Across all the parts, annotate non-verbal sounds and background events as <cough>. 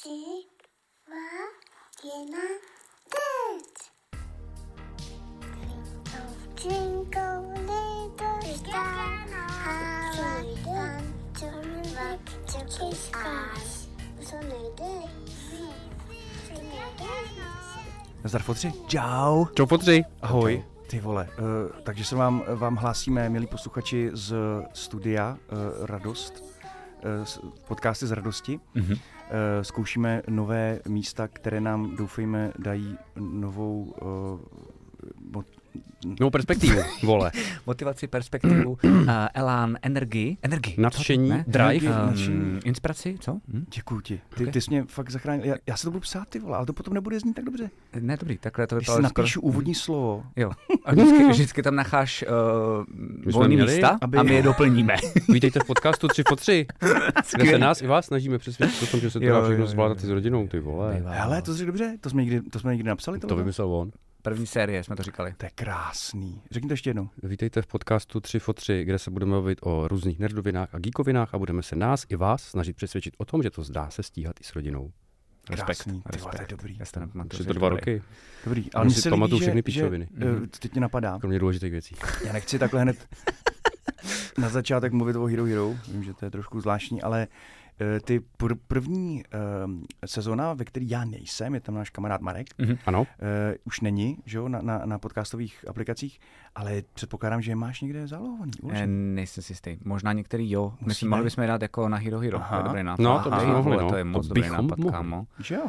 tři, dva, jedna, teď! Co nejde? Co nejde? Nazdar fotři. Čau. Čau fotři. Ahoj. Ty vole, uh, takže se vám, vám hlásíme, milí posluchači, z studia uh, Radost, uh, z podcasty z Radosti. Mhm. Uh, zkoušíme nové místa, které nám, doufejme, dají novou Novou perspektivu, <laughs> vole. motivaci, perspektivu, uh, elán, energii. Energii. Nadšení, ne? drive. Energii, Um, inspiraci, co? Hm? Děkuji ti. Ty, Ok. ty jsi mě fakt zachránil. Já, já se to budu psát, ty vole, ale to potom nebude znít tak dobře. Ne, dobrý, takhle to Když si vypadalo napíšu úvodní slovo, Jo. A vždycky, <laughs> vždycky tam necháš uh, volný měli, místa aby- a my je doplníme. <laughs> Vítejte v podcastu 3 po 3, kde se nás i vás snažíme přesvědčit o tom, že se to dá všechno zvládat s rodinou, ty vole. Hele, to jsi dobře, to jsme někdy, to jsme někdy napsali, To vymyslel on. První série jsme to říkali. To je krásný. Řekni to ještě jednou. Vítejte v podcastu 3 fo 3, kde se budeme bavit o různých nerdovinách a geekovinách a budeme se nás i vás snažit přesvědčit o tom, že to zdá se stíhat i s rodinou. Krásný, ty vole, to je dobrý. Já to nepamatuju. To dva dobrý. roky, Dobrý, ale si pamatuju všechny že, pičoviny. že Mhm. uh, teď mě napadá. kromě důležitých věcí. Já nechci takhle hned na začátek mluvit o Hero Hero, vím, že to je trošku zvláštní, ale eh, ty pr- první um, sezóna, ve které já nejsem, je tam náš kamarád Marek, Mhm. Ano, uh, už není, že jo, na, na, na podcastových aplikacích, ale předpokládám, že je máš někde zálohovaný. Eh, uložený. nejsem si jistý. Možná některý jo. Myslím, Musíme. mohli bychom je dát jako na Hero Hero. To Aha. je dobrý nápad. No, to Hej, mohli, no. To je To moc dobrý bychom nápad, mohli. kámo. Že jo?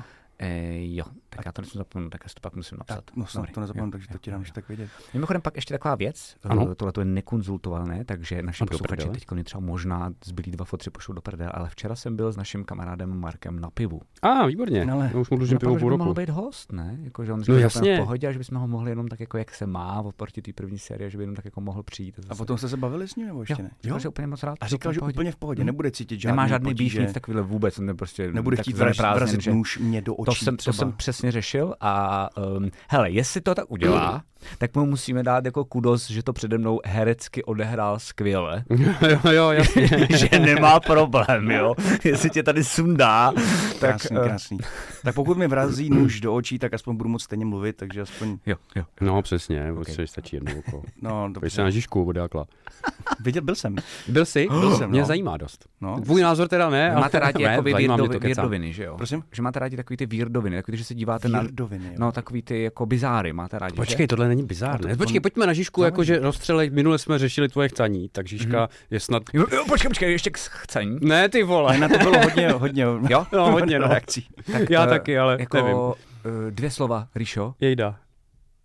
E, jo, tak já to nesmím zapomenout, tak já si to pak musím napsat. Tak, no snad Dobrý, to nezapomenu, jo, takže to jo, ti dám jo. ještě tak vědět. Mimochodem pak ještě taková věc, Ano. tohle to je nekonzultované, takže naši A do posluchači teď mě třeba možná zbylí dva fotři pošlou do prdele, ale včera jsem byl s naším kamarádem Markem na pivu. a výborně, Ale- já už mu dlužím pivo půl by mohl roku. být host, ne? Jako, že on No říkal, že jasně. v pohodě a že bychom ho mohli jenom tak jako jak se má oproti té první série, že by jenom tak jako mohl přijít. A potom jste se bavili s ním, nebo ještě jo, ne? říkal, že úplně moc rád. A říkal, že úplně v pohodě, Hm. nebude cítit žádný Nemá žádný býv, nic takovýhle vůbec, on prostě nebude tak chtít vrazit že- nůž mě do očí to jsem, to třeba. jsem přesně řešil a um, hele, jestli to tak udělá, <clears throat> tak mu musíme dát jako kudos, že to přede mnou herecky odehrál skvěle. <laughs> jo, jo, jasně. <laughs> že nemá problém, jo. <laughs> Jestli tě tady sundá, tak... Krásný, eh, krásný. Tak pokud mi vrazí <clears throat> nůž do očí, tak aspoň budu moct stejně mluvit, takže aspoň, Jo, jo. No přesně, Ok. okay. stačí jedno oko. no dobře. se na Žižku od Jákla. Viděl, byl jsem. Byl jsi? Byl jsem, Mě no. zajímá dost. No. Tvůj názor teda ne, máte rádi ne, jako to, výrdoviny, že jo? Prosím? Že máte rádi takový ty výrdoviny, takový, že se díváte na... Jo. No, takový ty jako bizáry máte rádi, Počkej, tohle není bizár, No, ne? to- Počkej, on- pojďme na Žižku, Záleží. jakože rozstřelej, minule jsme řešili tvoje chcaní, tak Žižka je snad... Jo, jo, počkej, počkej, ještě k chcení. Ne, ty vole. Na to bylo hodně, hodně, Jo? <laughs> No, hodně, no. reakcí. Tak, Já eh, taky, ale jako, nevím. eh, dvě slova, Ríšo. Jejda.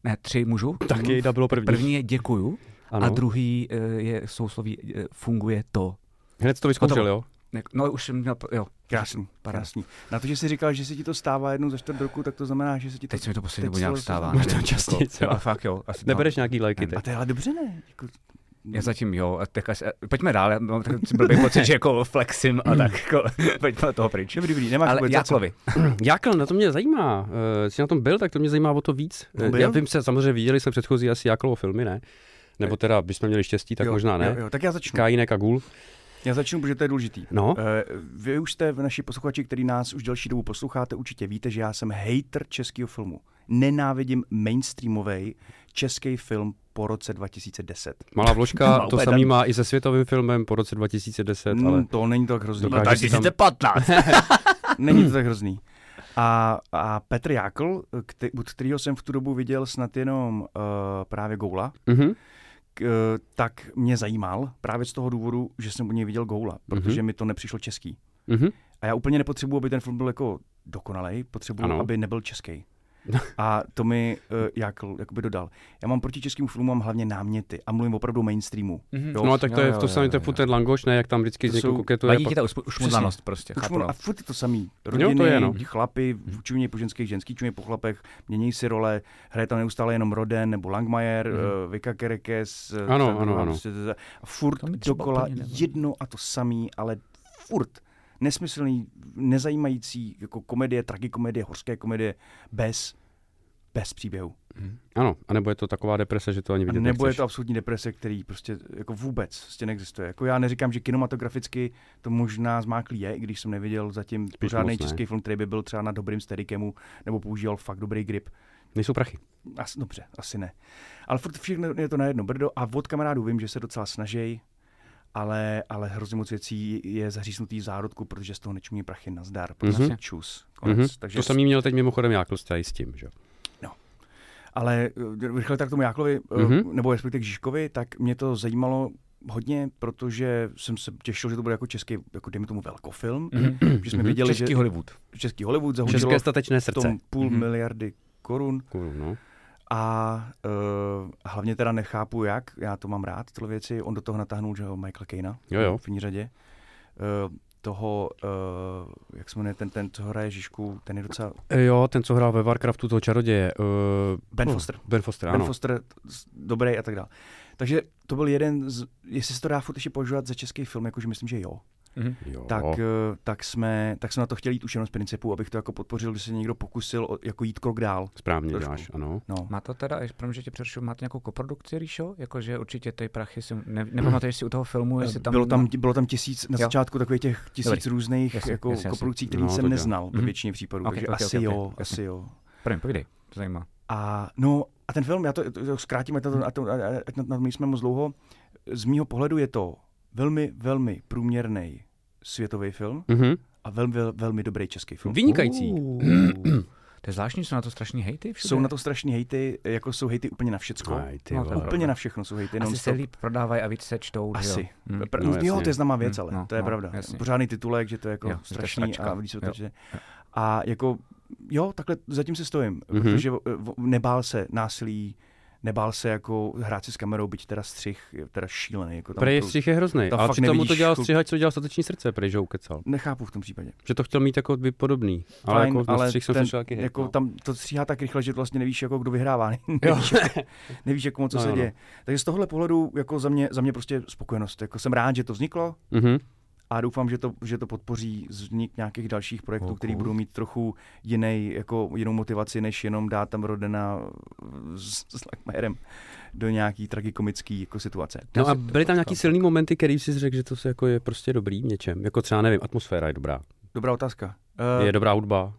Ne, tři můžu. Tak Jejda bylo první. První je děkuju ano. a druhý eh, je sousloví funguje to. Hned to vyzkoušel, jo? Ne- No už jsem měl, jo. Krásný, krásný. Na to, že jsi říkal, že se ti to stává jednou za čtvrt roku, tak to znamená, že se ti to... Teď se mi to poslední teď dobu nějak stává. Možná častěji, co? jo, fakt jo. Asi, no. Nebereš nějaký lajky Ne. teď. A to je ale dobře, ne? Jako, Já zatím jo, a tak asi, pojďme dál, já mám takový blbý <laughs> pocit, že jako flexím a tak, jako, <laughs> pojďme toho pryč. Dobrý, dobrý, nemáš Ale. Jaklovi, <clears throat> Jákl, na to mě zajímá. Uh, jsi na tom byl, tak to mě zajímá o to víc. No, Eh, byl. Já vím se, samozřejmě viděli jsme předchozí asi Jáklovo filmy, ne? Nebo teda, bychom měli štěstí, tak jo, možná ne. Jo, jo, tak já začnu. Kajínek a Gul. Já začnu, protože to je důležitý. No, Eh, Vy už jste, naši posluchači, který nás už delší dobu posloucháte, určitě víte, že já jsem hater českého filmu. Nenávidím mainstreamový český film po roce 2010. malá vložka, <laughs> No, to samý má i se světovým filmem po roce 2010, ale Mm, to není tak hrozný. Dokáže- Takže si tam- 2015. <laughs> Není to tak hrozný. A, a Petr Jákl, který, od kterého jsem v tu dobu viděl snad jenom uh, právě Goula, mhm. Uh, tak mě zajímal právě z toho důvodu, že jsem u něj viděl Goula, protože mi to nepřišlo český. Mhm. A já úplně nepotřebuji, aby ten film byl jako dokonalej, potřebuji, Ano. aby nebyl český. <laughs> A to mi uh, Jákl jakoby dodal. Já mám proti českým filmům mám hlavně náměty a mluvím opravdu o mainstreamu. Mhm. Jo, No, tak to jo, je jo, to jo, samý, to je jo, furt jo. ten langoš, ne, jak tam vždycky jsou- koketuje. Vadí ti ta už, ušmuzanost prostě, chápu, mu, no. a furt je to samý. Jo, Rodiny, to je, no. chlapy, čumě po ženských, ženský čumě po chlapech, mění si role, hraje tam neustále jenom Roden nebo Langmajer, Mhm. mm. uh, Vika Kerekes. eh, Ano, ano, ano. prostě to- A furt dokola jedno a to samý, ale furt nesmyslný, nezajímající jako komedie, tragikomedie, horské komedie bez bez příběhu. Ano, anebo je to taková deprese, že to ani A vidět nebo je nechceš. to absolutní deprese, který prostě jako vůbec prostě neexistuje. Jako já neříkám, že kinematograficky to možná zmáklý je, i když jsem neviděl zatím pořádný moc ne. český film, který by byl třeba na dobrým steadicemu nebo používal fakt dobrý grip. Nejsou prachy. Asi, dobře, asi ne. Ale furt všechno je to na jedno brdo a od kamarádů vím, že se docela snaží, ale, ale hrozně moc věcí je zaříznutý v zárodku, protože z toho nečumí prachy nazdar. Prostě Mhm. mm-hmm. čus. Konec. Mhm. Takže To samý měl teď mimochodem Jákl s tím, že? jo. Ale eh, rychle tak k tomu Jáklovi, Mhm. mm-hmm. nebo respektive k Žižkovi, tak mě to zajímalo hodně, protože jsem se těšil, že to bude jako český, jako dejme tomu velkofilm, mm-hmm. <clears throat> že jsme Mhm. věděli, Český že Hollywood. český Hollywood zahodilo České statečné v srdce. tom půl Mhm. mm-hmm. miliardy korun Kurva, No. A uh, hlavně teda nechápu jak, já to mám rád, tyhle věci, on do toho natáhnul, že jo, Michael Caina Jo, jo. v první řadě. Uh, toho, uh, jak se jmenuje, ten, ten, co hraje Žižku, ten je docela, Jo, ten, co hrál ve Warcraftu toho čaroděje. Uh, Ben Foster. Ben Foster, Ben ano. Foster, s- dobrý a tak dále. Takže to byl jeden z, jestli se to dá furt ještě považovat za český film, jakože myslím, že jo, Mhm. Jo. tak, eh, tak, jsme, tak jsme na to chtěli jít už jenom z principu, abych to jako podpořil, že se někdo pokusil o, jako jít krok dál. Správně trošku. děláš, ano. No. Má to teda, promiň, že tě přerušu, máte nějakou koprodukci, Ríšo? Jakože určitě ty prachy si, ne, nepamatuješ si u toho filmu, jestli tam... bylo, tam, bylo tam tisíc, na Jo. začátku takových těch tisíc Dobrý. různých Jasně, jako jasně, koprodukcí, které No, jsem neznal ve Mhm. většině případů, Ok, takže ok, asi ok, jo, ok, asi jo. První, povídej, to zajímá. A no, a ten film, já to, to, to zkrátím, ať na, to, ať to, ať na, na tom jsme moc dlouho, z mýho pohledu je to velmi, velmi průměrný světový film Mhm. a velmi, vel- velmi dobrý český film. Vynikající. <clears throat> To je zvláštní, jsou na to strašný hejty všude. Jsou na to strašný hejty, jako jsou hejty úplně na všecko. Aj, ty No, to. Úplně na všechno jsou hejty. Asi se líp prodávají a víc se čtou, že Asi. jo? Hm. No, no, jo, to je známá věc, Hm, ale no, to je no, pravda. jasně. Pořádný titulek, že to je jako Jo, že to strašný a víc to Jo. čte. A jako, jo, takhle zatím se stojím, Mhm. protože eh, nebál se násilí, nebál se jako hrát si s kamerou, byť teda střih je teda šílený. Jako tam Prej to- střih je hrozný. tam A fakt přitom mu to dělal chlup- střihač, co dělal stateční srdce, prej, že ukecal. Nechápu v tom případě. Že to chtěl mít jako by podobný. Ale Fajn, jako ale střih jsem ten, taky hejt, jako no. tam to stříhá tak rychle, že vlastně nevíš, jako kdo vyhrává. <laughs> nevíš, jako, nevíš, jako moc, co No, se no, děje. Takže z tohohle pohledu jako za mě, za mě prostě spokojenost. Jako jsem rád, že to vzniklo, Mhm. A doufám, že to, že to podpoří vznik nějakých dalších projektů, Oh, které cool. budou mít trochu jiný, jako jinou motivaci, než jenom dát tam Rodena s, s Lackmayerem do nějaký tragikomický jako situace. No a byly tam nějaký silný momenty, který si řekl, že to se jako je prostě dobrý v něčem. Jako třeba, nevím, atmosféra je dobrá. Dobrá otázka. Uh, Je dobrá hudba.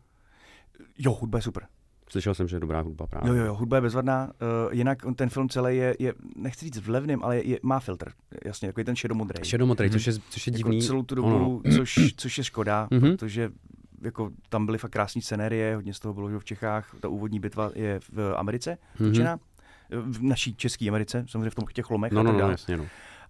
jo, hudba je super. Slyšel jsem, že je dobrá hudba právě. Jo, jo, jo, hudba je bezvadná. Uh, jinak on ten film celý je, je, nechci říct vlevným, ale je, je, má filtr. Jasně, jako ten šedomodrý. Šedomodrý, což je, což je jako divný. celou tu Ono. dobu, což, což je škoda, <clears throat> Mhm. protože jako tam byly fakt krásné scenérie, hodně z toho bylo že v Čechách, ta úvodní bitva je v Americe, Mhm. točená, v naší české Americe, samozřejmě v tom těch lomech No, a no, tak no, dále. jasně, no.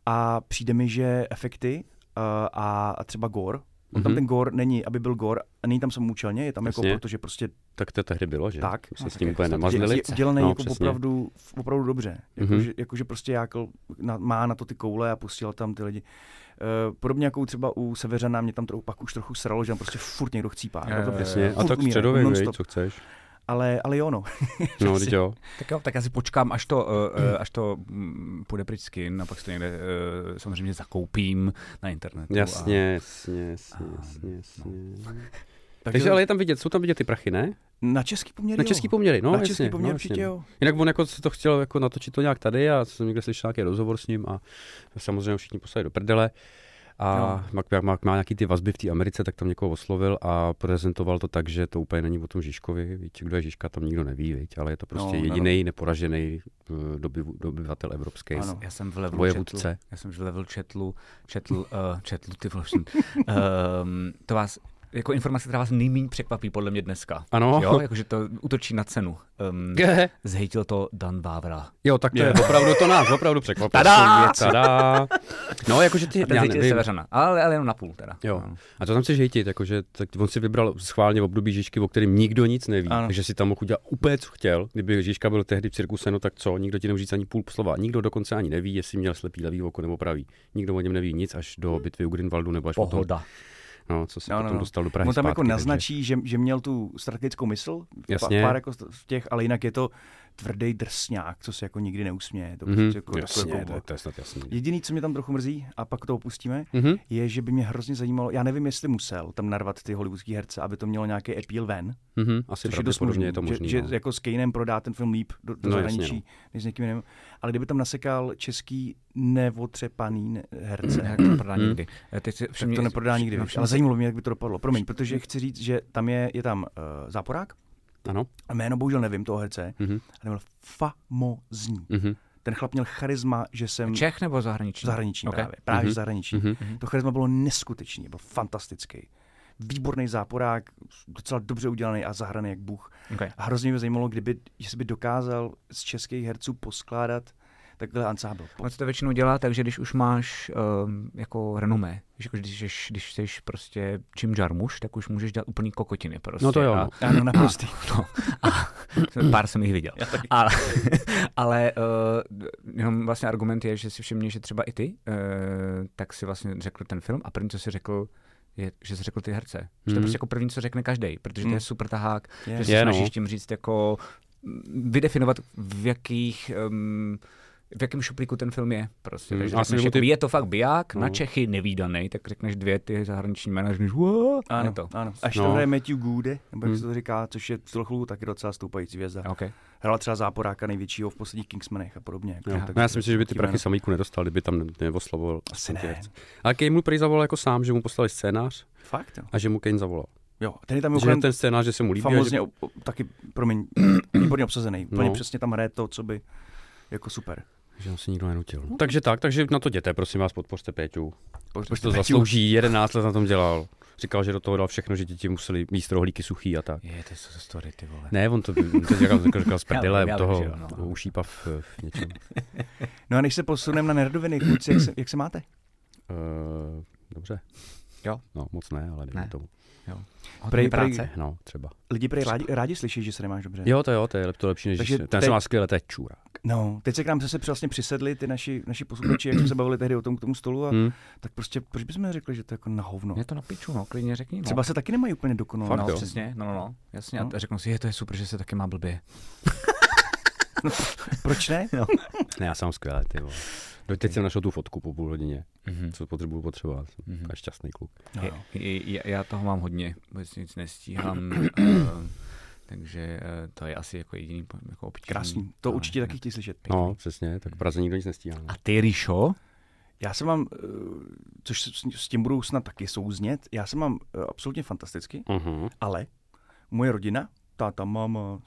A přijde mi, že efekty uh, a, a třeba gore, on tam Mhm. ten gore není, aby byl gore, a není tam samoučelně, je tam jako Jasně. protože prostě Tak to tehdy bylo, že? Tak. Se No, s tím úplně se to je, nemazlili. je udělaný No, jako přesně. opravdu, opravdu dobře. Jako, Mhm. že, jako, že prostě Jákl na, má na to ty koule a pustil tam ty lidi. Uh, podobně jako třeba u Severana mě tam trochu, pak už trochu sralo, že tam prostě furt někdo chcípá. Jo, Jako to jo, prostě Jasně. A tak středový, co chceš. Ale, ale jo, no. <laughs> No, teď jo. Tak jo, tak já si počkám, až to, uh, uh, až to mm, půjde pryč z kin a pak si to někde uh, samozřejmě zakoupím na internetu. Jasně, jasně, jasně, no. jasně, jasně. <laughs> Takže, Takže ale je tam vidět, jsou tam vidět ty prachy, ne? na český poměr Na jo. český poměry, no na jasně. český poměr no, určitě jo. Jinak on jako si to chtěl jako natočit to nějak tady a jsem někde slyšel nějaký rozhovor s ním a samozřejmě všichni poslali do prdele. A No. má, má, má, nějaký ty vazby v té Americe, tak tam někoho oslovil a prezentoval to tak, že to úplně není o tom Žižkovi. Víte, kdo je Žižka, tam nikdo neví, viď? ale je to prostě No, no, no. jediný neporažený doby, dobyvatel evropský. Ano. Já jsem v levelu Vojevůdce. četl, já jsem v levelu četl, četl, uh, četl ty vole, um, <laughs> to vás, jako informace, která vás nejméně překvapí podle mě dneska. Ano. Jo, jakože to útočí na cenu. Um, zhejtil to Dan Vávra. Jo, tak to Je. je opravdu to nás, opravdu překvapilo. Tada! Tada! No, jakože ty, A ten já nevím. Severana, ale, ale jenom na půl teda. Jo. No. A to tam chceš hejtit, jakože tak on si vybral schválně v období Žižky, o kterém nikdo nic neví. Ano. Takže si tam mohl udělat úplně, co chtěl. Kdyby Žižka byl tehdy v cirkuse, no tak co? Nikdo ti nemůže říct ani půl slova. Nikdo dokonce ani neví, jestli měl slepý levý oko nebo pravý. Nikdo o něm neví nic až do bitvy u Grünwaldu nebo až potom, Pohoda. No, co se No, no, potom no. dostal do Prahy On tam jako zpátky, naznačí, že, že měl tu strategickou mysl, Jasně. pár jako z těch, ale jinak je to tvrdý drsňák, co se jako nikdy neusměje. To Mhm, prostě jako, Jasně, jako, to, to je snad jasný. Jediný, co mě tam trochu mrzí, a pak to opustíme, Mhm. je, že by mě hrozně zajímalo, já nevím, jestli musel tam narvat ty hollywoodský herce, aby to mělo nějaký appeal ven, Mhm. Asi což je dost možný, je to možný. že, no. že jako s Kanem prodá ten film líp do, do No, zahraničí, jasně, než s někým jiným. Ale kdyby tam nasekal český neotřepaný ne- herce, Jak to prodá Hmm. nikdy. Eh, Teď si tak všimni- to neprodá nikdy. no, všimni Ale zajímalo mě, jak by to dopadlo. Promiň, protože chci říct, že tam je, je tam uh, záporák, Ano. a jméno bohužel nevím toho herce, Mhm. ale byl famózní. Mhm. Ten chlap měl charisma, že jsem... Čech nebo zahraniční? Zahraniční Ok. právě. Právě Mhm. zahraniční. Mhm. To charisma bylo neskutečný, byl fantastický. Výborný záporák, docela dobře udělaný a zahraný jak bůh. Okay. A hrozně mě zajímalo, kdyby, jestli by dokázal z českých herců poskládat takhle ansábl. No, co to většinou dělá, takže když už máš um, jako renomé, že jako když, když, když jsi prostě Jim Jarmusch, tak už můžeš dělat úplný kokotiny prostě. No to jo, A, no. Ano, naprostý. <laughs> no, a, <laughs> pár jsem jich viděl. Ale, <laughs> ale uh, jenom vlastně argument je, že si všimni, že třeba i ty, uh, tak si vlastně řekl ten film a první, co si řekl, je, že jsi řekl ty herce. Že to je Mhm. prostě jako první, co řekne každý, protože to Mhm. je super tahák, Je. že se Je, no. snažíš tím říct jako mm, vydefinovat, v jakých um, v jakém šuplíku ten film je. Prostě. Hmm, Takže řekneš, nebo ty- je to fakt biják, No. na Čechy nevýdaný, tak řekneš dvě ty zahraniční jména, a je Ano, to. ano. Až No. to hraje Matthew Goode, nebo jak Hmm. se to říká, což je chvíli taky docela stoupající hvězda. Okay. Hrala třeba záporáka největšího v posledních Kingsmanech a podobně. Jo. Takže No, já si myslím, že by ty prachy jménem. samíku nedostal, kdyby tam ne- neoslovoval. Asi ne. Ale Kane mu prý zavolal jako sám, že mu poslali scénář Fakt, jo. a že mu Kane zavolal. Jo, ten je tam Že ten scénář, že se mu líbí. a famozně že... taky, promiň, <clears throat> výborně obsazený. Úplně No. přesně tam hraje to, co by jako super. Že ho si nikdo nenutil. No. Takže tak, takže na to jděte, prosím vás, podpořte Péťu. Už to zaslouží, 11 let na tom dělal. Říkal, že do toho dal všechno, že děti museli míst rohlíky suchý a tak. Je, to jsou story, ty vole. Ne, on to, on to říkal, říkal, říkal z prdele Já já toho, no. ušípa v, v něčem. <laughs> No a než se posuneme na nerdoviny, kluci, jak se, jak se máte? Uh, dobře. Jo. No, moc ne, ale dejme Ne. tomu. Hodně Prej- práce. No, třeba. Lidi prej rádi, rádi slyší, že se nemáš dobře. Jo, to jo, to je to lepší, než Takže ten teď- se má skvěle, to je čůra. No, teď se k nám zase vlastně přisedli ty naši, naši posluchači, jak jsme se bavili tehdy o tom k tomu stolu a Hm? tak prostě, proč bychom neřekli, že to je jako na hovno? Mě to na piču, no, klidně řekni. No. Třeba se taky nemají úplně dokonale. Fakt no, jo. přesně, no, no, no, jasně. No. A řeknu si, je, to je super, že se taky má blbě. <laughs> Proč ne? Ne, já jsem skvělý, ty vole. Do teď jsem našel tu fotku po půl hodině, Mhm. co potřebuju potřebovat. Jsem Mhm. mm-hmm. šťastný kluk. No, Je, no. je, je, já toho mám hodně, vůbec nic nestíhám, uh, <clears throat> takže uh, to je asi jako jediný jako obtížný. Krásný. To ale určitě jinak. taky chtějí slyšet. No, přesně, tak v Praze nikdo nic nestíhá. A ty, Ríšo? Já se mám, eh, což s- s tím budou snad taky souznět, já se mám absolutně fantasticky, Uh-huh. ale moje rodina, táta, máma,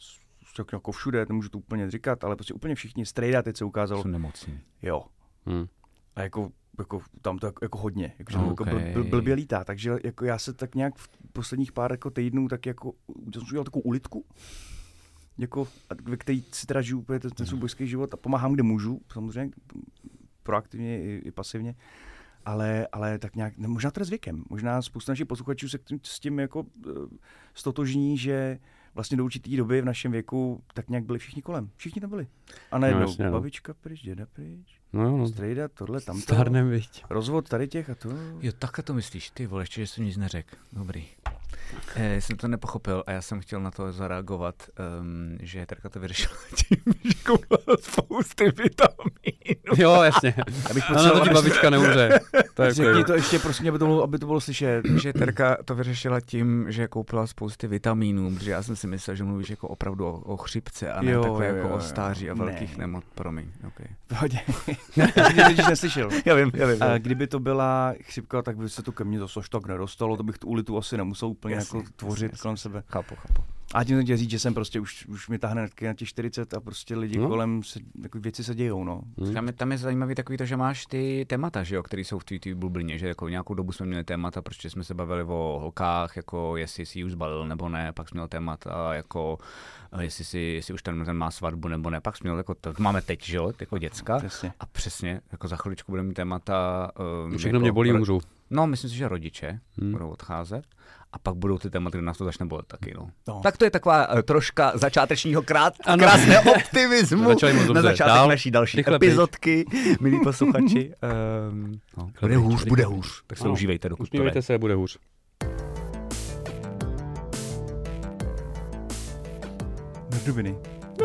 tak jako všude, nemůžu to úplně říkat, ale prostě úplně všichni, strejda teď se ukázalo, Jsou nemocní. jo. Hm. A jako, jako tam to jako, jako hodně, jako, že Okay. jako bl, bl, blbě lítá, takže jako já se tak nějak v posledních pár jako týdnů tak jako, jsem udělal takovou ulitku, jako, a ve který si teda žiju úplně ten, ten svůj božský život a pomáhám, kde můžu, samozřejmě, proaktivně i, i pasivně, ale, ale tak nějak, ne, možná to je s věkem, možná spousta našich posluchačů se k tím- s tím jako eh, stotožní, že vlastně do určitý doby v našem věku tak nějak byli všichni kolem. Všichni tam byli. A najednou jasně, no. babička pryč, děda pryč, No jo, no. strejda, tohle, tamto. Stárnem, viď. Rozvod tady těch a to. Jo, takhle to myslíš, ty vole, ještě, že jsem nic neřekl. Dobrý. Eh, jsem to nepochopil a já jsem chtěl na to zareagovat, um, že Terka to vyřešila <laughs> tím, že koupila spousty vitaminů. Jo, jasně. Abych A na to ti babička neumře. To je Řekni jako, to ještě, prosím, aby to bylo, aby to bylo slyšet. že Terka to vyřešila tím, že koupila spousty vitamínů, protože já jsem si myslel, že mluvíš jako opravdu o, o chřipce a ne Jo, takhle jo, jako jo, o stáří a ne. velkých nemoc. Promiň, okay. Pohodě. <laughs> Ty jsi neslyšel. Já vím, já vím. A kdyby to byla chřipka, tak by se to ke mně zase tak nedostalo, to bych tu ulitu asi nemusel úplně Jasně, jako tvořit jasně, kolem sebe. Chápu, chápu. A tím chtěl říct, že jsem prostě už, už mi tahne na těch 40 a prostě lidi No. kolem se, jako věci se dějou, no. hm. Tam je, tam je zajímavý takový to, že máš ty témata, že jo, které jsou v té bublině, že jako nějakou dobu jsme měli témata, protože jsme se bavili o holkách, jako jestli si ji už zbalil nebo ne, pak jsme měli témata jako eh, jestli, si, jestli už ten, ten má svatbu nebo ne, pak jsme měli jako, to máme teď, že jo, jako děcka. Přesně. A přesně, jako za chviličku budeme mít témata. Um, Všechno jako, mě bolí, umřu. No, myslím si, že rodiče Hmm. budou odcházet. A pak budou ty témata, kde nás to začne bolet taky. No. No. Tak to je taková uh, troška začátečního krát, Ano. krásné <laughs> optimismu Začali moc na začátek Dál. naší další Rychle pryč. epizodky, milí <laughs> posluchači. Um, no, bude pryč, hůř, bude pryč. hůř. Tak se Ano. užívejte, dokud to Usmívejte jde. se, bude hůř. Nerdoviny.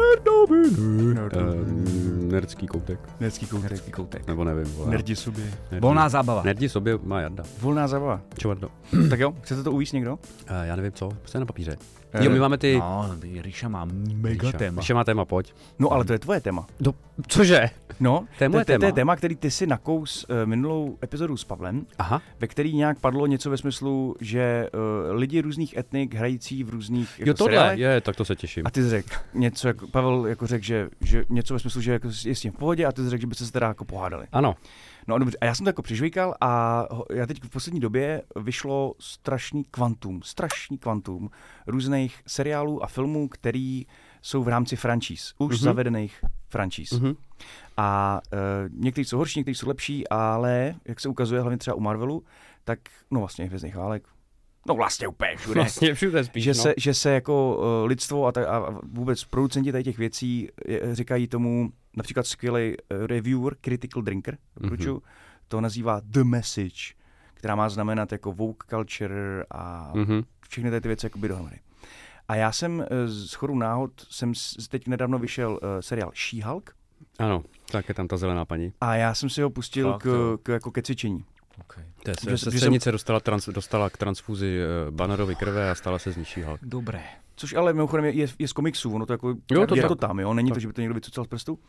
Nerdoviny. Uh, nerdský koutek. Nerdský koutek. Nerdský koutek. Nebo nevím. Vole. Nerdi sobě. Nerdi. Volná zábava. Nerdi sobě má Jarda. Volná zabava. Čovardo. <clears throat> tak jo, chcete to uvíct někdo? Uh, já nevím co, prostě na papíře. Eh, Jo, my máme ty... No, Ríša má mega téma. Ještě má téma, pojď. No ale to je tvoje téma. Do... Cože? No, To je moje to, to, to je téma. téma, který ty si nakous uh, minulou epizodu s Pavlem, Aha. ve který nějak padlo něco ve smyslu, že uh, lidi různých etnik hrající v různých jako Jo, tohle, seriálech, je, tak to se těším. A ty jsi řekl něco, jako, Pavel jako řekl, že, že něco ve smyslu, že jako je s tím v pohodě a ty jsi řekl, že by se teda jako pohádali. Ano, No dobře, a já jsem to jako přižvíkal a já teď v poslední době vyšlo strašný kvantum, strašný kvantum různých seriálů a filmů, který jsou v rámci franšíz, už Mhm. mm-hmm. zavedených franšíz. Mm-hmm. mhm. A uh, někteří jsou horší, někteří jsou lepší, ale jak se ukazuje hlavně třeba u Marvelu, tak no vlastně Hvězdných válek, no vlastně úplně všude. <laughs> vlastně všude spíš, Že, no. se, že se jako uh, lidstvo a, ta, a vůbec producenti tady těch věcí je, říkají tomu například skvělý uh, reviewer, critical drinker, doporučuji, mm-hmm. to nazývá The Message, která má znamenat jako woke culture a Mhm. všechny ty ty věci jakoby dohromady. A já jsem uh, z chodu náhod, jsem teď nedávno vyšel uh, seriál She-Hulk Ano, tak je tam ta zelená paní. a já jsem si ho pustil Fakt, k, k, jako ke cvičení. Okay. To je, Že- že, že se jsem- dostala, trans, dostala k transfuzi uh, banerovi krve a stala se z nižší Hulk. Dobré. Což ale mimochodem je, je, je z komiksů, ono to jako, Jo, to je tak. to tam, jo, není Tak. to, že by to někdo vycucal z prstu.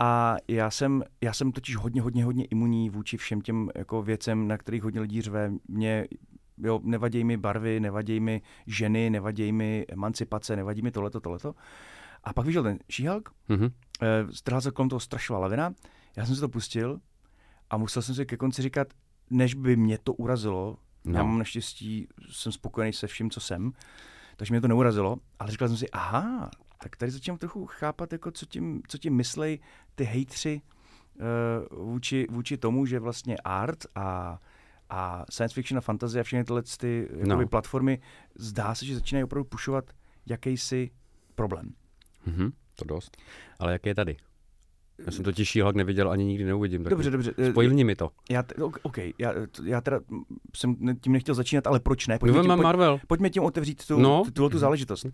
A já jsem, já jsem totiž hodně, hodně, hodně imunní vůči všem těm jako věcem, na kterých hodně lidí řve. Mě, jo, nevadí mi barvy, nevadí mi ženy, nevadí mi emancipace, nevadí mi tohleto, tohleto. A pak vyšel ten She-Hulk, Mhm. eh, strhla se kolem toho strašová lavina, já jsem si to pustil a musel jsem si ke konci říkat, než by mě to urazilo, no. já mám naštěstí, jsem spokojený se vším, co jsem, takže mě to neurazilo, ale říkal jsem si, aha, tak tady začínám trochu chápat, jako co, tím, co tím myslej ty hejtři uh, vůči, vůči tomu, že vlastně art a, a science fiction a fantasy a všechny tyhle ty No. platformy, zdá se, že začínají opravdu pušovat jakýsi problém. Mhm. To dost. Ale jak je tady? Já jsem totiž She-Hulk neviděl ani nikdy neuvidím. Tak Dobře, dobře. Spojilni mi to. Já, ok, já, já teda jsem tím nechtěl začínat, ale proč ne? Pojďme, tím, pojď, Marvel. pojďme tím otevřít tu, No. tu, tu záležitost. Uh,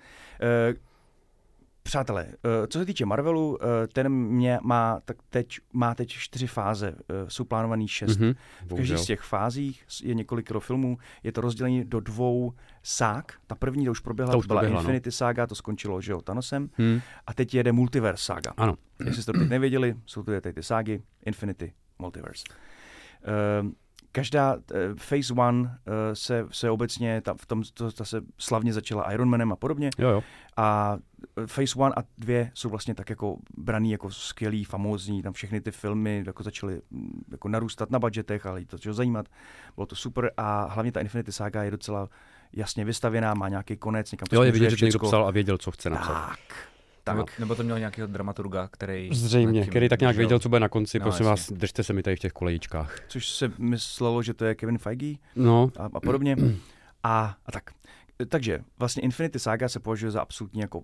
přátelé, uh, co se týče Marvelu, uh, ten mě má, tak teď, má teď čtyři fáze, uh, jsou plánovaný šest. Mhm. V Bohužel. z těch fázích je několik filmů, je to rozdělení do dvou sák. Ta první to už proběhla, to už byla proběhla, no. Infinity saga, to skončilo, že jo, Thanosem. Hm. A teď jede Multiverse saga. Ano. Jestli jste to teď nevěděli, jsou to tady ty ságy, Infinity, Multiverse. Každá uh, Phase One uh, se, se obecně, ta, v tom, to, ta se slavně začala Iron Manem a podobně. Jo, jo. A eh, Phase One a dvě jsou vlastně tak jako braný jako skvělý, famózní, tam všechny ty filmy jako začaly mm, jako narůstat na budgetech, ale to začalo zajímat, bylo to super a hlavně ta Infinity saga je docela jasně vystavěná, má nějaký konec, někam to Jo, je vidět, že to někdo psal a věděl, co chce napsat. Tak, Nebo, tak. nebo to měl nějakého dramaturga, který... Zřejmě, tím který tak nějak věděl, co bude na konci. No, Prosím vás, jasně. držte se mi tady v těch kolejičkách. Což se myslelo, že to je Kevin Feige, No, a, a podobně. A, a tak. Takže vlastně Infinity Saga se považuje za absolutní, jako,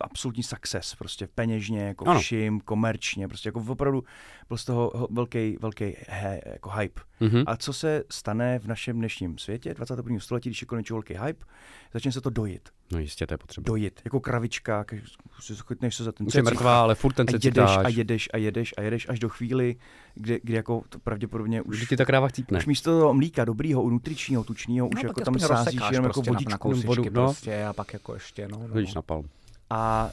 absolutní success, prostě peněžně, jako Ano. všim, komerčně, prostě jako opravdu byl z toho ho- velký, velký he, jako hype. mhm. A co se stane v našem dnešním světě, 21. století, když je konečně velký hype, začne se to dojit. No jistě, to je potřeba. Dojit, jako kravička, když si chytneš se za ten Už je mrtvá, ale furt ten a se jedeš a jedeš a jedeš a jedeš až do chvíli, kdy, kdy jako to pravděpodobně Už už ti ta kráva chcípne. už místo toho mlíka dobrýho, nutričního, tučního, už No, jako pak tam aspoň sázíš jenom jako prostě na- vodičku na nebo kousíčky vodu. no. prostě a pak jako ještě, no. no. Vidíš na palm. A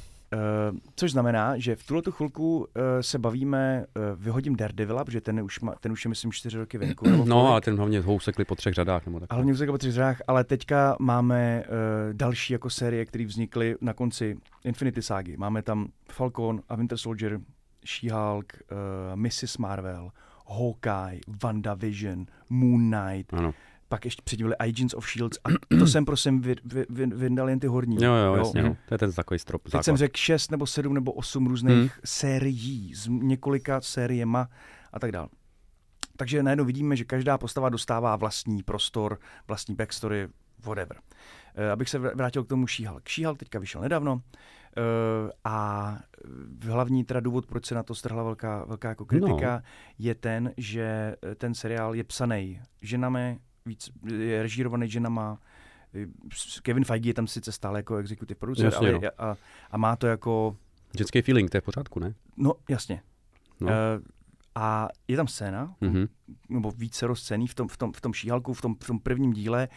což znamená, že v tuhle tu chvilku uh, se bavíme, uh, vyhodím Daredevila, protože ten už, má, ten už je myslím čtyři roky venku. No, kolik. ale ten hlavně housekli po třech řadách. Nebo tak. Ale mě po třech řadách, ale teďka máme uh, další jako série, které vznikly na konci Infinity ságy. Máme tam Falcon a Winter Soldier, She-Hulk, uh, Mrs. Marvel, Hawkeye, WandaVision, Moon Knight, Ano. Pak ještě předtím byly Agents of Shields a to jsem <clears throat> prosím vy, vy, vy, vyndal jen ty horní. Jo, jo, jasně. No. To je ten takový strop. Teď základ. jsem řekl šest nebo sedm nebo osm různých hmm. sérií s několika sériema a tak dále. Takže najednou vidíme, že každá postava dostává vlastní prostor, vlastní backstory, whatever. Uh, abych se vr- vrátil k tomu She-Hulk. She-Hulk teďka vyšel nedávno uh, a hlavní teda důvod, proč se na to strhla velká, velká jako kritika, no. je ten, že eh, ten seriál je psaný ženami, víc, je režírovaný ženama, Eh, Kevin Feige je tam sice stále jako executive producer, Jasně, ale no. a, a má to jako Ženský feeling, to je v pořádku, ne? No, jasně. No. Uh, a je tam scéna, Mhm. nebo více scéní v tom, v tom, v tom šíhalku, v tom, v tom prvním díle.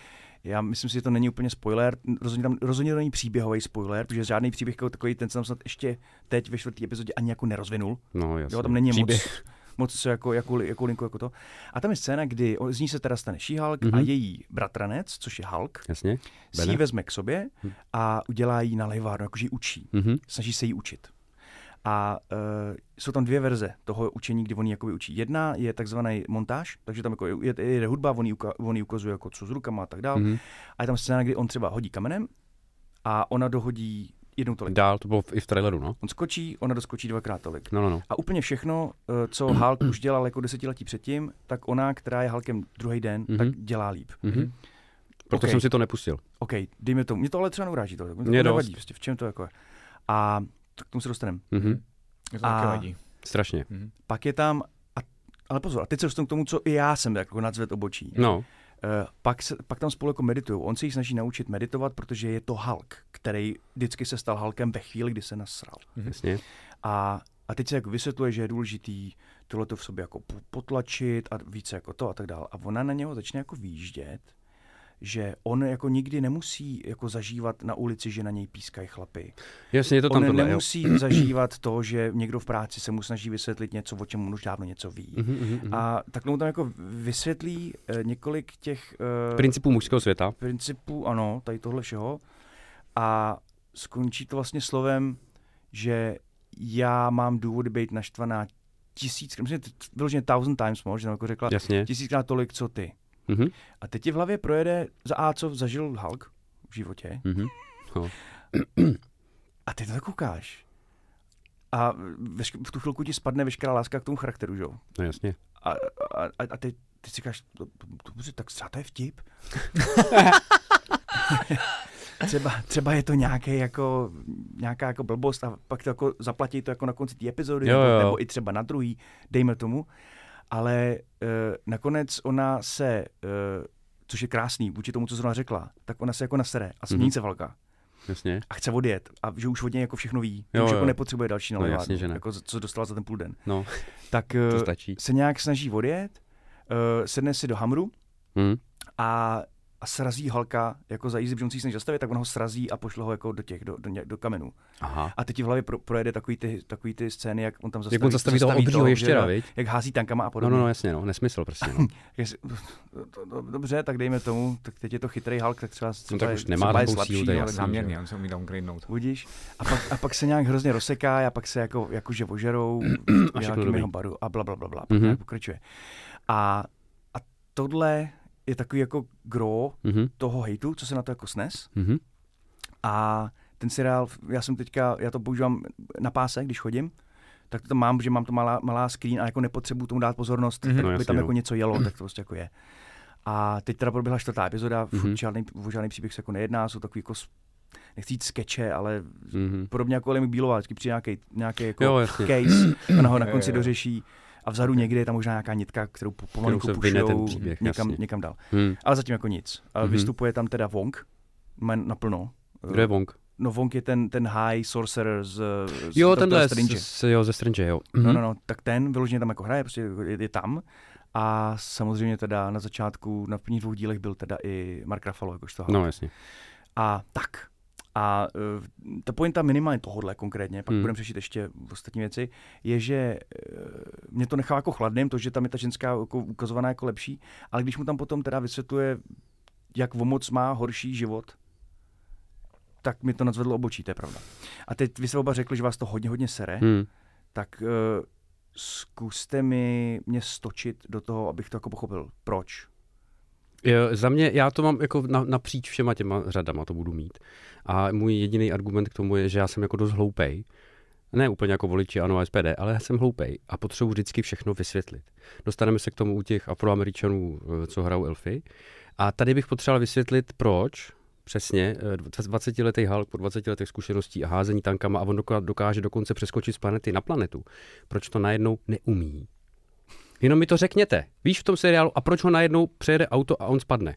Já myslím si, že to není úplně spoiler, rozhodně tam rozhodně to není příběhový spoiler, protože žádný příběh jako takový, ten se tam snad ještě teď ve čtvrté epizodě ani jako nerozvinul. No, jasně. Jo, tam není Příběh. moc, moc co jako, jako, jako linku jako to. A tam je scéna, kdy z ní se teda stane She-Hulk mm-hmm. a Mhm. její bratranec, což je Hulk, Jasně. si ji vezme k sobě Hm. a udělá jí na lejvárnu, jakože ji učí. Mhm. Snaží se jí učit. A uh, jsou tam dvě verze toho učení, kdy on ji jakoby učí. Jedna je takzvaný montáž, takže tam jako je, je, je hudba, on jí, uka, on ukazuje jako co s rukama a tak dále. Mhm. A je tam scéna, kdy on třeba hodí kamenem a ona dohodí jednou tolik. Dál, to bylo v- i v traileru, no. On skočí, ona doskočí dvakrát tolik. No, no, no. A úplně všechno, eh, co Hulk už dělal jako desetiletí předtím, tak ona, která je Hulkem druhý den, Mhm. tak dělá líp. Mhm. Proto Ok. jsem si to nepustil. OK, dejme tomu. Mě to ale třeba neuráží to. Mě to Mě nevadí, prostě, v čem to jako je. A k tomu se dostaneme. Mhm. Mě to A- vadí. Strašně. Mhm. Pak je tam, a, ale pozor, a teď se dostanu k tomu, co i já jsem jako nadzvet obočí. No, pak, se, pak tam spolu jako meditují. On se jich snaží naučit meditovat, protože je to Hulk, který vždycky se stal Hulkem ve chvíli, kdy se nasral. jasně. A, a teď se jako vysvětluje, že je důležitý tohleto v sobě jako po- potlačit a více jako to a tak dále. A ona na něho začne jako výjíždět, že on jako nikdy nemusí jako zažívat na ulici, že na něj pískají chlapy. Jasně, je to tam on tohle, jo. nemusí <clears throat> zažívat to, že někdo v práci se mu snaží vysvětlit něco, o čem on už dávno něco ví. Mhm, mhm, mhm. A takhle mu tam jako vysvětlí eh, několik těch eh, Principů mužského světa. principů, ano, tady tohle všeho. A skončí to vlastně slovem, že já mám důvody být naštvaná tisíckrát, myslím, že vyloženě thousand times more, že tam jako řekla Jasně. tisíckrát tolik, co ty. Mhm, A teď ti v hlavě projede za A, co zažil Hulk v životě. mhm. A ty to tak koukáš. A v tu chvilku ti spadne veškerá láska k tomu charakteru, že jo? No jasně. A, a, a, ty, ty si říkáš, "To- to- dobře, tak třeba to je vtip. <laughs> třeba, třeba je to nějaký jako, nějaká jako blbost a pak to jako zaplatí to jako na konci té epizody, Jo, nebo, jo. nebo i třeba na druhý, dejme tomu. Ale uh, nakonec ona se, uh, což je krásný vůči tomu, co zrovna řekla, tak ona se jako nasere a smění Mhm. se velká Jasně. a chce odjet a že už od něj jako všechno ví, že Jo, už jo. jako nepotřebuje další No, jasně, že ne. jako co dostala za ten půl den. No, Tak to uh, stačí. se nějak snaží odjet, uh, sedne si do Hamru Mhm. a, a srazí Halka, jako za jízdy, protože ji snaží zastavit, tak on ho srazí a pošle ho jako do těch, do, do, do kamenů. Aha. A teď ti v hlavě pro, projede takový ty, takový ty scény, jak on tam zastaví, Jak on zastaví toho obřího ještěra, viď? Jak hází tankama a No, podobně. no, no, jasně, no, nesmysl prostě, no. <laughs> <laughs> Dobře, tak dejme tomu, tak teď je to chytrý Hulk, tak třeba, třeba tak je- už nemá třeba je slabší, sílu, to je ale jasný. Záměrně, on se umí downgradenout. Budíš. A pak, a pak se nějak hrozně rozseká a pak se jako, jakože ožerou <clears throat> jeho baru a bla, bla, bla, bla. Pak Mhm. nějak pokračuje. A, a tohle je takový jako gro Mhm, toho hejtu, co se na to jako snes. mhm. A ten seriál, já jsem teďka, já to používám na páse, když chodím, tak to tam mám, že mám to malá, malá screen a jako nepotřebuju tomu dát pozornost, Mhm. mm-hmm. tak No by tam jako něco jelo, <clears throat> tak to prostě jako je. A teď teda proběhla čtvrtá epizoda, mm-hmm. Mhm. žádný, o žádný příběh se jako nejedná, jsou takový jako, nechci jít skeče, ale Mhm. podobně jako Lemi Bílová, vždycky přijde nějaký, nějaký jako Jo, jasně. case, <clears throat> ona ho na konci dořeší a vzadu někde je tam možná nějaká nitka, kterou po- pomalinku se vyne ten pušujou příběh, někam, jasně. někam dál. Hmm. Ale zatím jako nic. A Mhm. Vystupuje tam teda Wong, naplno. Kdo je Wong? No Wong je ten, ten high sorcerer z, z Jo, tenhle, Strange. z, jo, ze Strange, jo. No, no, no, tak ten vyloženě tam jako hraje, prostě je, je tam. A samozřejmě teda na začátku, na prvních dvou dílech byl teda i Mark Ruffalo, jakožto Hulk. No, jasně. A tak. A uh, ta pointa minimálně tohohle konkrétně, pak Hmm. budeme řešit ještě ostatní věci, je, že uh, mě to nechá jako chladným, to, že tam je ta ženská jako ukazovaná jako lepší, ale když mu tam potom teda vysvětluje, jak o moc má horší život, tak mi to nadzvedlo obočí, to je pravda. A teď vy jste oba řekli, že vás to hodně, hodně sere. Hmm. tak uh, zkuste mi mě stočit do toho, abych to jako pochopil. Proč? Jo, za mě, já to mám jako na, napříč všema těma řadama, to budu mít. A můj jediný argument k tomu je, že já jsem jako dost hloupej. Ne úplně jako voliči ANO a SPD, ale já jsem hloupej a potřebuji vždycky všechno vysvětlit. Dostaneme se k tomu u těch afroameričanů, eh, co hrajou elfy. A tady bych potřeboval vysvětlit, proč přesně eh, 20-letý Hulk po 20 letech zkušeností a házení tankama a on doká- dokáže dokonce přeskočit z planety na planetu. Proč to najednou neumí? Jenom mi to řekněte. Víš v tom seriálu, a proč ho najednou přejede auto a on spadne?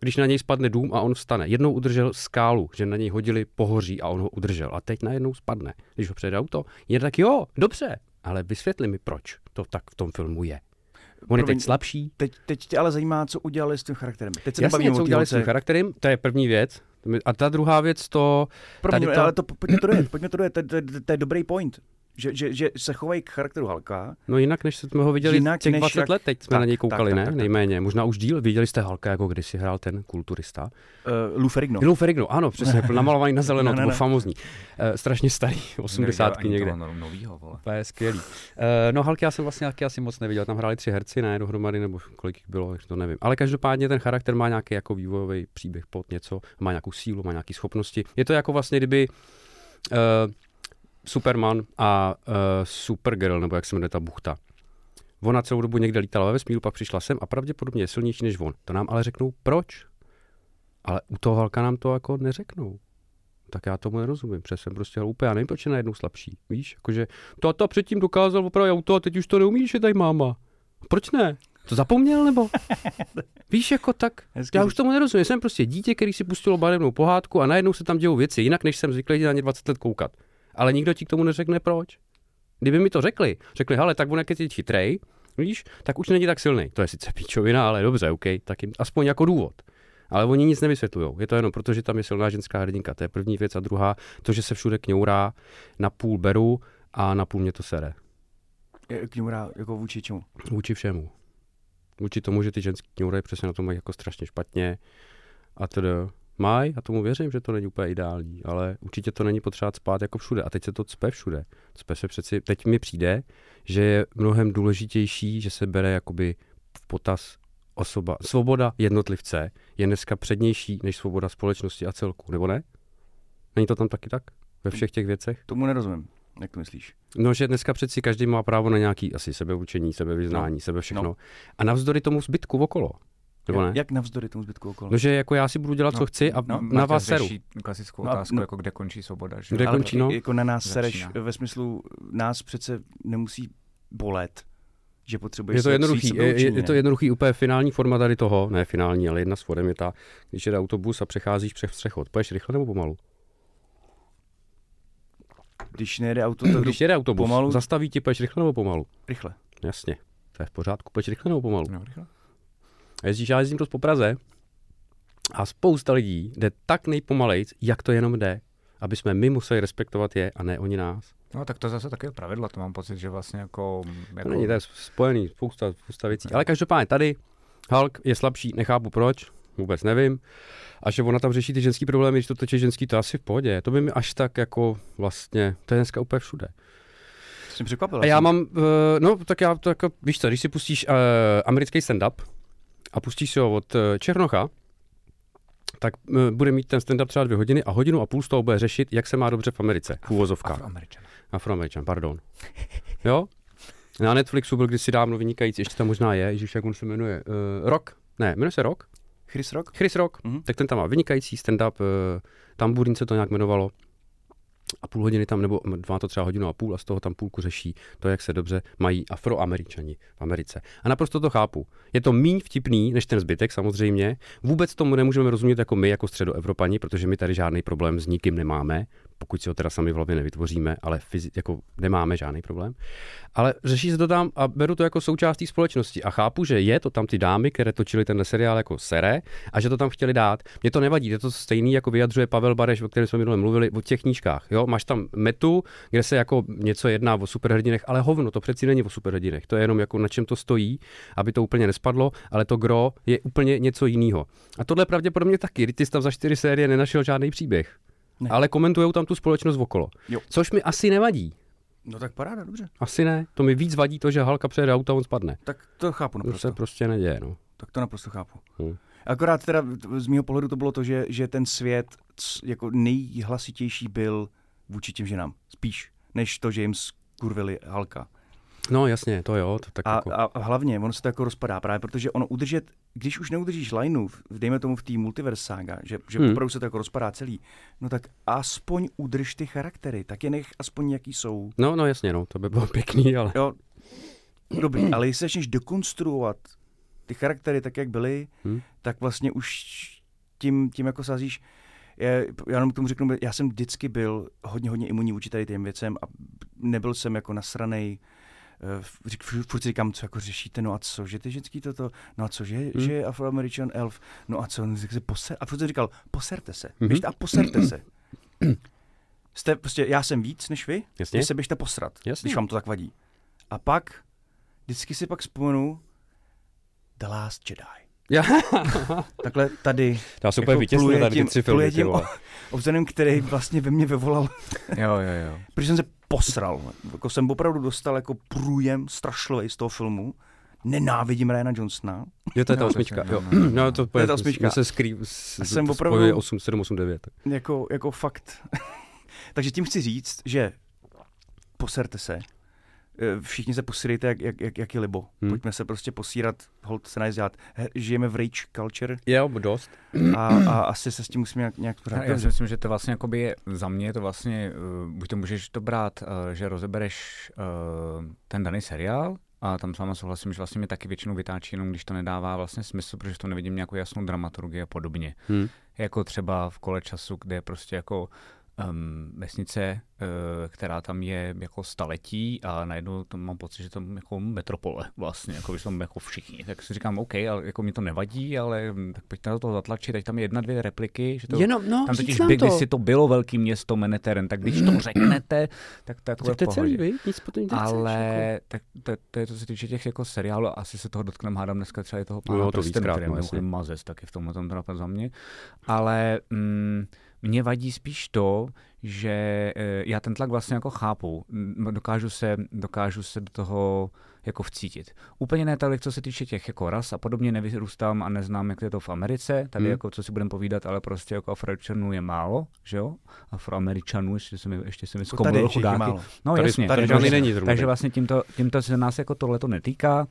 Když na něj spadne dům a on vstane. Jednou udržel skálu, že na něj hodili pohoří a on ho udržel. A teď najednou spadne. Když ho přejde auto, je tak jo, dobře, ale vysvětli mi, proč to tak v tom filmu je. On je teď slabší. Teď, teď tě ale zajímá, co udělali s tím charakterem. Teď se Jasně, co udělali s tím charakterem, to je první věc. A ta druhá věc, to... Promiň, tady to- ale to, pojďme to dojet, pojďme to dojet, to, to, to, to je dobrý point. Že, že, že se chovají k charakteru Halka, No jinak, než jsme ho viděli Jinak těch než 20 jak- let, teď jsme tak, na něj tak, koukali, tak, ne? tak, tak. Nejméně. Možná už díl. Viděli jste Halka, jako když si hrál ten kulturista. uh, Lou Ferrigno. No. Lou Ferrigno, ano, přesně, <laughs> namalovaný na zeleno, Ne, to byl famozní. Uh, strašně starý, 80 Ani někde. toho no- novýho, vole. To je skvělý. Uh, no Halky já jsem vlastně taky asi moc neviděl, tam hráli tři herci, ne dohromady, nebo kolik jich bylo, to nevím. Ale každopádně ten charakter má nějaký jako vývojový příběh, plot něco, má nějakou sílu, má nějaké schopnosti. Je to jako vlastně, kdyby uh, Superman a uh, Supergirl, nebo jak se jmenuje ta buchta. Ona celou dobu někde lítala ve vesmíru, pak přišla sem a pravděpodobně je silnější než on. To nám ale řeknou proč. Ale u toho Halka nám to jako neřeknou. Tak já tomu nerozumím, protože jsem prostě hloupý. Já nevím, proč je najednou slabší. Víš, jakože táta předtím dokázal opravit auto a teď už to neumí, že tady máma. Proč ne? To zapomněl nebo? <laughs> Víš, jako tak. Hezky Já už tomu nerozumím. Jsem prostě dítě, který si pustilo barevnou pohádku a najednou se tam dějou věci, jinak než jsem zvyklý na ně 20 let koukat. Ale nikdo ti k tomu neřekne proč. Kdyby mi to řekli, řekli, hele, tak on jak je teď chytrej, víš, tak už není tak silný. To je sice píčovina, ale dobře, OK, tak jim aspoň jako důvod. Ale oni nic nevysvětlují. Je to jenom proto, že tam je silná ženská hrdinka. To je první věc. A druhá, to, že se všude kňourá, na půl beru a na půl mě to sere. Je K němu rá- jako vůči čemu? Vůči všemu. Vůči tomu, že ty ženský kňourají přesně na to mají jako strašně špatně. A tedy mají, a tomu věřím, že to není úplně ideální, ale určitě to není potřeba spát jako všude. A teď se to cpe všude. Cpe se přeci, teď mi přijde, že je mnohem důležitější, že se bere jakoby v potaz osoba. Svoboda jednotlivce je dneska přednější než svoboda společnosti a celku, nebo ne? Není to tam taky tak? Ve všech těch věcech? Tomu nerozumím. Jak to myslíš? No, že dneska přeci každý má právo na nějaký asi sebeučení, sebevyznání, no. sebe všechno. No. A navzdory tomu zbytku okolo. Nebo ne? Jak, navzdory tomu zbytku okolo? No, že jako já si budu dělat, co No, chci a no, na vás seru. klasickou No otázku, no- jako kde končí svoboda. Že? Kde Ale končí, no? jako na nás sereš Začíná. ve smyslu, nás přece nemusí bolet, že potřebuješ Je to jednoduchý, je, je, je to jednoduchý, úplně finální forma tady toho, ne finální, ale jedna z forem je ta, když jede autobus a přecházíš přes přechod. Poješ rychle nebo pomalu? Když nejede auto, tak <clears throat> Když jede autobus, pomalu. zastaví ti, poješ rychle nebo pomalu? rychle. Jasně, to je v pořádku, poješ rychle nebo pomalu? No, rychle. A jezdíš, já jezdím dost po Praze a spousta lidí jde tak nejpomalejc, jak to jenom jde, aby jsme my museli respektovat je a ne oni nás. no, tak to zase taky je pravidlo, to mám pocit, že vlastně jako... To jako není, to je spojený, spousta, spousta věcí. Ale každopádně tady Hulk je slabší, nechápu proč, vůbec nevím. A že ona tam řeší ty ženský problémy, když to točí ženský, to asi v pohodě. To by mi až tak jako vlastně, to je dneska úplně všude. Jsem překvapil. A já mám, uh, no tak já to jako, víš co, když si pustíš uh, americký stand-up a pustíš si ho od uh, Černocha, tak uh, bude mít ten stand-up třeba dvě hodiny a hodinu a půl z toho bude řešit, jak se má dobře v Americe, v úvozovkách. Afroameričan. Afroameričan, pardon. <laughs> Jo? Na Netflixu byl kdysi dávno vynikající, ještě tam možná je, ježiš, jak on se jmenuje, uh, Rock. Ne, jmenuje se Rock? Chris Rock? Chris Rock. Mhm. Tak ten tam má vynikající stand-up, uh, Tamburín se to nějak jmenovalo. A půl hodiny tam, nebo má to třeba hodinu a půl a z toho tam půlku řeší to, jak se dobře mají afroameričani v Americe. A naprosto to chápu. Je to míň vtipný než ten zbytek samozřejmě. Vůbec tomu nemůžeme rozumět jako my, jako středoevropani, protože my tady žádný problém s nikým nemáme, pokud si ho teda sami v hlavě nevytvoříme, ale fyzi- jako nemáme žádný problém. Ale řeší se to tam a beru to jako součást společnosti. A chápu, že je to tam ty dámy, které točily ten seriál jako sere a že to tam chtěli dát. Mně to nevadí, je to stejný, jako vyjadřuje Pavel Bareš, o kterém jsme minule mluvili, o těch knížkách. Jo? Máš tam metu, kde se jako něco jedná o superhrdinech, ale hovno, to přeci není o superhrdinech. To je jenom jako na čem to stojí, aby to úplně nespadlo, ale to gro je úplně něco jiného. A tohle pravděpodobně taky. Ty tam za čtyři série nenašel žádný příběh. Ne. Ale komentují tam tu společnost okolo. Jo. Což mi asi nevadí. No tak paráda, dobře. Asi ne. To mi víc vadí to, že Halka přejede auto a on spadne. Tak to chápu To se naprosto. prostě neděje, no. Tak to naprosto chápu. Hm. Akorát teda z mého pohledu to bylo to, že, že ten svět jako nejhlasitější byl vůči těm ženám. Spíš, než to, že jim skurvili Halka. No jasně, to jo, to tak A, jako... a, hlavně, ono se to jako rozpadá právě, protože ono udržet, když už neudržíš lineu, dejme tomu v té multiverse saga, že, že Hmm. opravdu se to jako rozpadá celý, no tak aspoň udrž ty charaktery, tak je nech aspoň jaký jsou. No, no jasně, no, to by bylo <laughs> pěkný, ale... Jo, dobrý, ale jestli začneš dekonstruovat ty charaktery tak, jak byly, Hmm. tak vlastně už tím, tím jako sázíš, je, já jenom k tomu řeknu, já jsem vždycky byl hodně, hodně imunní vůči tady těm věcem a nebyl jsem jako nasranej, řík, furt si říkám, co jako řešíte, no a co, že ty ženský toto, no a co, že, Hmm. že je afroameričan elf, no a co, no, tak se poser, a furt jsem říkal, poserte se, Mhm. běžte a poserte se. <clears throat> Jste, prostě, já jsem víc než vy, Jasně. se běžte posrat, Jasně. když vám to tak vadí. A pak, vždycky si pak vzpomenu The Last Jedi. Já, <laughs> Takhle tady, já jsem úplně Jako vytěsnil pluje tady ty tím- tři filmy. tím vole. obzorem, který vlastně ve mně vyvolal, <laughs> Jo, jo, jo. <laughs> protože jsem se posral. Jako jsem opravdu dostal jako průjem strašlivý z toho filmu. Nenávidím Ryana Johnsona. Jo, to je ta osmička. Jo. <clears throat> no. To, To je ta osmička. Se skrý, s, A jsem to opravdu- spojuje 8, 7, 8, 9. Jako, jako fakt. Takže tím chci říct, že poserte se. Eh, Všichni se posírejte, jak, jak, jak, jak je libo. Hmm. Hmm. Pojďme se prostě posírat, hold se najít dělat. He- Žijeme v rage culture Jo, dost. a, a asi se s tím musíme nějak, nějak Já pořád. si myslím, že to vlastně jakoby je, za mě je to vlastně, uh, buď to můžeš to brát, uh, že rozebereš uh, ten daný seriál, a tam s váma souhlasím, že vlastně mi taky většinou vytáčí, jenom když to nedává vlastně smysl, protože to nevidím nějakou jasnou dramaturgii a podobně. Hm. Jako třeba v kole času, kde je prostě jako um, vesnice, uh, která tam je jako staletí a najednou to mám pocit, že tam jako metropole vlastně, jako že tam jako všichni. Tak si říkám, OK, ale jako mi to nevadí, ale tak pojďte na to zatlačit, teď tam je jedna, dvě repliky, že to Jenom, no, tam totiž by, to. kdysi to bylo velký město Manhattan, tak když to řeknete, tak to je takové v Řekněte celý, vy? Nic potom nic Ale tak to, to, je to se týče těch jako seriálů, asi se toho dotkneme, hádám dneska třeba i toho No pána jo, to víckrát, který no, je mimochodem mazec taky v tomhle tom teda za mě. Ale mm, mě vadí spíš to, že eh, já ten tlak vlastně jako chápu. Dokážu se, dokážu se do toho jako vcítit. Úplně ne tolik, co se týče těch jako ras a podobně, nevyrůstám a neznám, jak je to v Americe, tady Hmm. jako co si budeme povídat, ale prostě jako Afroameričanů je málo, že jo? Afroameričanů, ještě se mi, ještě se mi tady zkomolil chudáky. málo. No Tady- jasně, tady takže, žádný vlastně- není zrovna takže vlastně tímto, tímto se nás jako tohle to netýká.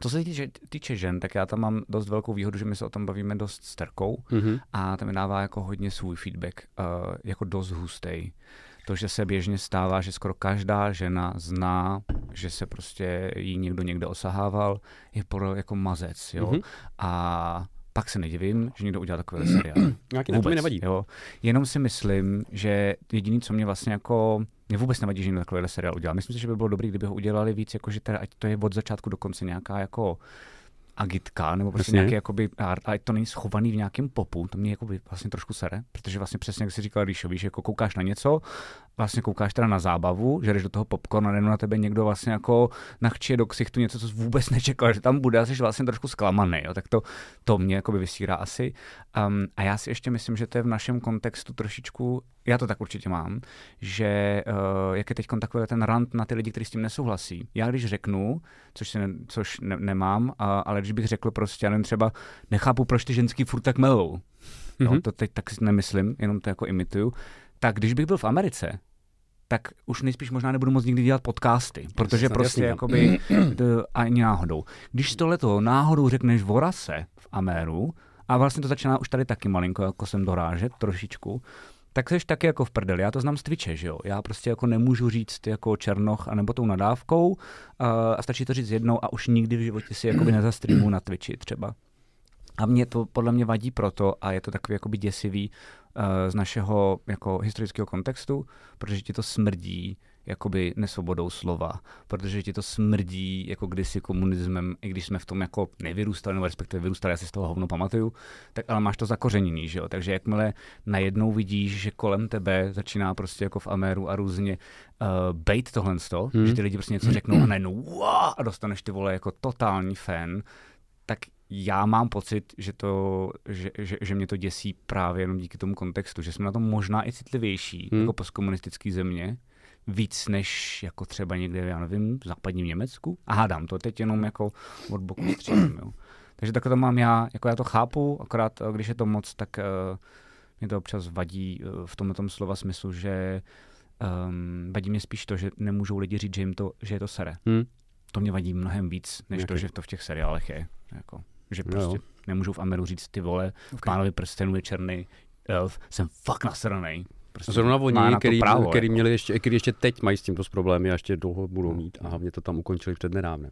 Co se týče, týče žen, tak já tam mám dost velkou výhodu, že my se o tom bavíme dost s Terkou Mhm. a tam mi dává jako hodně svůj feedback, uh, jako dost hustý. To, že se běžně stává, že skoro každá žena zná, že se prostě jí někdo někde osahával, je pro jako mazec, jo. Mhm. A pak se nedivím, že někdo udělal takový seriál. <clears throat> Nějaký to mi nevadí. Jo. Jenom si myslím, že jediný, co mě vlastně jako mě vůbec nevadí, že někdo takovýhle seriál udělal. Myslím si, že by bylo dobré, kdyby ho udělali víc, jako že teda, ať to je od začátku do konce nějaká jako agitka, nebo prostě Jasně. nějaký jakoby, a ať to není schovaný v nějakém popu, to mě jakoby vlastně trošku sere, protože vlastně přesně jak jsi říkal Ríšo, víš, jako koukáš na něco, vlastně koukáš teda na zábavu, že jdeš do toho popcornu a najednou na tebe někdo vlastně jako nachčije do ksichtu něco, co jsi vůbec nečekal, že tam bude a jsi vlastně trošku zklamaný, jo, tak to, to mě jakoby vysírá asi. Um, a já si ještě myslím, že to je v našem kontextu trošičku, já to tak určitě mám, že uh, jak je teď takový ten rant na ty lidi, kteří s tím nesouhlasí. Já když řeknu, což, si ne, což ne, nemám, a, ale když bych řekl prostě, já nevím, třeba nechápu, proč ty ženský furt tak melou. No, Mhm. to teď tak si nemyslím, jenom to jako imituju. Tak když bych byl v Americe, tak už nejspíš možná nebudu moc nikdy dělat podcasty, protože snad prostě jasný, no. jakoby <clears throat> ani náhodou. Když tohleto náhodou řekneš v Orase v Améru, a vlastně to začíná už tady taky malinko, jako jsem dorážet trošičku, tak jsi taky jako v prdeli. Já to znám z Twitche, že jo. Já prostě jako nemůžu říct jako černoch anebo tou nadávkou uh, a stačí to říct jednou a už nikdy v životě si jakoby nezastreamuju na Twitchi třeba. A mě to podle mě vadí proto, a je to takový jakoby děsivý z našeho jako historického kontextu, protože ti to smrdí jakoby nesvobodou slova, protože ti to smrdí jako kdysi komunismem, i když jsme v tom jako nevyrůstali, nebo respektive vyrůstali, já si z toho hovno pamatuju, tak ale máš to zakořeněný, že jo, takže jakmile najednou vidíš, že kolem tebe začíná prostě jako v Améru a různě uh, bejt tohle Hmm. že ty lidi prostě něco řeknou a najednou wow, a dostaneš ty vole jako totální fan, tak já mám pocit, že, to, že, že, že mě to děsí právě jenom díky tomu kontextu, že jsme na tom možná i citlivější Hmm. hmm. jako postkomunistický země, víc než jako třeba někde, já nevím, v západním Německu. A hádám to teď jenom jako od boku střílím, jo. Takže takhle to mám já, jako já to chápu, akorát eh, když je to moc, tak uh, mě to občas vadí uh, v tomhle tom slova smyslu, že um, vadí mě spíš to, že nemůžou lidi říct, že, jim to, že je to sere. Hm. To mě vadí mnohem víc, než Jaký? to, že to v těch seriálech je. Jako, že prostě jo. nemůžou v Ameru říct ty vole, v pánovi prstenu je černý elf, jsem fakt nasranej. Prostě Zrovna oni, na to který, právo, který, jako. měli ještě, který ještě teď mají s tímto problémy a ještě dlouho budou mít a hlavně to tam ukončili před nedávnem.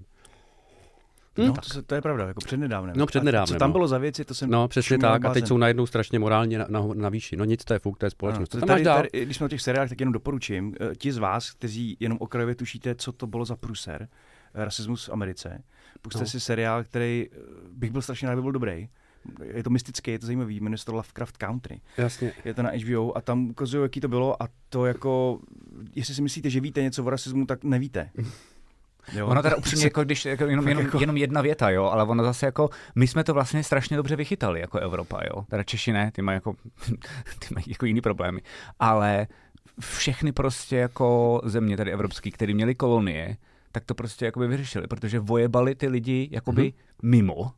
Hm, No, tak. to, se, to je pravda, jako přednedávnem. No, přednedávnem, A co tam no. bylo za věci, to jsem No, přesně tak. A teď jsou najednou strašně morálně na, na, na výši. No nic, to je fuk, to je společnost. Ano, tam tady, máš dál? tady, když jsme o těch seriálech, tak jenom doporučím. eh, Ti z vás, kteří jenom okrajově tušíte, co to bylo za pruser, eh, rasismus v Americe, puste No. si seriál, který eh, bych byl strašně rád, aby byl dobrý. Je to mystický, je to zajímavý, jmenuje se to Lovecraft Country. Jasně. Je to na HBO a tam ukazují, jaký to bylo a to jako, jestli si myslíte, že víte něco o rasismu, tak nevíte. <laughs> Jo? Ono teda upřímně, jako když jako jenom, jenom, jako- jenom, jedna věta, jo, ale ono zase jako, my jsme to vlastně strašně dobře vychytali jako Evropa, jo. Teda Češi ne, ty mají jako, <laughs> ty mají jako jiný problémy, ale všechny prostě jako země tady evropský, které měly kolonie, tak to prostě jakoby vyřešili, protože vojebali ty lidi jakoby Mhm. mm-hmm. mimo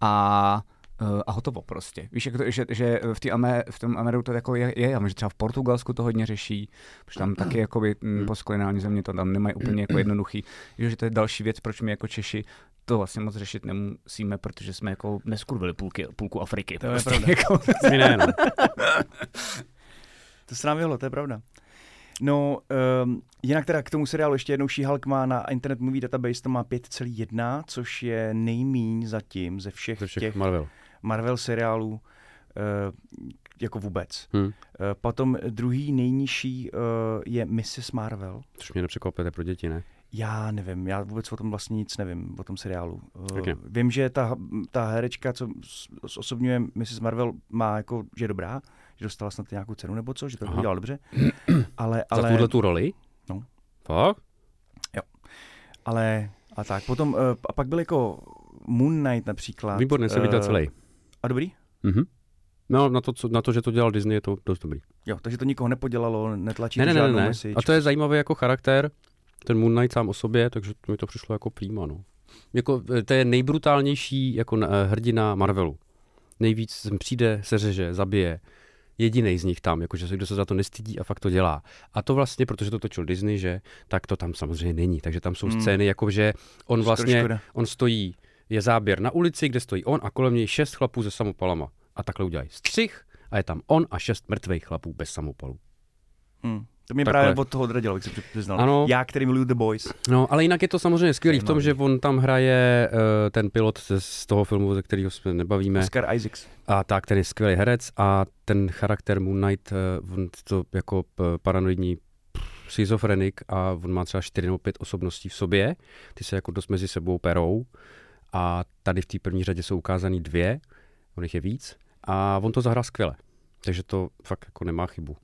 a eh, a hotovo prostě. Víš, jak to, že, že v, tý Amé, v tom Ameriku to jako je, je, já že třeba v Portugalsku to hodně řeší, protože tam taky jakoby mm, postkoloniální země to tam nemají úplně jako <clears throat> jednoduchý. Víš, že to je další věc, proč my jako Češi to vlastně moc řešit nemusíme, protože jsme jako neskurvili půlky, půlku Afriky. To je prostě pravda. Jako, <laughs> no. <laughs> To se nám vyhlo, to je pravda. No, um, jinak teda k tomu seriálu ještě jednou She-Hulk má na Internet Movie Database, to má 5,1, což je nejmíň zatím ze všech, Ze všech těch Marvel. Marvel seriálů uh, jako vůbec. Hm. Uh, potom druhý nejnižší uh, je Mrs. Marvel. Což mě nepřekvapuje, pro děti, ne? Já nevím, já vůbec o tom vlastně nic nevím, o tom seriálu. Ne? vím, že ta, ta herečka, co osobňuje Mrs. Marvel, má jako, že je dobrá, že dostala snad nějakou cenu nebo co, že to Aha. udělala dobře. <clears throat> Ale, Za ale, tuhle tu roli? No. Fakt? ale a tak. Potom, uh, a pak byl jako Moon Knight například. Výborně, jsem viděl eh, celý. A dobrý? Mhm. No, na to, co, na to, že to dělal Disney, je to dost dobrý. Jo, takže to nikoho nepodělalo, netlačí Ne, ne, ne, ne. message. A to je zajímavý jako charakter, ten Moon Knight sám o sobě, takže mi to přišlo jako prýma, no. Jako, eh, to je nejbrutálnější jako eh, hrdina Marvelu. Nejvíc sem přijde, seřeže, zabije. Jediný z nich tam, jakože se, kdo se za to nestydí a fakt to dělá. A to vlastně, protože to točil Disney, že, tak to tam samozřejmě není. Takže tam jsou Hmm. scény, jako že on vlastně, on stojí, je záběr na ulici, kde stojí on a kolem něj šest chlapů se samopalama. A takhle udělají střih a je tam on a šest mrtvých chlapů bez samopalů. Hmm. To mě Takhle. právě od toho odradilo, jak jsem přiznal. Ano. Já, který miluju The Boys. No, ale jinak je to samozřejmě skvělý v tom, že on tam hraje uh, ten pilot z, z toho filmu, ze kterého jsme nebavíme. Oscar Isaacs. A tak, ten je skvělý herec a ten charakter Moon Knight, uh, on to jako p- paranoidní schizofrenik a on má třeba čtyři nebo pět osobností v sobě. Ty se jako dost mezi sebou perou a tady v té první řadě jsou ukázaný dvě, on jich je víc a on to zahrál skvěle. Takže to fakt jako nemá chybu.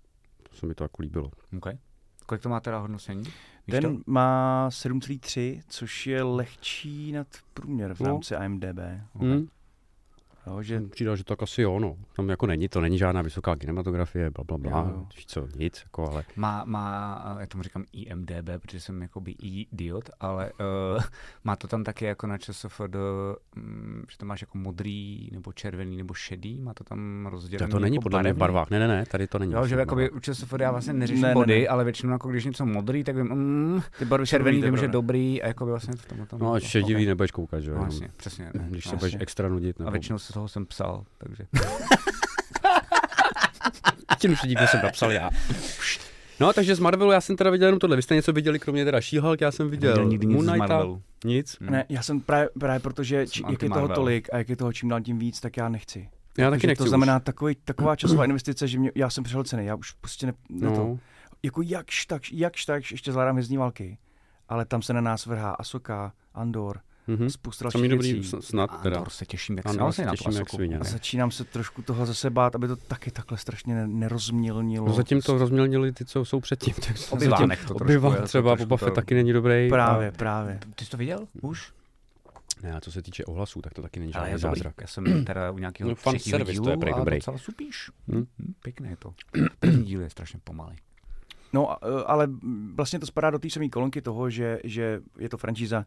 To se mi to jako líbilo. okay. Kolik to má teda hodnocení? Víš Ten to? má 7,3, což je lehčí nad průměr v No. rámci IMDb. Okay. Hmm. Jo, že Přidal, že to tak asi jo, no. Tam jako není, to není žádná vysoká kinematografie, bla, bla, bla. Jo, co, nic, jako, ale Má, má, já tomu říkám IMDB, protože jsem jakoby idiot, ale uh, <laughs> má to tam taky jako na ČSFD, um, že to máš jako modrý, nebo červený, nebo šedý, má to tam to, rozdělené to není jako podle mě v barvách. Ne, ne, ne, tady to není. Jo, že jakoby u ČSFD já vlastně neřeším Ne, ne, body, ne. ale většinou jako když něco modrý, tak vím, mm, ty barvy červený to vím, je že dobrý a jako by vlastně v tom tam. No a šedivý nebudeš koukat, že jo? No, vlastně, přesně. Když se no, budeš extra nudit. Nebo... A většinou se toho jsem psal, takže. <laughs> Většinu šedivý jsem napsal já. No, takže z Marvelu já jsem teda viděl jenom tohle. Vy jste něco viděli, kromě teda She-Hulk, já jsem viděl Neviděl nikdy nic Moon z Knighta. Marvelu. Nic. Hm. Ne, já jsem právě, právě protože, či, jak je toho tolik a jak je toho čím dál tím víc, tak já nechci. Já taky nechci to znamená takový, taková časová investice, že mě, já jsem přehlcený, já už prostě ne, už. ne to. No, Jako jakž tak, jakž tak, ještě zvládám hvězdní války. Ale tam se na nás vrhá Asoka, Andor, mhm. spousta dalších dobrý, věcí. s- snad teda. Andor se těším, jak Andor se se na to těším jak svině, začínám se trošku toho zase bát, aby to taky takhle strašně ne- nerozmělnilo. No, zatím to rozmělnili ty, co jsou předtím. Tak Obi-Wanek to trošku třeba, trošku Boba Fett to- taky není dobrý. Právě, právě. Ty jsi to viděl? Už? Ne, a co se týče ohlasů, tak to taky není žádný dobrý. zázrak. Já jsem teda u nějakého No, fan třetího service, to dílu je prej a dobrý. docela supíš. Hm. Hm, Pěkné je to. <clears throat> První díl je strašně pomalý. No, a- ale vlastně to spadá do té samé kolonky toho, že, že je to franšíza,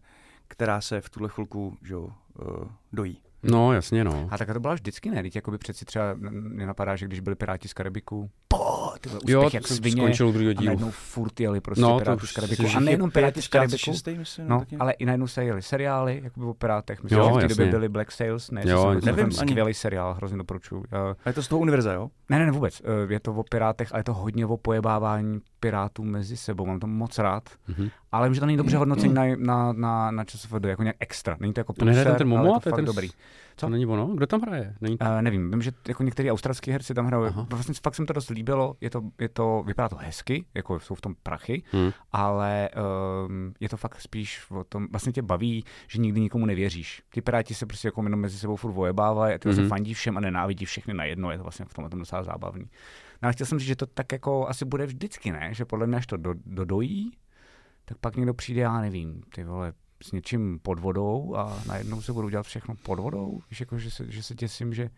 která se v tuhle chvilku že, eh, dojí. No, jasně, no. A tak to byla vždycky, ne? Teď jakoby přeci třeba mě napadá, že když byli Piráti z Karibiku, po, tyhle úspěch Jo, jak to svině, skončil u druhého a dílu. najednou furt jeli prostě No, to Piráti z si Karibiku. A nejenom Piráti z Karibiku, šestý, myslím, No, taky. ale i najednou se jeli seriály, jako by o pirátech. Myslím, Jo, že v té době byly Black Sails, ne? Jo, něco nevím, skvělý seriál, hrozně doporučuju. Uh, A je to z toho univerza, jo? ne, ne, ne, vůbec. Uh, je to o pirátech a je to hodně o pojebávání pirátů mezi sebou, mám to moc rád, Mhm. ale vím, že to není dobře hodnocení na, na, na, na ČSFD, jako nějak extra, není to jako To průser, ten ale je to fakt ten dobrý. Co? To není ono? Kdo tam hraje? Není to... Uh, nevím, vím, že jako některý australský herci tam hrajou. Aha. Vlastně fakt se mi to dost líbilo. Je to, je to, vypadá to hezky, jako jsou v tom prachy, Hmm. ale um, je to fakt spíš o tom, vlastně tě baví, že nikdy nikomu nevěříš. Ty piráti se prostě jako jenom mezi sebou furt vojebávají a ty vlastně Mhm. fandí všem a nenávidí všechny najednou. Je to vlastně v tomhle tom docela zábavný. No ale chtěl jsem říct, že to tak jako asi bude vždycky, ne? Že podle mě, až to do, dodojí, tak pak někdo přijde, já nevím, ty vole, s něčím pod vodou a najednou se budou dělat všechno pod vodou. Víš, jako, že, se, že se těsím, že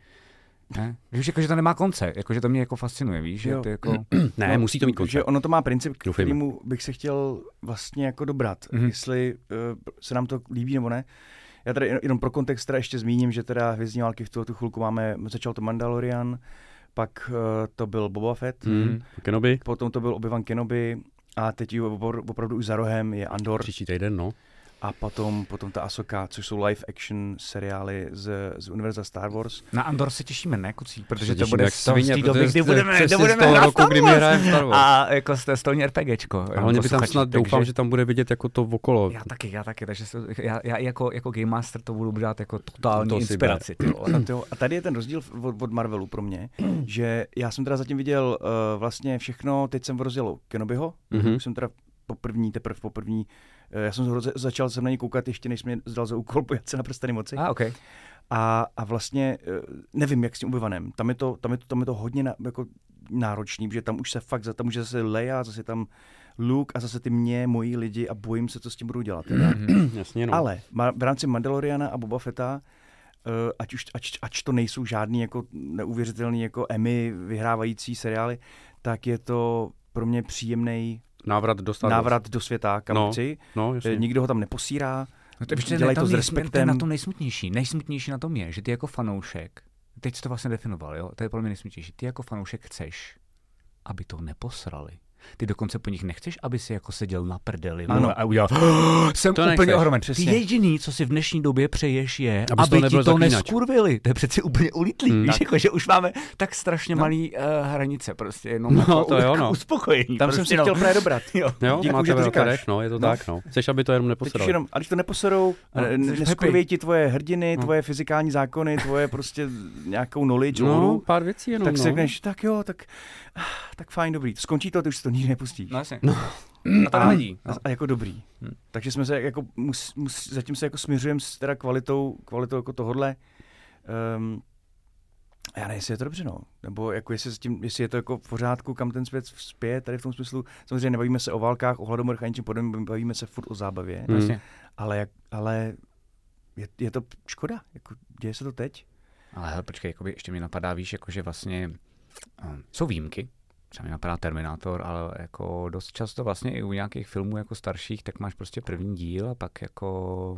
ne? Víš, jako, že to nemá konce, jako, že to mě jako fascinuje, víš, že ty jako... <clears throat> Ne, No, musí to mít konce. Že ono to má princip, k kterému bych se chtěl vlastně jako dobrat. Mhm. Mm-hmm. Jestli uh, se nám to líbí nebo ne. Já tady jenom pro kontext teda ještě zmíním, že teda hvězdní války v tuhle tu chvilku máme, začal to Mandalorian, pak uh, to byl Boba Fett, mm. Hmm. Kenobi? potom to byl Obi-Wan Kenobi a teď opravdu už za rohem je Andor Příští týden, no. A potom, potom ta Asoka, což jsou live action seriály z, z univerza Star Wars. Na Andor se těšíme, ne, kucí? Protože to bude z té doby, kdy budeme, kdy z budeme toho hrát roku, Star kdy my hrajeme Star Wars. A jako z té stolní RPGčko. A hlavně by tam snad doufám, takže- že tam bude vidět jako to okolo. Já taky, já taky, takže se, já, já jako, jako Game Master to budu brát jako totální To si inspiraci. Ty vole. A, tady je ten rozdíl v- od, od Marvelu pro mě, <clears throat> že já jsem teda zatím viděl uh, vlastně všechno, teď jsem rozděl Kenobiho, Mhm. mm-hmm. už jsem teda poprvní, teprve poprvní, uh, já jsem začal jsem na něj koukat ještě než mě zdal za úkol <laughs> pojat se na prsteny moci. A, okay. A, a vlastně uh, nevím, jak s tím Obi-Wanem. Tam je to, tam je to, tam je to hodně na, jako náročný, protože tam už se fakt, za- tam už je zase Leia, zase tam Luke a zase ty mě, moji lidi a bojím se, co s tím budou dělat. Teda. <clears throat> Jasně, no. Ale v rámci Mandaloriana a Boba Fetta, uh, ať, už, ať, ač to nejsou žádný jako neuvěřitelný jako Emmy vyhrávající seriály, tak je to pro mě příjemný Návrat do Star Wars. návrat do světa, kam No, chci. No, Eh, jasně. Nikdo ho tam neposírá. No to, ještě Dělají ne, to s respektem. To je na tom nejsmutnější. Nejsmutnější na tom je, že ty jako fanoušek, teď jsi to vlastně definoval, jo? To je pro mě nejsmutnější. Ty jako fanoušek chceš, aby to neposrali. Ty dokonce po nich nechceš, aby si jako seděl na prdeli Ano. a udělal, <gasps> jsem To úplně nechceš, ohromen. Ty jediný, co si v dnešní době přeješ, je, Abys to aby ti nebyl to neskurvili. To je přeci úplně ulitlý. Hmm. Víš, Tak. jako, že už máme tak strašně No. malý uh, hranice, prostě jenom No, jako, to jo, no. <laughs> uspokojení. Tam prostě, jsem si no. chtěl právě dobrat. <laughs> Jo. Jo, Díky, máte že to říkáš. no, je to No. tak, no. Chceš, aby to jenom neposrali. jenom, a když to neposerou, No, no, neskurvějí happy. ti tvoje hrdiny, No. tvoje fyzikální zákony, tvoje prostě nějakou knowledge, No, pár věcí jenom, tak no. si řekneš, tak jo, tak, <sighs> tak fajn, dobrý. Skončí to, ty už to nikdy nepustíš. No, jasně. No. A to nevadí. A, a jako dobrý. Hm. Takže jsme se jako, mus, mus, zatím se jako směřujeme s teda kvalitou, kvalitou jako tohodle. Um, já nevím, jestli je to dobře, no. Nebo jako jestli, s tím, jestli je to jako v pořádku, kam ten svět spěje, tady v tom smyslu. Samozřejmě nebavíme se o válkách, o hladomorech a něčem podobným, bavíme se furt o zábavě. Hmm. Jasně. Ale, jak, ale je, je, to škoda. Jako, děje se to teď? Ale hele, počkej, jakoby ještě mi napadá, víš, jako že vlastně jsou výjimky, třeba mi napadá Terminátor, ale jako dost často vlastně i u nějakých filmů jako starších, tak máš prostě první díl a pak jako...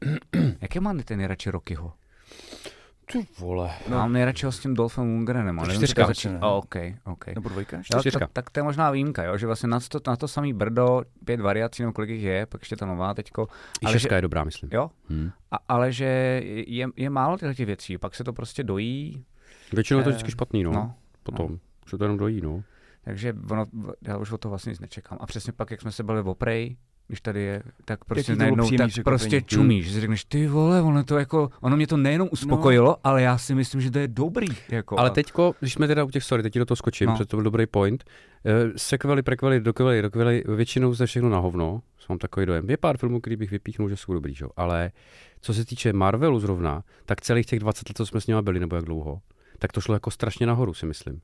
<clears throat> Jaké má ty nejradši Rockyho? Ty vole. No. Mám nejradši ho s tím Dolphem Lundgrenem. čtyřka to začne, začíná. ne? Oh, OK, OK. Nebo dvojka? Čtyřka. tak, tak, to je možná výjimka, jo? že vlastně na to, na to samý Brdo, pět variací, nebo kolik jich je, pak ještě ta nová teďko. I Ale že- je dobrá, myslím. Jo, Hmm. a, ale že je, je málo těchto těch věcí, pak se to prostě dojí, Většinou je to Eh, vždycky špatný, no. no. Potom. Se to jenom dojí, no. Takže ono, já už o to vlastně nic nečekám. A přesně pak, jak jsme se bavili o Prey, když tady je, tak prostě bylo najednou tak překvapení. prostě Hmm. čumíš, že řekneš, ty vole, ono to jako, ono mě to nejenom uspokojilo, no. ale já si myslím, že to je dobrý. Jako, Ale teďko, když jsme teda u těch, sorry, teď do toho skočím, No. no. protože to byl dobrý point. Uh, sekvely, prekvely, dokvely, dokvely, většinou ze všechno na hovno, mám takový dojem. Je pár filmů, který bych vypíchnul, že jsou dobrý, že? jo. ale co se týče Marvelu zrovna, tak celých těch 20 let, co jsme s nimi byli, nebo jak dlouho, tak to šlo jako strašně nahoru, si myslím.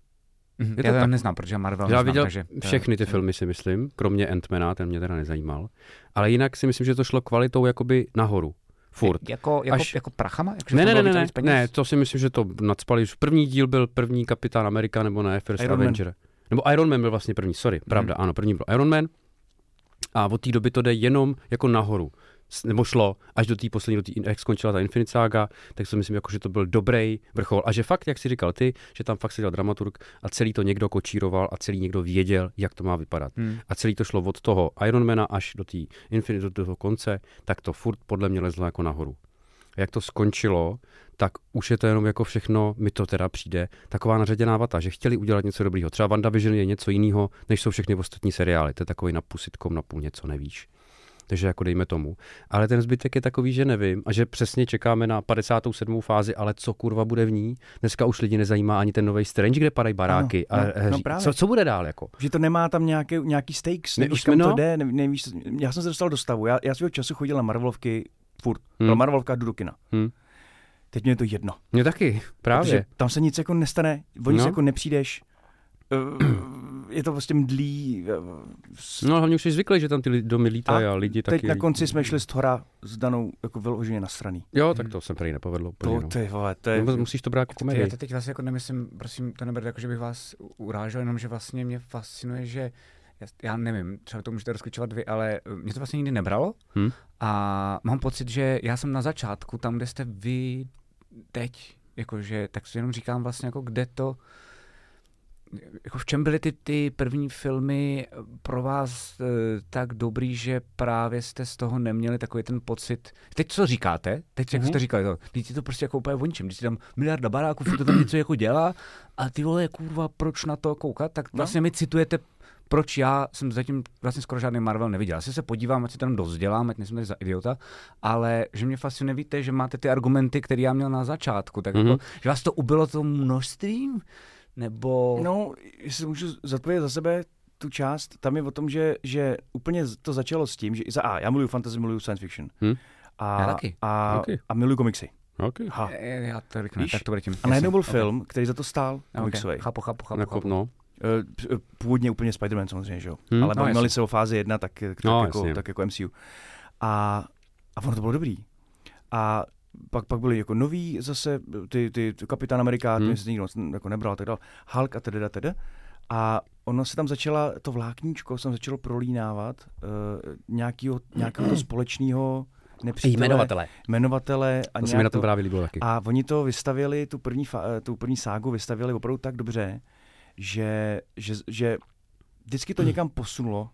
Mhm, je to já to tak. neznám, protože Marvel Já neznám, viděl takže všechny ty filmy, si myslím, kromě Ant-Mana, ten mě teda nezajímal. Ale jinak si myslím, že to šlo kvalitou jakoby nahoru. Furt. Jako, jako, Až- jako prachama? Jako, Ne, ne, ne, ne, ne, to si myslím, že to nadspali. První díl byl první kapitán Amerika, nebo ne, First Iron Man. Avenger. Nebo Iron Man byl vlastně první, sorry, Mhm. pravda, ano, první byl Iron Man. A od té doby to jde jenom jako nahoru. Nebo šlo až do té poslední, do tý, jak skončila ta Infinite Saga, tak si myslím, jako, že to byl dobrý vrchol. A že fakt, jak si říkal ty, že tam fakt seděl dramaturg a celý to někdo kočíroval a celý někdo věděl, jak to má vypadat. Hmm. A celý to šlo od toho Ironmana až do té Infinite, do toho konce, tak to furt podle mě lezlo jako nahoru. jak to skončilo, tak už je to jenom jako všechno, mi to teda přijde, taková naředěná vata, že chtěli udělat něco dobrýho. Třeba WandaVision je něco jiného, než jsou všechny ostatní seriály. To je takový na půl sitcom, na půl něco nevíš. Takže jako dejme tomu. Ale ten zbytek je takový, že nevím a že přesně čekáme na 57. fázi, ale co kurva bude v ní? Dneska už lidi nezajímá ani ten nový Strange, kde padají baráky. Ano, a no, no právě. co, co, bude dál jako? Že to nemá tam nějaký, nějaký stakes, Ne, nevíš, kam jsme- to no. jde, ne, nevíš, já jsem se dostal do stavu, já, já svého času chodil na Marvelovky furt, Hmm. byla Marvelovka, jdu do kina. Hmm. Teď mě je to jedno. Mně taky, právě. Protože tam se nic jako nestane, o nic No. jako nepřijdeš. Eh, Je to prostě mdlý. eh, No hlavně už jsi zvyklý, že tam ty domy lítají a, A lidi taky. Teď na konci jsme šli z Thora s Danou jako vyloženě na straně. Jo, tak to se prý nepovedlo. To, no. ty vole, to je... No, musíš to brát jako Já komedii. to teď vlastně jako nemyslím, prosím, to neberte jako, že bych vás urážel, jenom že vlastně mě fascinuje, že já, já nevím, třeba to můžete rozklíčovat vy, ale eh, mě to vlastně nikdy nebralo Hm? a mám pocit, že já jsem na začátku, tam, kde jste vy teď, jakože, tak si jenom říkám vlastně, jako kde to, jako v čem byly ty, ty první filmy pro vás e, tak dobrý, že právě jste z toho neměli takový ten pocit. Teď co říkáte? Teď jak Mhm. jste říkali, to, teď je to prostě jako úplně o ničem. Když si tam miliarda baráků, to tam něco jako dělá a ty vole, kurva, proč na to koukat? Tak No. vlastně mi citujete proč já jsem zatím vlastně skoro žádný Marvel neviděl. Asi se podívám, ať si tam dost dělám, ať nejsem tady za idiota, ale že mě fascinuje, víte, že máte ty argumenty, které já měl na začátku, tak mm-hmm. Mhm. jako, že vás to ubilo to množstvím, nebo... No, jestli můžu zodpovědět za sebe tu část, tam je o tom, že, že úplně to začalo s tím, že za A, já miluju fantasy, miluju science fiction. Hm. A, Já taky. A, Taky. a miluju komiksy. Okay. Ha. E, Já to řeknu, tak to bude tím. A najednou byl Jasně, film, který za to stál, komiksový. ok, Chápu, chápu, chápu. Jako, chápu. no. Eh, eh, Původně úplně Spider-Man samozřejmě, že jo? Hm. Ale No, jasně. se o fázi jedna, tak, tak, No, jako, jasně. tak jako MCU. A, a ono to bylo dobrý. A pak, pak byly jako nový zase ty, ty, ty Kapitán Amerika, Hmm. hmm. se nikdo jako nebral, tak dál. Hulk a teda, teda. A ono se tam začala, to vlákníčko se tam začalo prolínávat uh, nějakého, nějakého to společného nepřítele, Jmenovatele. jmenovatele a To se mi na tom to- právě líbilo taky. a oni to vystavili, tu první, fa- eh, tu první ságu vystavili opravdu tak dobře, že, že, že vždycky to někam posunulo,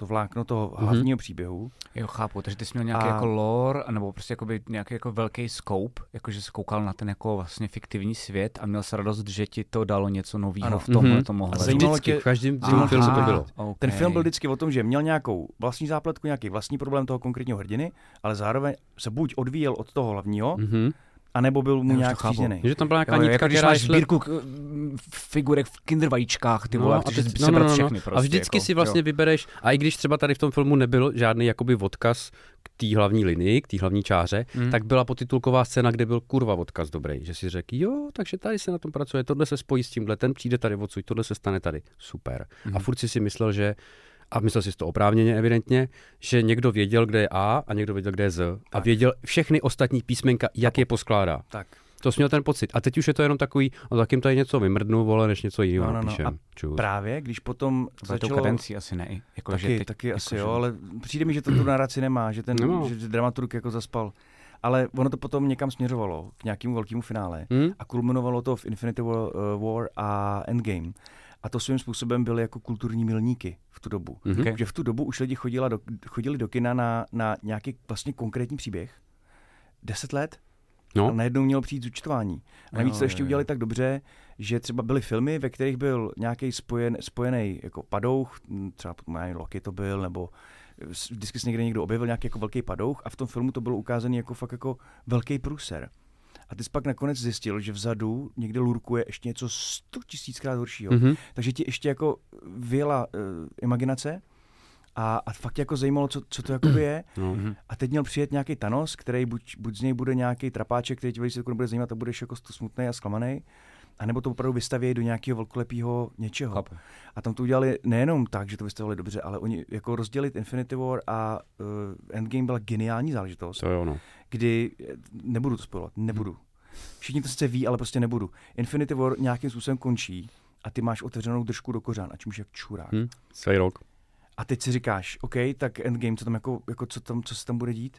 to vlákno toho Mhm. hlavního příběhu. Jo, chápu, takže ty jsi měl nějaký A- jako lore, nebo prostě jakoby nějaký jako velký scope, jakože jsi koukal na ten jako vlastně fiktivní svět a měl se radost, že ti to dalo něco nového v tomhle Mhm. tom A ohledu. zajímalo tě- v každém filmu to bylo. Okay. Ten film byl vždycky o tom, že měl nějakou vlastní zápletku, nějaký vlastní problém toho konkrétního hrdiny, ale zároveň se buď odvíjel od toho hlavního, Mhm. anebo byl mu nějak přízněný. Že tam byla nějaká Jo, nitka, jako když máš šla... sbírku k- m, figurek v kindervajíčkách, ty vole, No, a a, chceš teď- sebrat všechny a prostě, vždycky jako, si vlastně jo. vybereš, a i když třeba tady v tom filmu nebyl žádný jakoby odkaz k té hlavní linii, k té hlavní čáře, Mm. tak byla potitulková scéna, kde byl kurva odkaz dobrý, že si řekl, jo, takže tady se na tom pracuje, tohle se spojí s tímhle, ten přijde tady odsud, tohle se stane tady, super. Mhm. A furt si si myslel, že a myslel si to oprávněně evidentně, že někdo věděl, kde je A a někdo věděl, kde je Z. A Tak. věděl všechny ostatní písmenka, jak je poskládá. Tak. To jsi měl ten pocit. A teď už je to jenom takový, no tak jim tady něco vymrdnu, vole, než něco jiného No, no, no. A Čus. Právě, když potom Za tou začalo... kadencí asi ne. Jako, Taky, že teď, taky jako, asi že- jo, ale přijde mi, že to tu narraci nemá, že ten Nemá. že dramaturg jako zaspal. Ale ono to potom někam směřovalo, k nějakému velkému finále. Hm? A kulminovalo to v Infinity War, uh, War a Endgame. A to svým způsobem byly jako kulturní milníky v tu dobu. Mhm. Okay. Že v tu dobu už lidi chodila do, chodili do kina na, na nějaký vlastně konkrétní příběh. Deset let No. a najednou mělo přijít zúčtování. A navíc Jo, to ještě jo. udělali tak dobře, že třeba byly filmy, ve kterých byl nějaký spojen, spojený jako padouch, třeba mají Loki to byl, nebo vždycky se někde někdo objevil nějaký jako velký padouch a v tom filmu to bylo ukázané jako fakt jako velký průser. A ty jsi pak nakonec zjistil, že vzadu někde lurkuje ještě něco sto tisíckrát horšího. Mhm. Takže ti ještě jako vyjela uh, imaginace a, a fakt tě jako zajímalo, co, co to jakoby je. Mhm. A teď měl přijet nějaký Thanos, který buď, buď z něj bude nějaký trapáček, který tě velice nebude zajímat a budeš jako smutný a zklamaný, anebo to opravdu vystavějí do nějakého velkolepého něčeho. Chápu. A tam to udělali nejenom tak, že to vystavili dobře, ale oni jako rozdělit Infinity War a uh, Endgame byla geniální záležitost, To jo, no. kdy, eh, nebudu to spojovat, nebudu. Všichni to sice ví, ale prostě nebudu. Infinity War nějakým způsobem končí a ty máš otevřenou držku do kořán a čímž jak čurák. Hm? Celý rok. A teď si říkáš, OK, tak Endgame, co tam jako, jako co, tam, co se tam bude dít?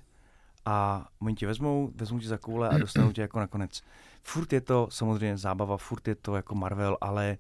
A oni tě vezmou, vezmou tě za koule a dostanou tě jako nakonec. Furt je to samozřejmě zábava, furt je to jako Marvel, ale,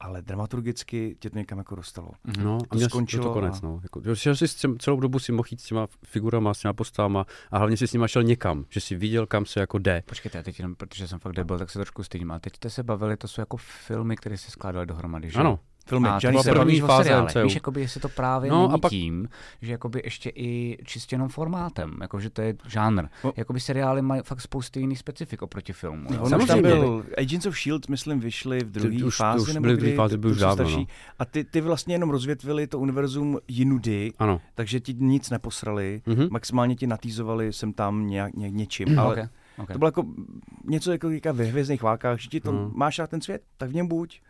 ale dramaturgicky tě to někam jako dostalo. No, To a měl skončilo to, to konec, a- no. Jako, že jsi s těm, celou dobu si mohl jít s těma figurama, s těma postavama a hlavně si s nima šel někam, že si viděl, kam se jako jde. Počkejte, já teď jenom, protože jsem fakt debil, tak se trošku stydím. A teď jste se bavili, to jsou jako filmy, které se skládaly dohromady, že? Ano, Filmy, A Johnny teď byla první fáze. MCU. Víš, jakoby, jestli to právě No, no, a není pak- tím, že jakoby ještě i čistě jenom formátem, jakože to je žánr. No. Jakoby seriály mají fakt spousty jiných specifik oproti filmu. No, už tam Samozřejmě. byl Agents of S.H.I.E.L.D., myslím, vyšly v druhé to fázi, už nebo byly v kdy, druhé fázi, to- byly to už dávno, starší. no. A ty, ty vlastně jenom rozvětvili to univerzum jinudy, ano. takže ti nic neposrali, Mhm. maximálně ti natýzovali sem tam nějak, ně, něčím, ale Okay. Okay. to bylo jako něco jako říká ve hvězdných válkách, že ti to No. máš rád ten svět, tak v něm buď.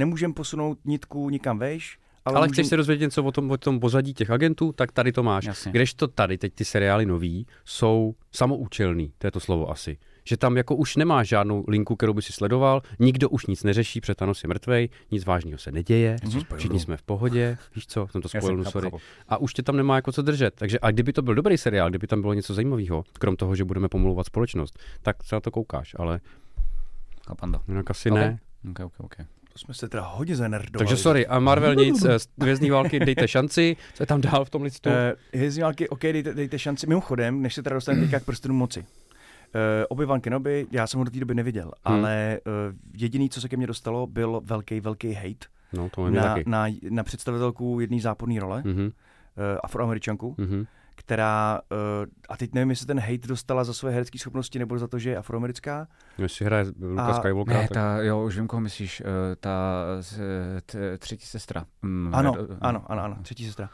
Nemůžem posunout nitku nikam vejš, ale, Ale, můžem... chceš se dozvědět něco o tom, o tom pozadí těch agentů, tak tady to máš. Jasně. Kdežto tady teď ty seriály nový jsou samoučelný, to je to slovo asi. Že tam jako už nemáš žádnou linku, kterou by si sledoval, nikdo už nic neřeší, protože Thanos je mrtvej, nic vážného se neděje, všichni jsme v pohodě, víš co, jsem to spojil, sorry. A už tě tam nemá jako co držet. Takže a kdyby to byl dobrý seriál, kdyby tam bylo něco zajímavého, krom toho, že budeme pomlouvat společnost, tak se na to koukáš, ale Chápando. jinak asi Ok. ne. Okay, okay, okay. Jsme se teda hodně zanerdovali. Takže sorry, a Marvel <laughs> nic, eh, Hvězdný války dejte šanci, co je tam dál v tom listu? Uh, Hvězdní války, OK, dejte, dejte šanci. Mimochodem, než se teda dostaneme teďka k prstenu moci. Uh, Obi-Wan Kenobi, já jsem ho do té doby neviděl, Hmm. ale uh, jediný, co se ke mně dostalo, byl velký, velký hate No, to na, taky. na, na představitelku jedné záporné role, Mhm, uh, afroameričanku, mhm. Která, uh, a teď nevím, jestli ten hate dostala za své herecké schopnosti nebo za to, že je afroamerická. Jestli hraje Luka A- Skywalker, Ne, tak... ta, jo, už vím, koho myslíš, eh, ta t- třetí sestra. Mm, Ano, eh, ano, ano, ano, třetí sestra.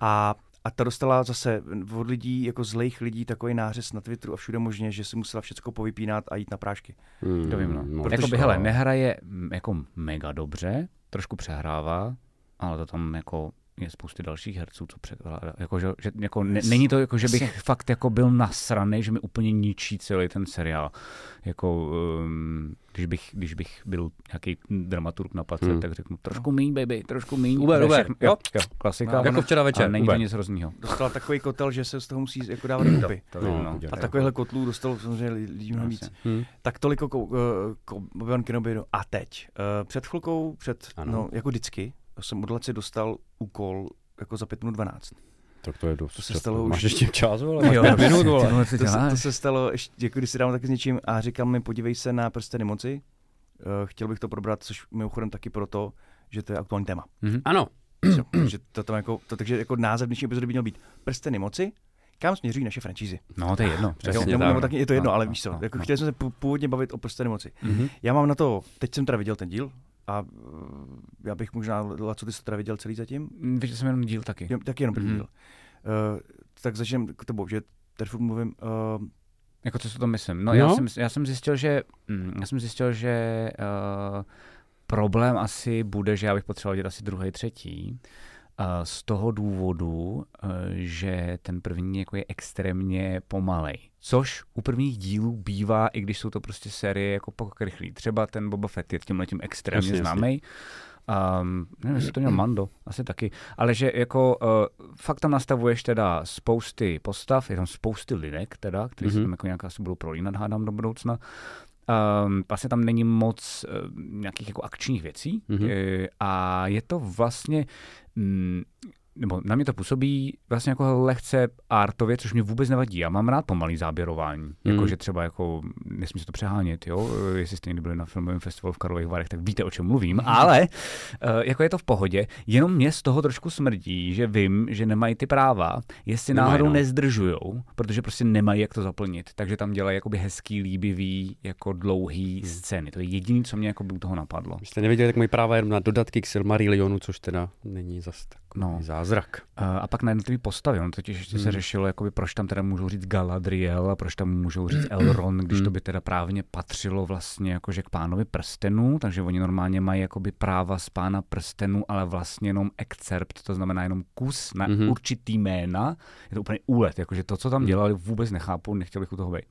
A, a ta dostala zase od lidí, jako zlejch lidí, takový nářez na Twitteru a všude možně, že si musela všechno povypínat a jít na prášky. Hmm, To vím, no. no. Protože- Jakoby, hele, nehraje mm, jako mega dobře, trošku přehrává, ale to tam jako je spousty dalších herců, co překládá. Jako, že, že, jako, ne, není to, jako, že bych fakt jako byl nasraný, že mi úplně ničí celý ten seriál. Jako, um, když, bych, když bych byl nějaký dramaturg na place, Hmm. hmm. tak řeknu trošku míň, baby, trošku míň. Uber, Uber, všechno- jo. jo, klasika. No, Jako včera večer, není Uber. to nic hroznýho. Dostala takový kotel, že se z toho musí jako dávat dokupy. To No, no. A takovýhle kotlů dostalo samozřejmě lidí mnohem víc. Hmm. Tak toliko ko, ko, Obi-Wan Kenobi. no A teď. Uh, před chvilkou, před, Ano. no, jako vždycky, jsem od Laci dostal úkol jako za 5 minut 12. Tak to je dost. To se často. stalo Máš už- ještě čas, ale Jo, pět minut, vole. vole, To se, to se stalo, ještě, jako když si dám taky s něčím a říkal mi, podívej se na prsteny moci. Uh, chtěl bych to probrat, což mimochodem taky proto, že to je aktuální téma. Mhm. Ano, Co- takže, to tam jako, to, takže jako název dnešní epizody by měl být Prsteny moci, kam směřují naše franšízy. No, to je jedno. Přesně Jo, tak. nebo, nebo taky je to jedno, No, ale no, víš co, no, jako no. chtěli jsme se pů- původně bavit o prsteny moci. Mhm. Já mám na to, teď jsem teda viděl ten díl a uh, já bych možná, co ty jsi teda viděl celý zatím? Mm, Viděl jsem jenom díl taky. Jo, taky jenom první Mhm. díl. Uh, tak začneme k tobou, že tady furt mluvím, uh, Jako co si to myslím? No, No. Já, jsem, já jsem zjistil, že mm, já jsem zjistil, že uh, problém asi bude, že já bych potřeboval vidět asi druhý, třetí. Z toho důvodu, uh, že ten první jako je extrémně pomalej. Což u prvních dílů bývá, i když jsou to prostě série jako pak rychlý. Třeba ten Boba Fett je tím letím extrémně Jasně, známý. Um, nevím, jestli to měl Mando, asi taky. Ale že jako uh, fakt tam nastavuješ teda spousty postav, je tam spousty linek teda, který mm-hmm. se Mhm. tam jako nějak asi budou prolínat, hádám do budoucna. Um, vlastně tam není moc uh, nějakých jako akčních věcí Mhm. mm-hmm. uh, a je to vlastně mm, nebo na mě to působí vlastně jako lehce artově, což mě vůbec nevadí. Já mám rád pomalý záběrování. Mm. Mm. Jakože třeba jako, nesmí se to přehánět, jo. Eh, Jestli jste někdy byli na filmovém festivalu v Karlových Varech, tak víte, o čem mluvím. Ale uh, jako je to v pohodě, jenom mě z toho trošku smrdí, že vím, že nemají ty práva, jestli Nemají, náhodou no. nezdržujou, protože prostě nemají jak to zaplnit. Takže tam dělají jakoby hezký, líbivý, jako dlouhý scény. To je jediné, co mě jako u toho napadlo. Vy jste nevěděli, tak mají práva jenom na dodatky k Silmarillionu, což teda není zas takový No. zázrak. A pak na jednotlivý postavy, on totiž ještě se Hmm. řešilo, jakoby, proč tam teda můžou říct Galadriel a proč tam můžou říct Elrond, když to Hmm. by teda právně patřilo vlastně jakože k pánovi prstenů, takže oni normálně mají jakoby práva z pána prstenů, ale vlastně jenom excerpt, to znamená jenom kus na Mhm. určitý jména. Je to úplně úlet, jakože to, co tam Hmm. dělali, vůbec nechápu, nechtěl bych u toho být.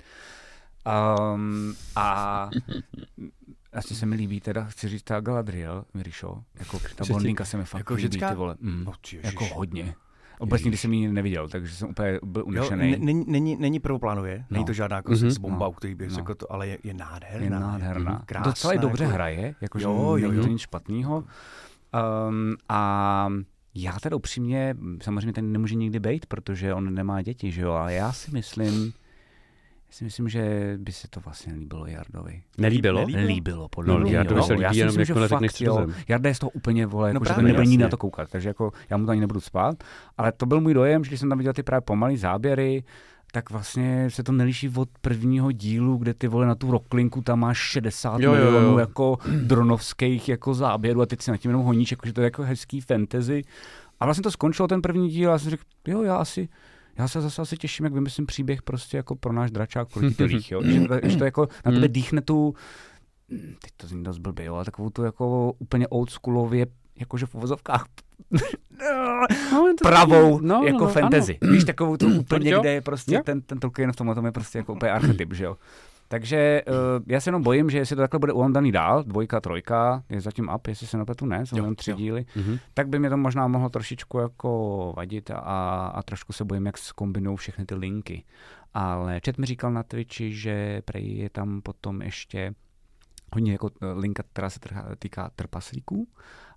Um, a <laughs> asi se mi líbí teda, chci říct, ta Galadriel, Mirišo, jako ta blondýnka se mi fakt jako líbí, ženská? ty vole. Mm, no, ty jako hodně. Ježíš. nikdy jsem ji neviděl, takže jsem úplně byl unešený. není, není, není prvoplánově, není No. to žádná jako Mhm. mm-hmm. bomba, No. který bych No. řekl to, ale je, je nádherná. je nádherná. Krásná, Docela i dobře jako- hraje, jakože Jo, jo, není to jo. nic špatného. Um, a já teda upřímně, samozřejmě ten nemůže nikdy být, protože on nemá děti, že jo, ale já si myslím, si myslím, že by se to vlastně líbilo Jardovi. Nelíbilo? Nelíbilo? Líbilo, podle No, mě. Jardovi jo. se líbí já si jenom, myslím, že jakmile řekneš fakt, jo. Jarda je z toho úplně, vole, No jako, že to právě, nebude ní jasně. na to koukat, takže jako já mu to ani nebudu spát, ale to byl můj dojem, že když jsem tam viděl ty právě pomalý záběry, tak vlastně se to neliší od prvního dílu, kde ty vole na tu roklinku tam máš 60 Jo, jo, jo. milionů jako dronovských jako záběrů a teď si na tím jenom honíš, jako, že to je jako hezký fantasy. A vlastně to skončilo ten první díl a já jsem řekl, jo, já asi, já se zase asi těším, jak vymyslím příběh prostě jako pro náš dračák proti <laughs> telích, jo. Že, to, že to jako na tebe dýchne tu, hm, teď to zní dost blbě, jo, ale takovou tu jako úplně oldschoolově, jakože v uvozovkách No, pravou taky- no, jako no, fantasy. Víš, takovou tu <clears throat> úplně, kde je prostě Jo. ten, ten Tolkien v tomhle tom je prostě jako úplně archetyp, že jo. Takže uh, já se jenom bojím, že jestli to takhle bude ulandaný dál, dvojka, trojka, je zatím up, jestli se napletu ne, jsou jenom tři jo. díly, Mhm. tak by mě to možná mohlo trošičku jako vadit a, a trošku se bojím, jak skombinují všechny ty linky. Ale Chat mi říkal na Twitchi, že prej je tam potom ještě hodně jako eh, linka, která se trhá, týká trpaslíků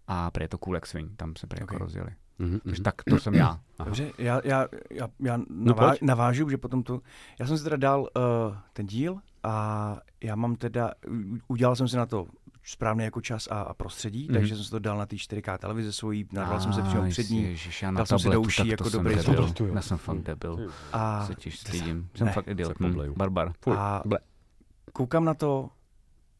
a prej je to cool X-Wing, tam se prej jako Ok. rozjeli. Mhm, Takže tak to jsem já. <clears throat> Aha. Dobře, já, já, já, já No navá, pojď. navážu, že potom to... Já jsem si teda dal uh, ten díl a já mám teda... Udělal jsem si na to správný jako čas a, a prostředí, Mhm. mm-hmm. takže jsem si to dal na té 4K televizi svojí, narval jsem se přímo Aj, před ní Ježiš, já na Dal jsem si do uší tak jako dobrý debil. Já jsem fakt debil. a Se těž stydím. Jsem Ne, fakt idiot. Hm, Barbar. Fuj, A- ble. koukám na to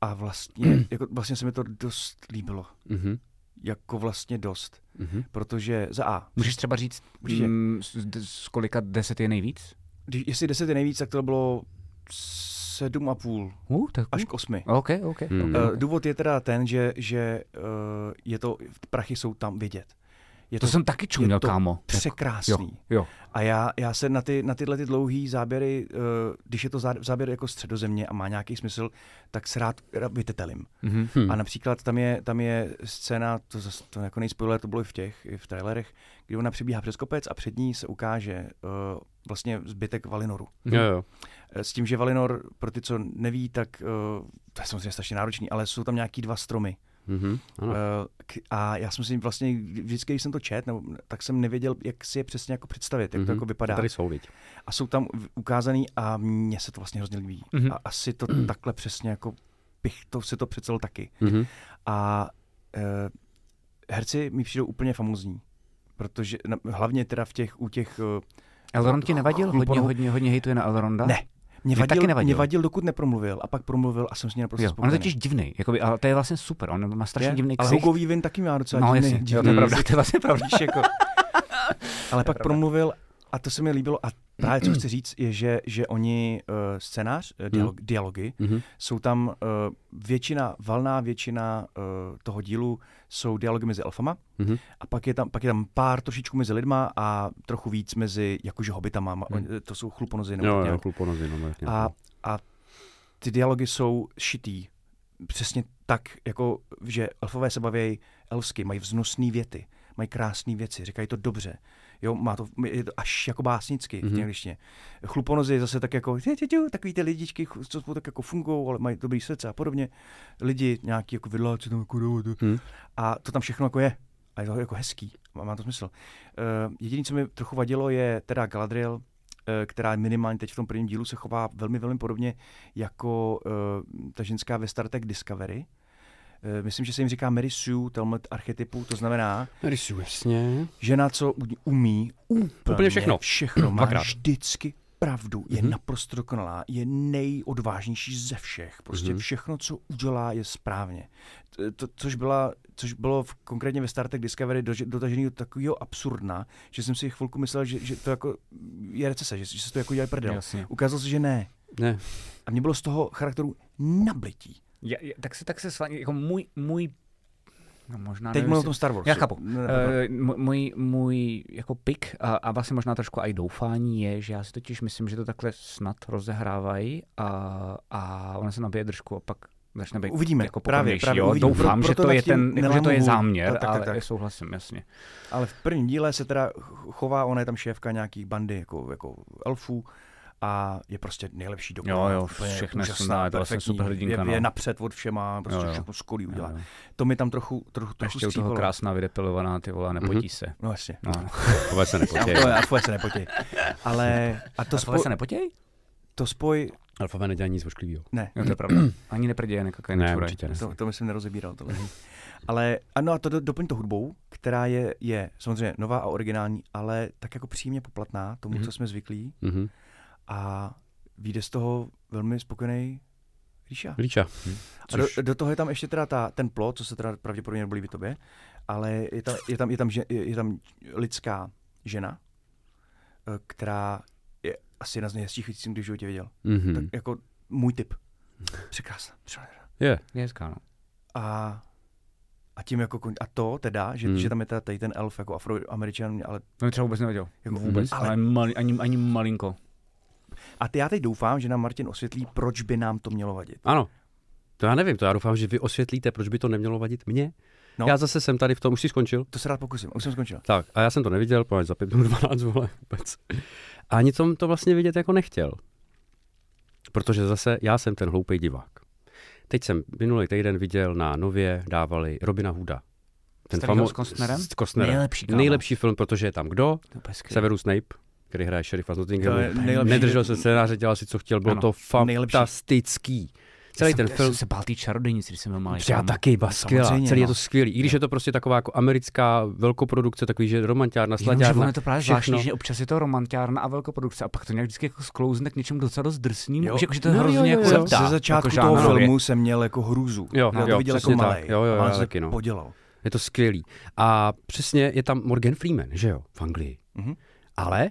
a vlastně, <clears throat> jako, vlastně se mi to dost líbilo. Mhm, Jako vlastně dost. mhm. Protože za A, Můžeš třeba říct, Určitě. mm, z, z kolika deset je nejvíc? když, jestli 10 je nejvíc, tak to bylo 7,5 Uh, tak až k 8. OK, OK. Hmm. okay. Uh, důvod je teda ten, že, že uh, je to, prachy jsou tam vidět. Je To jsem taky čuměl, to kámo. překrásný. Jo, jo. A já, já se na, ty, na tyhle ty dlouhé záběry, uh, když je to zá- záběr jako středozemě a má nějaký smysl, tak se rád, vytetelím. Mhm. Hm. A například tam je, tam je scéna, to, zas, to jako nejspoiler, to bylo i v těch, i v trailerech, kdy ona přebíhá přes kopec a před ní se ukáže uh, vlastně zbytek Valinoru. Jo, jo. Eh, S tím, že Valinor, pro ty, co neví, tak uh, to je samozřejmě strašně náročný, ale jsou tam nějaký dva stromy. Mhm, ano. K- a já jsem si vlastně, vždycky, když jsem to čet, nebo, tak jsem nevěděl, jak si je přesně jako představit, jak to Mhm. jako vypadá. Tady jsou, viď. A jsou tam ukázaný a mně se to vlastně hrozně líbí. Mhm. A asi to <clears throat> takhle přesně jako bych to si to představil taky. Mhm. A uh, herci mi přijdou úplně famózní. Protože na, hlavně teda v těch, u těch... Uh, Elrond ti nevadil? Hodně, hodně, hodně hejtuje na Elronda? Ne, mě Mě taky vadil, nevadil. mě vadil, dokud nepromluvil. A pak promluvil a jsem s ním naprosto Jo, on je spokojený. totiž divný, jakoby, ale to je vlastně super, on má strašně Je, divný Ale ksicht. Hugo Weaving taky má docela No divný, jasně, jo, divný to je pravda, to je vlastně pravda. Jako. <laughs> Ale pak promluvil a to se mi líbilo a právě co chci říct je, že, že oni uh, scénář, uh, dialog, dialogy, Mhm. jsou tam uh, většina, valná většina uh, toho dílu jsou dialogy mezi elfama Mhm. a pak je tam, pak je tam pár trošičku mezi lidma a trochu víc mezi jakože hobitama, hmm. to jsou chluponozy nebo Jo, jo, chluponozy, no, tak nějak. A, a ty dialogy jsou šitý přesně tak, jako že elfové se baví elfsky, mají vznosné věty, mají krásné věci, říkají to dobře. Jo, má to, je to až jako básnicky Mhm. v angličtině. Chluponozy zase tak jako, tě, tě, tě, takový ty lidičky, co spolu tak jako fungují, ale mají dobrý srdce a podobně. Lidi nějaký jako vidláci tam jako Hm. a to tam všechno jako je. A je to jako hezký. Má, má to smysl. Uh, jediné, co mi trochu vadilo, je teda Galadriel, uh, která minimálně teď v tom prvním dílu se chová velmi, velmi podobně jako uh, ta ženská ve Star Trek Discovery. Uh, myslím, že se jim říká Mary Sue, Telmet archetypu, to znamená Rysu, jasně. žena, co umí úplně, Úplně všechno. všechno má Dvakrát. vždycky pravdu, je Mhm. naprosto dokonalá, je nejodvážnější ze všech. Prostě Mhm. všechno, co udělá, je správně. To, což, byla, což bylo v, konkrétně ve Star Trek Discovery do, dotažený do takového absurdna, že jsem si chvilku myslel, že, že to jako je recese, že, že se to jako dělá prdel. Jasně. Ukázalo se, že ne. Ne. A mě bylo z toho charakteru nablití. Ja, ja, tak se, tak se s vámi, jako můj, můj, no možná Teď mluvím o tom Star Warsu. Já chápu. Uh, můj, můj jako pik a, a vlastně možná trošku i doufání je, že já si totiž myslím, že to takhle snad rozehrávají a, a ona se nabije držku a pak začne být Uvidíme, jako právě, právě jo. uvidíme. Doufám, Pro- že to je ten, jako, že to je záměr, Tak, tak, ale tak. souhlasím, jasně. Ale v prvním díle se teda chová, ona je tam šéfka nějakých bandy jako, jako elfů a je prostě nejlepší doba. Jo, jo, všechno je úžasná, je to vlastně perfektní, superhrdinka, Je, je no. napřed od všema, prostě Jo, jo. všechno skolí udělá. Jo, jo. To mi tam trochu, trochu, trochu Ještě u toho krásná vydepilovaná, ty vole, nepotí se. No jasně. No. Vůbec se to, já tvoje se nepotěj. Ale a to, spoj, se nepotěj? to spoj, Alfové nedělají nic ošklivého. ne, Jo, to je pravda. <clears throat> Ani neprděje, nekakaj, Ne, určitě ne. to, to myslím nerozebíral tohle. Ale ano, a to do- doplň to hudbou, která je, je samozřejmě nová a originální, ale tak jako příjemně poplatná tomu, Mhm. co jsme zvyklí. Mhm. A vyjde z toho velmi spokojený Ríša. Líča. A do, do, toho je tam ještě teda ta, ten plot, co se teda pravděpodobně nebolí v tobě, ale je tam, je tam, je tam, je, je tam lidská žena, eh, která je asi jedna z nejhezčích věcí, jsem kdy v životě viděl. Mhm. Tak jako můj typ. Překrásná. Je. Je hezká, no. A, a tím jako kon... a to teda, že, Hmm. že tam je teda tady ten elf jako afroameričan, ale To mi třeba vůbec nevěděl. Jako vůbec, ale- ale, mali, ani, ani malinko. A ty já teď doufám, že nám Martin osvětlí, proč by nám to mělo vadit. Ano. To já nevím, to já doufám, že vy osvětlíte, proč by to nemělo vadit mně. No. Já zase jsem tady v tom, už jsi skončil? To se rád pokusím, už jsem skončil. Tak, a já jsem to neviděl, pojď za 5 minut 12, vole, vůbec. A ani jsem to vlastně vidět jako nechtěl. Protože zase já jsem ten hloupý divák. Teď jsem minulý týden viděl na Nově dávali Robina Hooda. Starýho s Costnerem? S Costnerem. Nejlepší, kámo. Nejlepší film, protože je tam kdo? Severus Snape, který hraje šerifa z Nottinghamu. je nejlepší- Nedržel se scénáře, dělal si, co chtěl, bylo Ano, to nejlepší. fantastický. Celý Já ten jsem, film, Já jsem se bál té čarodějnici, když jsem byl malý. já taky, ba, skvělá. Samozřejmě, Celý je no. to skvělý. I když je to prostě taková jako americká velkoprodukce, takový, že romantiárna, slaďárna, ono je to právě všechno. zvláštní, že občas je to romantiárna a velkoprodukce a pak to nějak vždycky jako sklouzne k něčemu docela dost drsným, Jo. že, jako, že to je No, hrozně jo, jo, jako jo. leptá, Ze začátku jako toho filmu jsem měl jako hrůzu. Jo, já jo, to viděl jako tak. Jo, jo, se taky, no. podělal. Je to skvělý. A přesně je tam Morgan Freeman, že jo, v Anglii. Mhm. Ale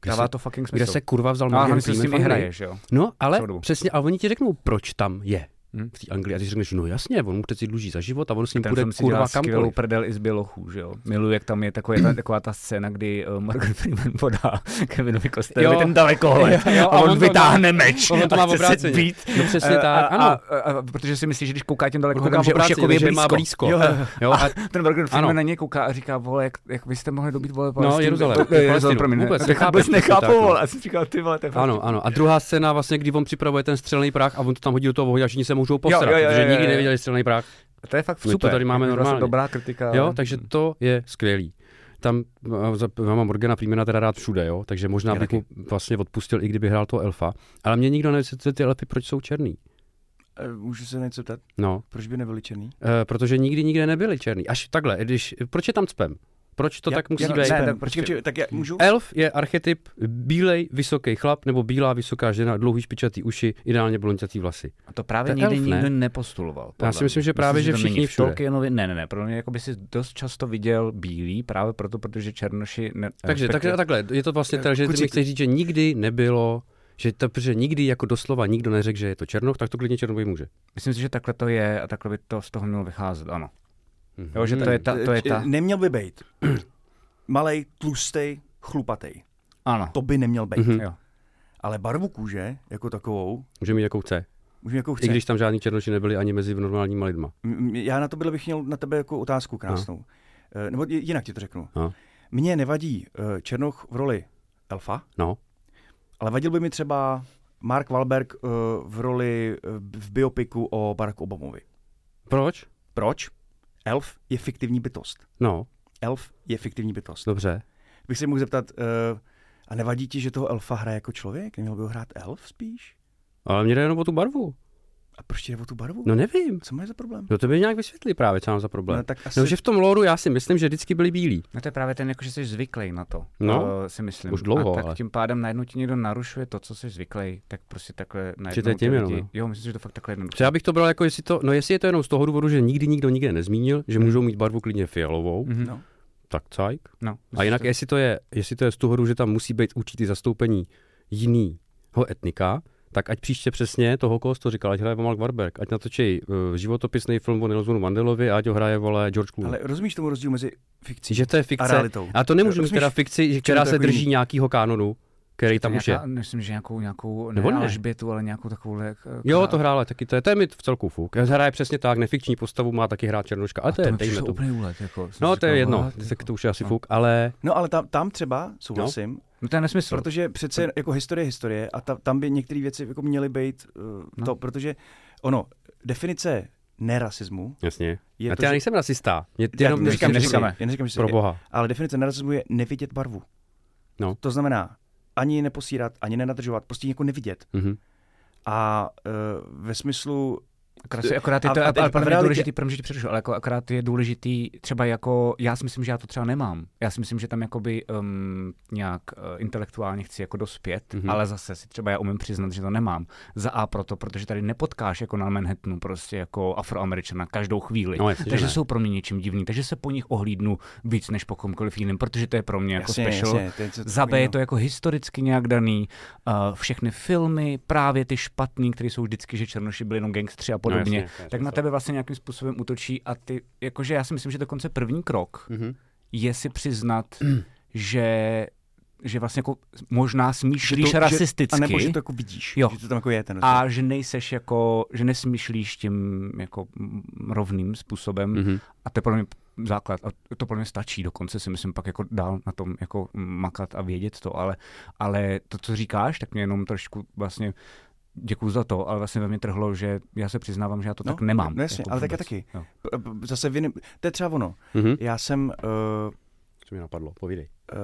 kde Dává se, to fucking kde smysl. se kurva vzal No, Morgan s Freeman tím Anglii? hraje, že jo? No, ale přesně, a oni ti řeknou, proč tam je Hm. v té Anglii. A ty si řekneš, no jasně, on mu přeci dluží za život a on s ním dělá kurva skvělou kamkoliv. prdel i z bělochů, že jo? Miluji, jak tam je taková ta, taková ta scéna, kdy uh, Morgan Freeman podá <laughs> Kevinovi Costerovi ten dalekohled <laughs> Jo, jo, a a on, on to vytáhne meč on to má a chce se být. No přesně Eh, tak, a, ano. A, a, a, protože si myslí, že když kouká tím On dalekohledem, že už jako je blízko. má blízko. Jo, Jo, a Ten Morgan Freeman na něj kouká a říká, vole, jak, jak byste mohli dobít, vole, No, Palestinu. Jeruzalém. Ne, Jeruzalém. Vůbec Tak nechápu, tak, no. vole. A jsem říkal, ty vole, Ano, ano. A druhá scéna, vlastně, kdy on připravuje ten střelný prach a on to tam hodí do toho vohy a se můžou postarat, jo, jo, jo, protože jo, nikdy jo. neviděli střelný prach. To je fakt My to super. tady máme Je to vlastně normálně. Dobrá kritika. Jo, takže to je skvělý. Tam já mám Morgana Freemana teda rád všude, jo, takže možná bych mu vlastně odpustil, i kdyby hrál toho elfa. Ale mě nikdo nevysvětlil ty elfy, proč jsou černý. Eh, Můžu se něco ptat? No, Proč by nebyli černý? e, protože nikdy nikde nebyli černý. Až takhle, když, proč je tam cpem? Proč to Já- tak musí já- být? ne, tak tak, prostě- počkej, tak já můžu? Elf je archetyp bílej, vysoký chlap nebo bílá, vysoká žena, dlouhý špičatý uši, ideálně blondětý vlasy. A to právě To nikdy elf, ne? nikdo nepostuloval. Já si myslím, že právě, že to všichni v všude. Tolkienovi, ne, ne, ne, pro mě jako by si dost často viděl bílý, právě proto, protože černoši... Ne, Takže tak, takhle, je to vlastně Eh, tak, že ty mi chceš říct, že nikdy nebylo, že to, protože nikdy jako doslova nikdo neřekl, že je to černoch, tak to klidně černoch může. Myslím si, že takhle to je a takhle by to z toho mělo vycházet, ano. Mhm. Jo, že to je ta, to je ta, Neměl by být. <clears throat> Malej, tlustej, chlupatej. ano. To by neměl být. Mhm. Jo. Ale barvu kůže, jako takovou, Může mít jakou chce. můžu jako chce. I když tam žádní černoši nebyli ani mezi normálníma lidma. Já na to byl bych měl na tebe jako otázku krásnou. Eh, Nebo jinak ti to řeknu. No. Mně nevadí eh, Černoch v roli elfa, No, ale vadil by mi třeba Mark Wahlberg eh, v roli v biopiku o Baracku Obamovi. proč? Proč? Elf je fiktivní bytost. No, Elf je fiktivní bytost. dobře. Bych se mohl zeptat, uh, a nevadí ti, že toho elfa hraje jako člověk? Neměl by ho hrát elf spíš? Ale mě jde jenom o tu barvu. A proč ti jde o tu barvu? No nevím. Co máš za problém? No to by nějak vysvětlí právě, co mám za problém. No, tak asi... no že v tom lóru já si myslím, že vždycky byli bílí. No to je právě ten, jako, že jsi zvyklý na to, No, uh, si myslím. už dlouho, a tak ale. tím pádem najednou ti někdo narušuje to, co jsi zvyklý, tak prostě takhle najednou to je ty tím jenom, lidi- no. Jo, myslím, že to fakt takhle jednoduché. Třeba já bych to bral jako, jestli to, no jestli je to jenom z toho důvodu, že nikdy nikdo nikde nezmínil, že můžou mít barvu klidně fialovou, Mhm. No. tak cajk. No, A jinak, jestli to je, jestli to je z toho důvodu, že tam musí být určitý zastoupení jinýho etnika, tak ať příště přesně toho, koho to říkal, ať hraje Mark Warburg, ať natočí uh, životopisný film o Nelsonu Mandelovi a ať ho hraje, vole, George Clooney. Ale rozumíš tomu rozdíl mezi fikcí Že to je fikce. a realitou? A to nemůžu mít teda fikci, která se drží jiný? nějakého kánonu. který tam To už je. nějaká, Myslím, že nějakou, nějakou Nebo ne, ne? Alžbětu, ale nějakou takovou... Jo, to hrála taky, to je, to je mi v celku fuk. Hraje přesně tak, nefikční postavu má taky hrát Černoška, a to, je, dejme to. úlet. Jako, No, to je jedno, jako. to už je asi no. fuk, ale No ale tam, tam třeba souhlasím, No to je nesmysl. protože přece jako historie je historie a ta, tam by některé věci jako měly být uh, No. to, protože ono, definice nerasismu jasně. je a to, já že- nejsem rasista, mě já jenom neříkám, neříkáme. já neříkám, že pro boha. ale definice nerasismu je nevidět barvu. No. To znamená ani neposírat, ani nenadržovat, prostě jako nevidět. Mhm. A uh, ve smyslu, Akorát, akorát je to, a a, ale realitě- důležitý, pro mě, že přerušu, ale jako akorát je důležitý, třeba jako, já si myslím, že já to třeba nemám. Já si myslím, že tam jakoby um, nějak uh, intelektuálně chci jako dospět, Mhm. mm-hmm. ale zase si třeba já umím přiznat, že to nemám. Za A proto, protože tady nepotkáš jako na Manhattanu prostě jako afroameričana každou chvíli. No, že takže ne. jsou pro mě něčím divný, takže se po nich ohlídnu víc než po komkoliv jiným, protože to je pro mě jako jasně, special. jasně, je Za B je to jako historicky nějak daný. Uh, všechny filmy, právě ty špatný, které jsou vždycky, že černoši byli jenom gangstři a podobně, No, jasně, tak na tebe vlastně nějakým způsobem útočí a ty, jakože já si myslím, že dokonce první krok Mhm. je si přiznat, že že vlastně jako možná smýšlíš Že to- že- rasisticky A nebo že to jako vidíš, Jo. že to tam jako je ten rozdíl. a že nejseš jako, že nesmýšlíš tím jako rovným způsobem Mhm. a to je pro mě základ a to pro mě stačí dokonce si myslím pak jako dál na tom jako makat a vědět to, ale, ale to, co říkáš, tak mě jenom trošku vlastně děkuji za to, ale vlastně ve mě trhlo, že já se přiznávám, že já to No, tak nemám. no jasně, ale tak já taky. P- Zase viny, to je třeba ono. Mhm. Já jsem, uh, Co mi napadlo, povídej. uh,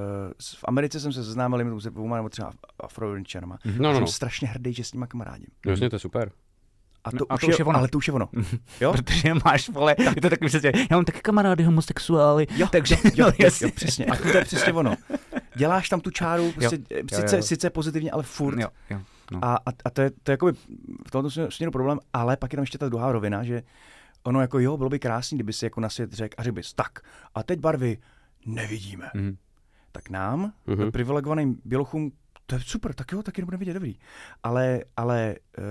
v Americe jsem se seznámil se dvouma nebo třeba afroameričanama. No, No, no, jsem no. strašně hrdý, že s nima kamarádím. No, jasně, to je super. A to, No, a už, to už je ono. Ale to už je ono. jo? Protože máš, vole, je to takový přesně, já mám taky kamarády homosexuály, Jo, takže jo, jo, <laughs> jo, jo, přesně. A to je přesně ono. Děláš tam tu čáru, prostě, jo, jo, sice, jo. sice pozitivně, ale furt. Jo, jo, no. A, a, a to je, to je jakoby v tomto směru- problém, ale pak je tam ještě ta druhá rovina, že ono jako jo, bylo by krásný, kdyby si jako na svět řekl a řekl bys, tak a teď barvy nevidíme. Mhm. Tak nám, Mhm. mm-hmm. privilegovaným bělochům, to je super, tak jo, taky nebudeme vidět, dobrý. Ale, ale uh,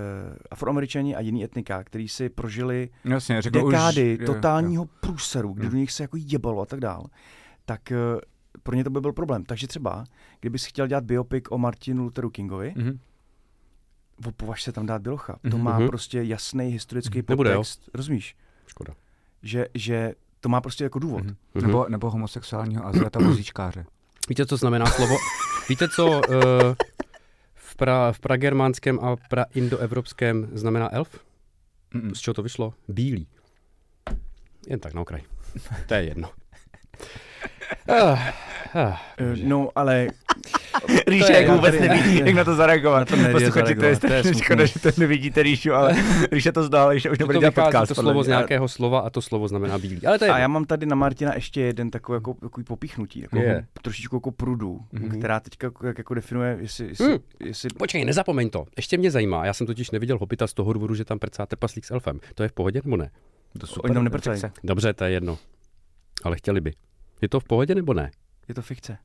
afroameričani a jiný etnika, kteří si prožili Jasně, řekl dekády už, jo, totálního průseru, kdy Hmm. do nich se jako jebalo a tak dál, tak eh, pro ně to by byl problém. Takže třeba, kdybys chtěl dělat biopic o Martinu Lutheru Kingovi, Jo. Opovaž se tam dát Bělocha. To Mhm. má Mhm. prostě jasný historický Nebude, jo? podtext. Rozumíš? Škoda. Že, že to má prostě jako důvod. Mhm. Mhm. Nebo, nebo homosexuálního aziata vozíčkáře. <clears throat> Víte, co znamená slovo? <laughs> Víte, co uh, v, pra, v pragermánském a praindoevropském znamená elf? Mm-mm. Z čeho to vyšlo? Bílý. Jen tak na okraj. To je jedno. <laughs> Ah, ah, Eh, No, ale <laughs> Ríša, To je- jak vůbec neví, <laughs> jak na to zareagovat. Na to Posluchači, to je zareagovat, to je strašně škoda, že to nevidíte Ríšu, ale <laughs> Ríša to zdál, Ríša už to nebude dělat podcast. to slovo z nějakého slova a to slovo znamená bílý. Ale to je a já mám tady na Martina ještě jeden takový jako, takový popíchnutí, jako Je. trošičku jako prudu, Mhm. která teďka jako, jak jako definuje, jestli, jestli, Hmm. jestli Počkej, nezapomeň to. Ještě mě zajímá. Já jsem totiž neviděl Hopita z toho důvodu, že tam prcá trpaslík s elfem. To je v pohodě nebo ne? To Oni tam neprcají. Dobře, to je jedno. Ale chtěli by. Je to v pohodě nebo ne? je to fikce.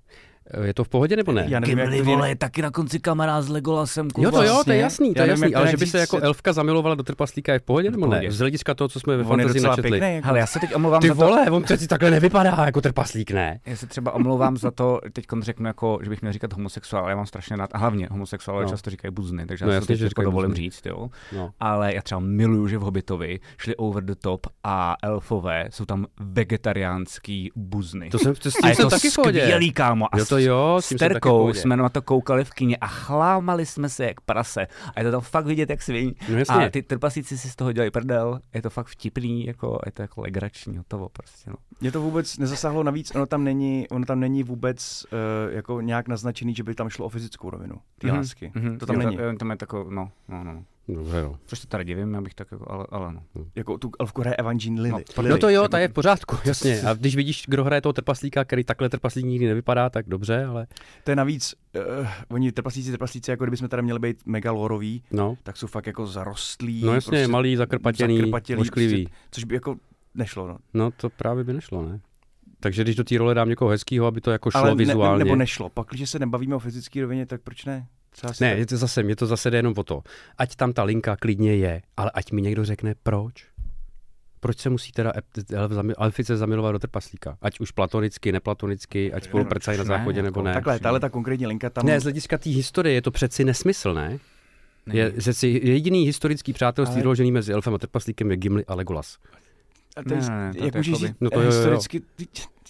Je to v pohodě nebo ne? Já nevím, jak Gimli, to je- vole, je taky na konci kamarád s Legolasem, kurva. Jo, to jo, to je jasný, to je jasný, jak ale to že by se jako se- elfka zamilovala do trpaslíka je v pohodě nebo ne? pohodě. Z hlediska toho, co jsme ve docela načetli. pěkný. Jako, Hele, já se teď omlouvám Ty za to, vole, on přeci takhle nevypadá jako trpaslík, ne? Já se třeba omlouvám za to, teď řeknu jako, že bych měl říkat homosexuál, ale já mám strašně rád, a hlavně homosexuálové No. často říkají buzny, takže No já si to že jako dovolím říct, jo. No. Ale já třeba miluju, že v Hobbitovi šli over the top a elfové jsou tam vegetariánský buzny. To jsem, to, to taky v pohodě. skvělý, kámo. A to jo, s Terkou jsme na to koukali v kině a chlámali jsme se jak prase. A je to tam fakt vidět, jak sviň. No jasně. A ty trpaslíci si z toho dělají prdel. Je to fakt vtipný, jako, je to jako legrační, hotovo prostě. No. Mě to vůbec nezasáhlo navíc, ono tam není, ono tam není vůbec uh, jako nějak naznačený, že by tam šlo o fyzickou rovinu, ty Mhm, lásky. Mhm, To tam jo, není. To, tam je tako, no, no, no. Dobře, jo. Což se tady divím, já bych tak jako, ale, ale no. Jako tu elfku hraje Evangeline Lilly. Lilly. No to jo, ta je v pořádku, <laughs> jasně. A když vidíš, kdo hraje toho trpaslíka, který takhle trpaslík nikdy nevypadá, tak dobře, ale To je navíc, uh, oni trpaslíci, trpaslíci, jako kdybychom tady měli být mega loroví, no. tak jsou fakt jako zarostlí. No jasně, prostě malý, zakrpatěný, zakrpatělý, ošklivý. Prostě, což by jako nešlo, no. No to právě by nešlo, ne? Takže když do té role dám někoho hezkého, aby to jako šlo Ale ne, vizuálně. ne, nebo nešlo. Pak, když se nebavíme o fyzické rovině, tak proč ne? Třeba Ne, tak- je to zase, mě to zase jde jenom o to. Ať tam ta linka klidně je, ale ať mi někdo řekne proč. Proč se musí teda elfice zamilovat do trpaslíka? Ať už platonicky, neplatonicky, ať spolu prcají na ne, záchodě jako nebo ne. Takhle, tahle ta konkrétní linka tam... Ne, z hlediska té historie je to přeci nesmysl, ne? Je, si jediný historický přátelství Ale- doložený mezi elfem a trpaslíkem je Gimli a Legolas. A to je, Ne, ne, ne, to jak je můžeš říct, No to jo, jo, historicky,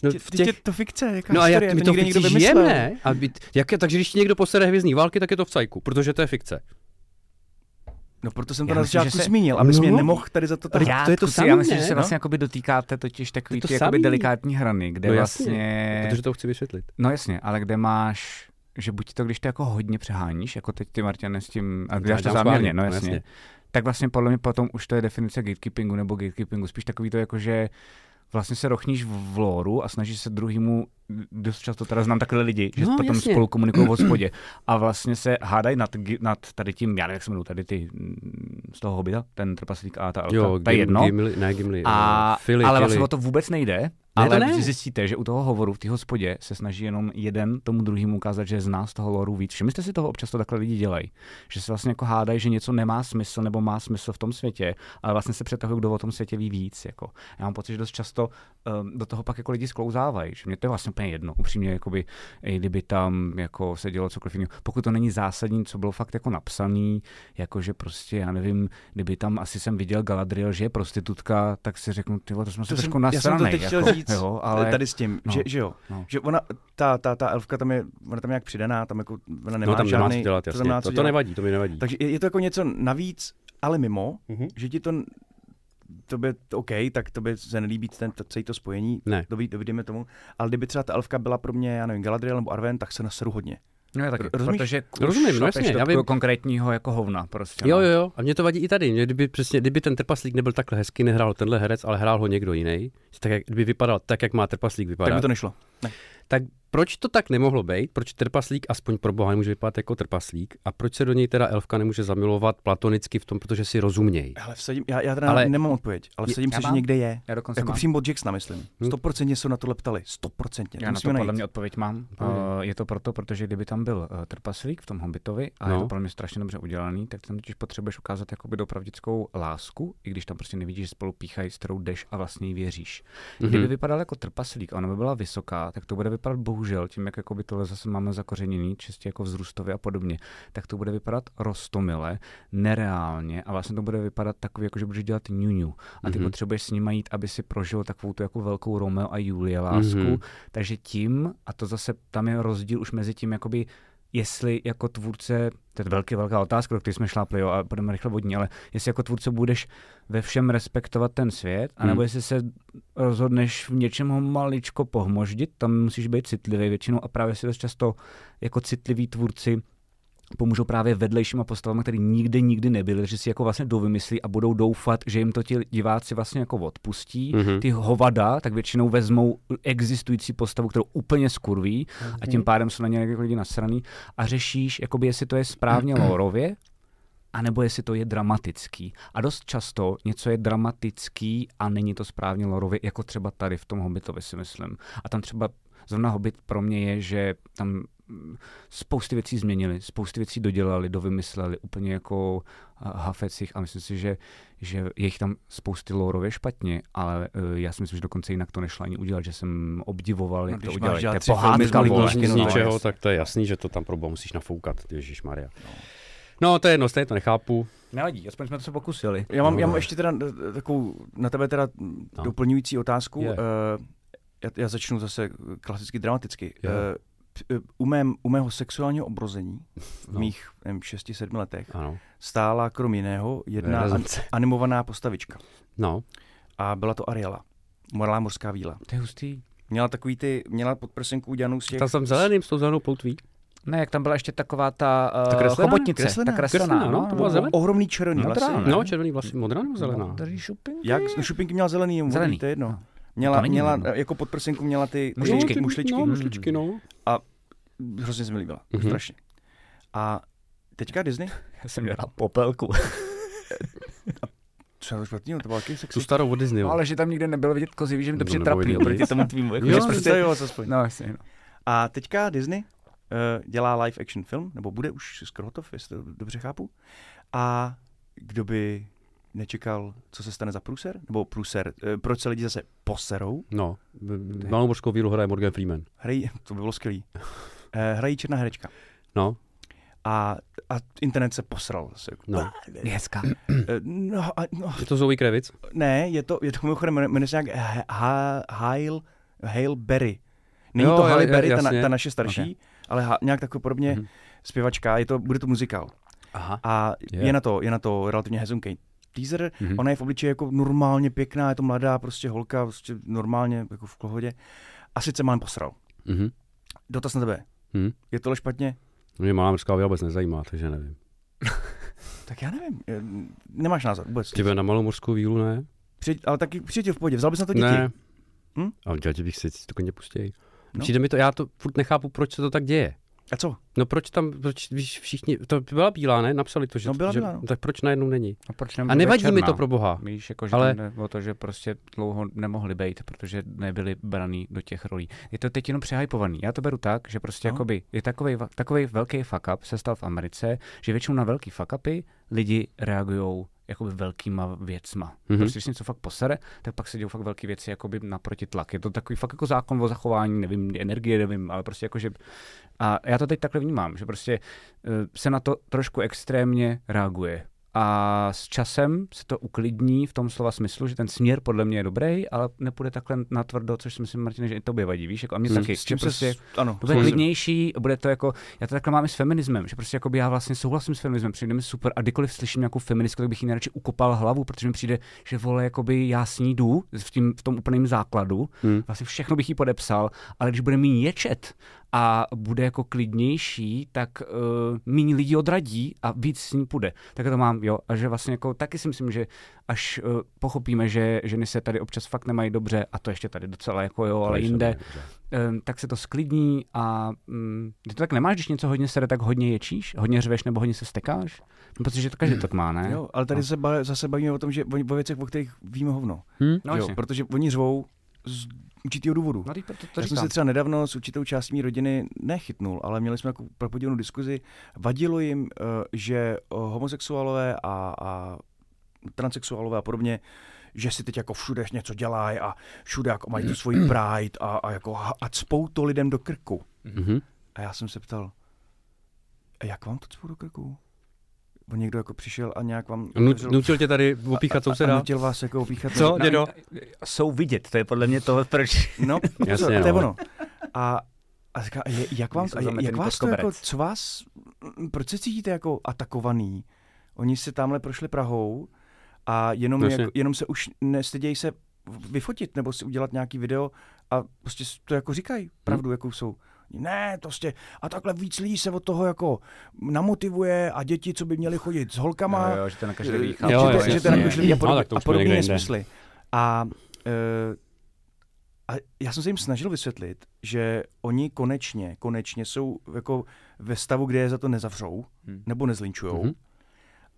No v teď je těch- to fikce, jaká No a jak my to to fikci vymyslel. žijeme, a být, jak je, takže když ti někdo posede hvězdní války, tak je to v cajku, protože to je fikce. No proto jsem to Já na začátku se- zmínil, abys No. mě nemohl tady za to tahat. Já- to je to samý, já myslím, ne? že se No. vlastně jakoby dotýkáte totiž takový To to ty jakoby delikátní hrany, kde No jasně, vlastně... Protože to chci vysvětlit. No jasně, ale kde máš, že buď to, když to jako hodně přeháníš, jako teď ty Marťane s tím, a děláš to záměrně, no no jasně, jasně. Tak vlastně podle mě potom už to je definice gatekeepingu nebo gatekeepingu, spíš takový to jako, že vlastně se rochníš v loru a snažíš se druhýmu, dost často teda znám takhle lidi, že No, potom jasně. spolu komunikují v hospodě a vlastně se hádají nad, nad tady tím, já nevím, jak se jmenují, tady ty mm, z toho hobita, ten trpaslík a ta Jo, to je Gim- jedno. Gimli, ne Gimli, A, Fili, ale Fili. vlastně o to vůbec nejde. Ne, ale to ne. zjistíte, že u toho hovoru v té hospodě se snaží jenom jeden tomu druhému ukázat, že zná z toho loru víc. Všimli jste si toho občas to takhle lidi dělají. Že se vlastně jako hádají, že něco nemá smysl nebo má smysl v tom světě, ale vlastně se přetahují, kdo o tom světě ví víc. Jako. Já mám pocit, že dost často um, do toho pak jako lidi sklouzávají. Že mě to je vlastně úplně jedno. Upřímně, jakoby, i kdyby tam jako se dělo cokoliv jiného. Pokud to není zásadní, co bylo fakt jako napsaný, jako že prostě, já nevím, kdyby tam asi jsem viděl Galadriel, že je prostitutka, tak si řeknu, ty to jsme se trošku jsem, já jsem to nasranej, chtěl říct jo, ale tady s tím, no, že, že jo, no. že ona, ta, ta, ta elfka tam je, ona tam je nějak přidaná, tam jako, ona nemá No tam žádný, nemá dělat, to jasně. To, co to dělat. nevadí, to mi nevadí. Takže je, je to jako něco navíc, ale mimo, Mhm. že ti to, to by, to OK, tak to by se nelíbí ten, to, celé to spojení, Ne. to, ví- to vidíme tomu, ale kdyby třeba ta elfka byla pro mě, já nevím, Galadriel nebo Arwen, tak se naseru hodně. No je taky, Ro- rozumíš? protože Rozumím, no jasně, do já vím. konkrétního jako hovna prostě. Jo, no. jo, jo. A mě to vadí i tady. Mě, kdyby, přesně, kdyby ten trpaslík nebyl takhle hezky, nehrál tenhle herec, ale hrál ho někdo jiný, tak jak, kdyby vypadal tak, jak má trpaslík Tak vypadat, by to nešlo. Ne. tak proč to tak nemohlo být? Proč trpaslík aspoň pro boha nemůže vypadat jako trpaslík? A proč se do něj teda elfka nemůže zamilovat platonicky v tom, protože si rozumějí? Hele, vsadím, já, já teda Ale- ale, nemám odpověď, ale vsadím se, že někde je. Já dokonce Jako mám. přímo od Jacksona, myslím. Hm. Stoprocentně se na tohle ptali. Stoprocentně. Já na to Musíme podle najít. mě odpověď mám. Mhm. Uh, je to proto, protože kdyby tam byl uh, trpaslík v tom Hobbitovi a no. je No. to podle mě strašně dobře udělaný, tak tam totiž potřebuješ ukázat jakoby dopravdickou lásku, i když tam prostě nevidíš, že spolu píchají, s kterou jdeš a vlastně jí věříš. Kdyby Mhm. vypadal jako trpaslík a ona by byla vysoká, tak to bude vypadat bohužel tím, jak jakoby tohle zase máme zakořeněný, čistě jako vzrůstově a podobně, tak to bude vypadat rostomile, nereálně a vlastně to bude vypadat takový, jako že budeš dělat ňuňu. A ty Mhm. potřebuješ s ním jít, aby si prožil takovou tu jako velkou Romeo a Julie lásku. Mhm. Takže tím, a to zase tam je rozdíl už mezi tím, jakoby jestli jako tvůrce, to je velký, velká otázka, do které jsme šlápli, jo, a budeme rychle vodní, ale jestli jako tvůrce budeš ve všem respektovat ten svět, anebo Hmm. jestli se rozhodneš v něčem ho maličko pohmoždit, tam musíš být citlivý většinou a právě si dost často jako citliví tvůrci pomůžou právě vedlejšíma postavama, který nikdy, nikdy nebyli, že si jako vlastně dovymyslí a budou doufat, že jim to ti diváci vlastně jako odpustí. Mhm. Ty hovada tak většinou vezmou existující postavu, kterou úplně skurví a tím pádem jsou na ně jako lidi nasraný a řešíš, jakoby jestli to je správně lorově, anebo jestli to je dramatický. A dost často něco je dramatický a není to správně lorově, jako třeba tady v tom Hobbitovi si myslím. A tam třeba zrovna Hobbit pro mě je, že tam spousty věcí změnili, spousty věcí dodělali, dovymysleli, úplně jako hafecích a myslím si, že, že je jich tam spousty lorově špatně, ale uh, já si myslím, že dokonce jinak to nešlo ani udělat, že jsem obdivoval, No, jak když to udělali. To je pohádka, z no, ničeho, tak to je jasný, že to tam pro boha musíš nafoukat, Ježíš Maria. No, to je jedno, stejně to nechápu. Nevadí, aspoň jsme to se pokusili. Já mám, já mám No. ještě teda eh, takovou na tebe teda No. no. doplňující otázku. Je. Uh, já, já začnu zase klasicky dramaticky. Jo. Uh, u, mém, u mého sexuálního obrození v No. mých nevím, 6-7 letech Ano. stála krom jiného jedna an, <laughs> animovaná postavička. No, A byla to Ariela. Malá morská víla. To je hustý. Měla takový ty, měla podprsenku udělanou z těch... tam jsem zeleným s tou zelenou poutví. Ne, jak tam byla ještě taková ta, Ta uh, kreslená? chobotnice, Kreslená? ta kreslená, Kreslená, no, to byla zelená. Ohromný červený Modrá, vlasy. ne? No, červený vlasy, modrá nebo zelená? Modrý šupinky? Jak? No, šupinky měla zelený, Zelený. zelený. to je jedno. No. Měla, měla jako podprsenku měla ty Mušličky. ty- mušličky. No, mušličky, no. Hrozně se mi líbila, Mhm. mm-hmm. strašně. A teďka Disney, <laughs> Já jsem dělal <laughs> popelku. co je to špatného, to bylo taky Tu sexy. starou od Disney. No, ale že tam nikde nebylo vidět kozy, víš, že mi to No, přijde trapný oproti tomu tvýmu. Jako, Jo, že prostě jo, aspoň. no, jasně, no. A teďka Disney uh, dělá live action film, nebo bude už skoro hotov, jestli to dobře chápu. A kdo by nečekal, co se stane za průser? Nebo průser, eh, proč se lidi zase poserou? No, v- malou mořskou vílu hraje Morgan Freeman. Hrají, <laughs> to by bylo skvělý. Eh, hrají černá herečka. No, A, a internet se posral. Zase. no. Je hezká. <clears throat> Eh, No, a, no, Je to Zoe Kravitz? ne, je to, je to mimochodem, jmenuje se nějak Ha- Ha- Hail, Hail Berry. Není Jo, to je- Berry, ta, ta naše starší, Ok. ale ha, nějak takové podobně Mhm. zpěvačka, je to, bude to muzikál. Aha. A Je. je na to, je na to relativně hezunký teaser. Mhm. Ona je v obličeji jako normálně pěkná, je to mladá prostě holka, prostě normálně jako v pohodě. A sice mám posral. Mhm. Dotaz na tebe. Mhm. Je tohle špatně? Mě malá víla vůbec nezajímá, takže nevím. <laughs> Tak já nevím. Nemáš názor vůbec. Tebe na malou mořskou vílu ne? Přijď, ale taky přijď v pohodě. Vzal bys na to děti? Ne. Hm? A děti bych si to klidně pustěj. No. Přijde mi to, já to furt nechápu, proč se to tak děje. A co? No proč tam, proč víš, všichni, to byla bílá, ne? Napsali to, že, No, byla že bílá, no. tak proč najednou není? A, proč A nevadí mi to pro boha. Víš, jako, že Ale- o to, že prostě dlouho nemohli být, protože nebyli braný do těch rolí. Je to teď jenom přehypovaný. Já to beru tak, že prostě No. no. jakoby je takový, takový velký fuck up se stal v Americe, že většinou na velký fuck upy lidi reagují jakoby velkýma věcma. Mhm. Mm-hmm. Prostě když něco fakt posere, tak pak se dějou fakt velké věci jakoby na protitlak. Je to takový fakt jako zákon o zachování, nevím, energie, nevím, ale prostě jako, že a já to teď takhle vnímám, že prostě eh, se na to trošku extrémně reaguje. A s časem se to uklidní v tom slova smyslu, že ten směr podle mě je dobrý, ale nepůjde takhle na tvrdo, což si myslím, Martine, že i tobě vadí, víš? Jako, a mě Hmm, taky, S se... prostě s- Ano. to bude klidnější, bude to jako, já to takhle mám i s feminismem, že prostě jako já vlastně souhlasím s feminismem, přijde mi super a kdykoliv slyším nějakou feministku, tak bych jí nejradši ukopal hlavu, protože mi přijde, že vole, jakoby já s ní jdu v, tím, v tom úplném základu, Hmm. vlastně všechno bych jí podepsal, ale když bude méně ječet a bude jako klidnější, tak uh, méně lidí odradí a víc s ní půjde. Tak to mám, jo, a že vlastně jako taky si myslím, že až uh, pochopíme, že ženy se tady občas fakt nemají dobře, a to ještě tady docela jako jo, ale To nejsem, jinde, um, tak se to sklidní a um, ty to tak nemáš, když něco hodně sere, tak hodně ječíš, hodně řveš nebo hodně se stekáš? No, protože to každý tak má, ne? Jo, ale tady No. se ba- zase bavíme o tom, že o věcech, o kterých víme hovno. Hm? No, jo, protože oni řvou z určitého důvodu. No, to, to, to Já jsem říkám. se třeba nedávno s určitou částí mé rodiny nechytnul, ale měli jsme jako propodivnou diskuzi. Vadilo jim, eh, že eh, homosexuálové a, a transexuálové a podobně, že si teď jako všude něco dělají a všude jako mají tu svoji pride a, a, jako, a cpou to lidem do krku. Mhm. A já jsem se ptal, a jak vám to cpou do krku? Bo někdo jako přišel a nějak vám... Nut- Nutil tě tady opíchat a, a souseda? nutil vás jako opíchat. Co, No, dědo? Jsou vidět, to je podle mě to, proč No, <laughs> Jasně, to, to je no. ono. A, a říká, je, jak, vám, a jak vás to jako, co vás, proč se cítíte jako atakovaný? Oni si tamhle prošli Prahou a jenom, Jasně. jak, jenom se už nestydějí se vyfotit nebo si udělat nějaký video a prostě to jako říkají pravdu, jakou jsou. Ne, to prostě, a takhle víc lidí se od toho jako namotivuje a děti, co by měly chodit s holkama, Jo, jo, že to na každý Eh, výchal. Jo, že, to, jasně, že to a No, podobně, tak to a někde podobně podobně jinde. nesmysly. A, a já jsem se jim snažil vysvětlit, že oni konečně, konečně jsou jako ve stavu, kde je za to nezavřou, Hmm. nebo nezlinčujou. Mhm.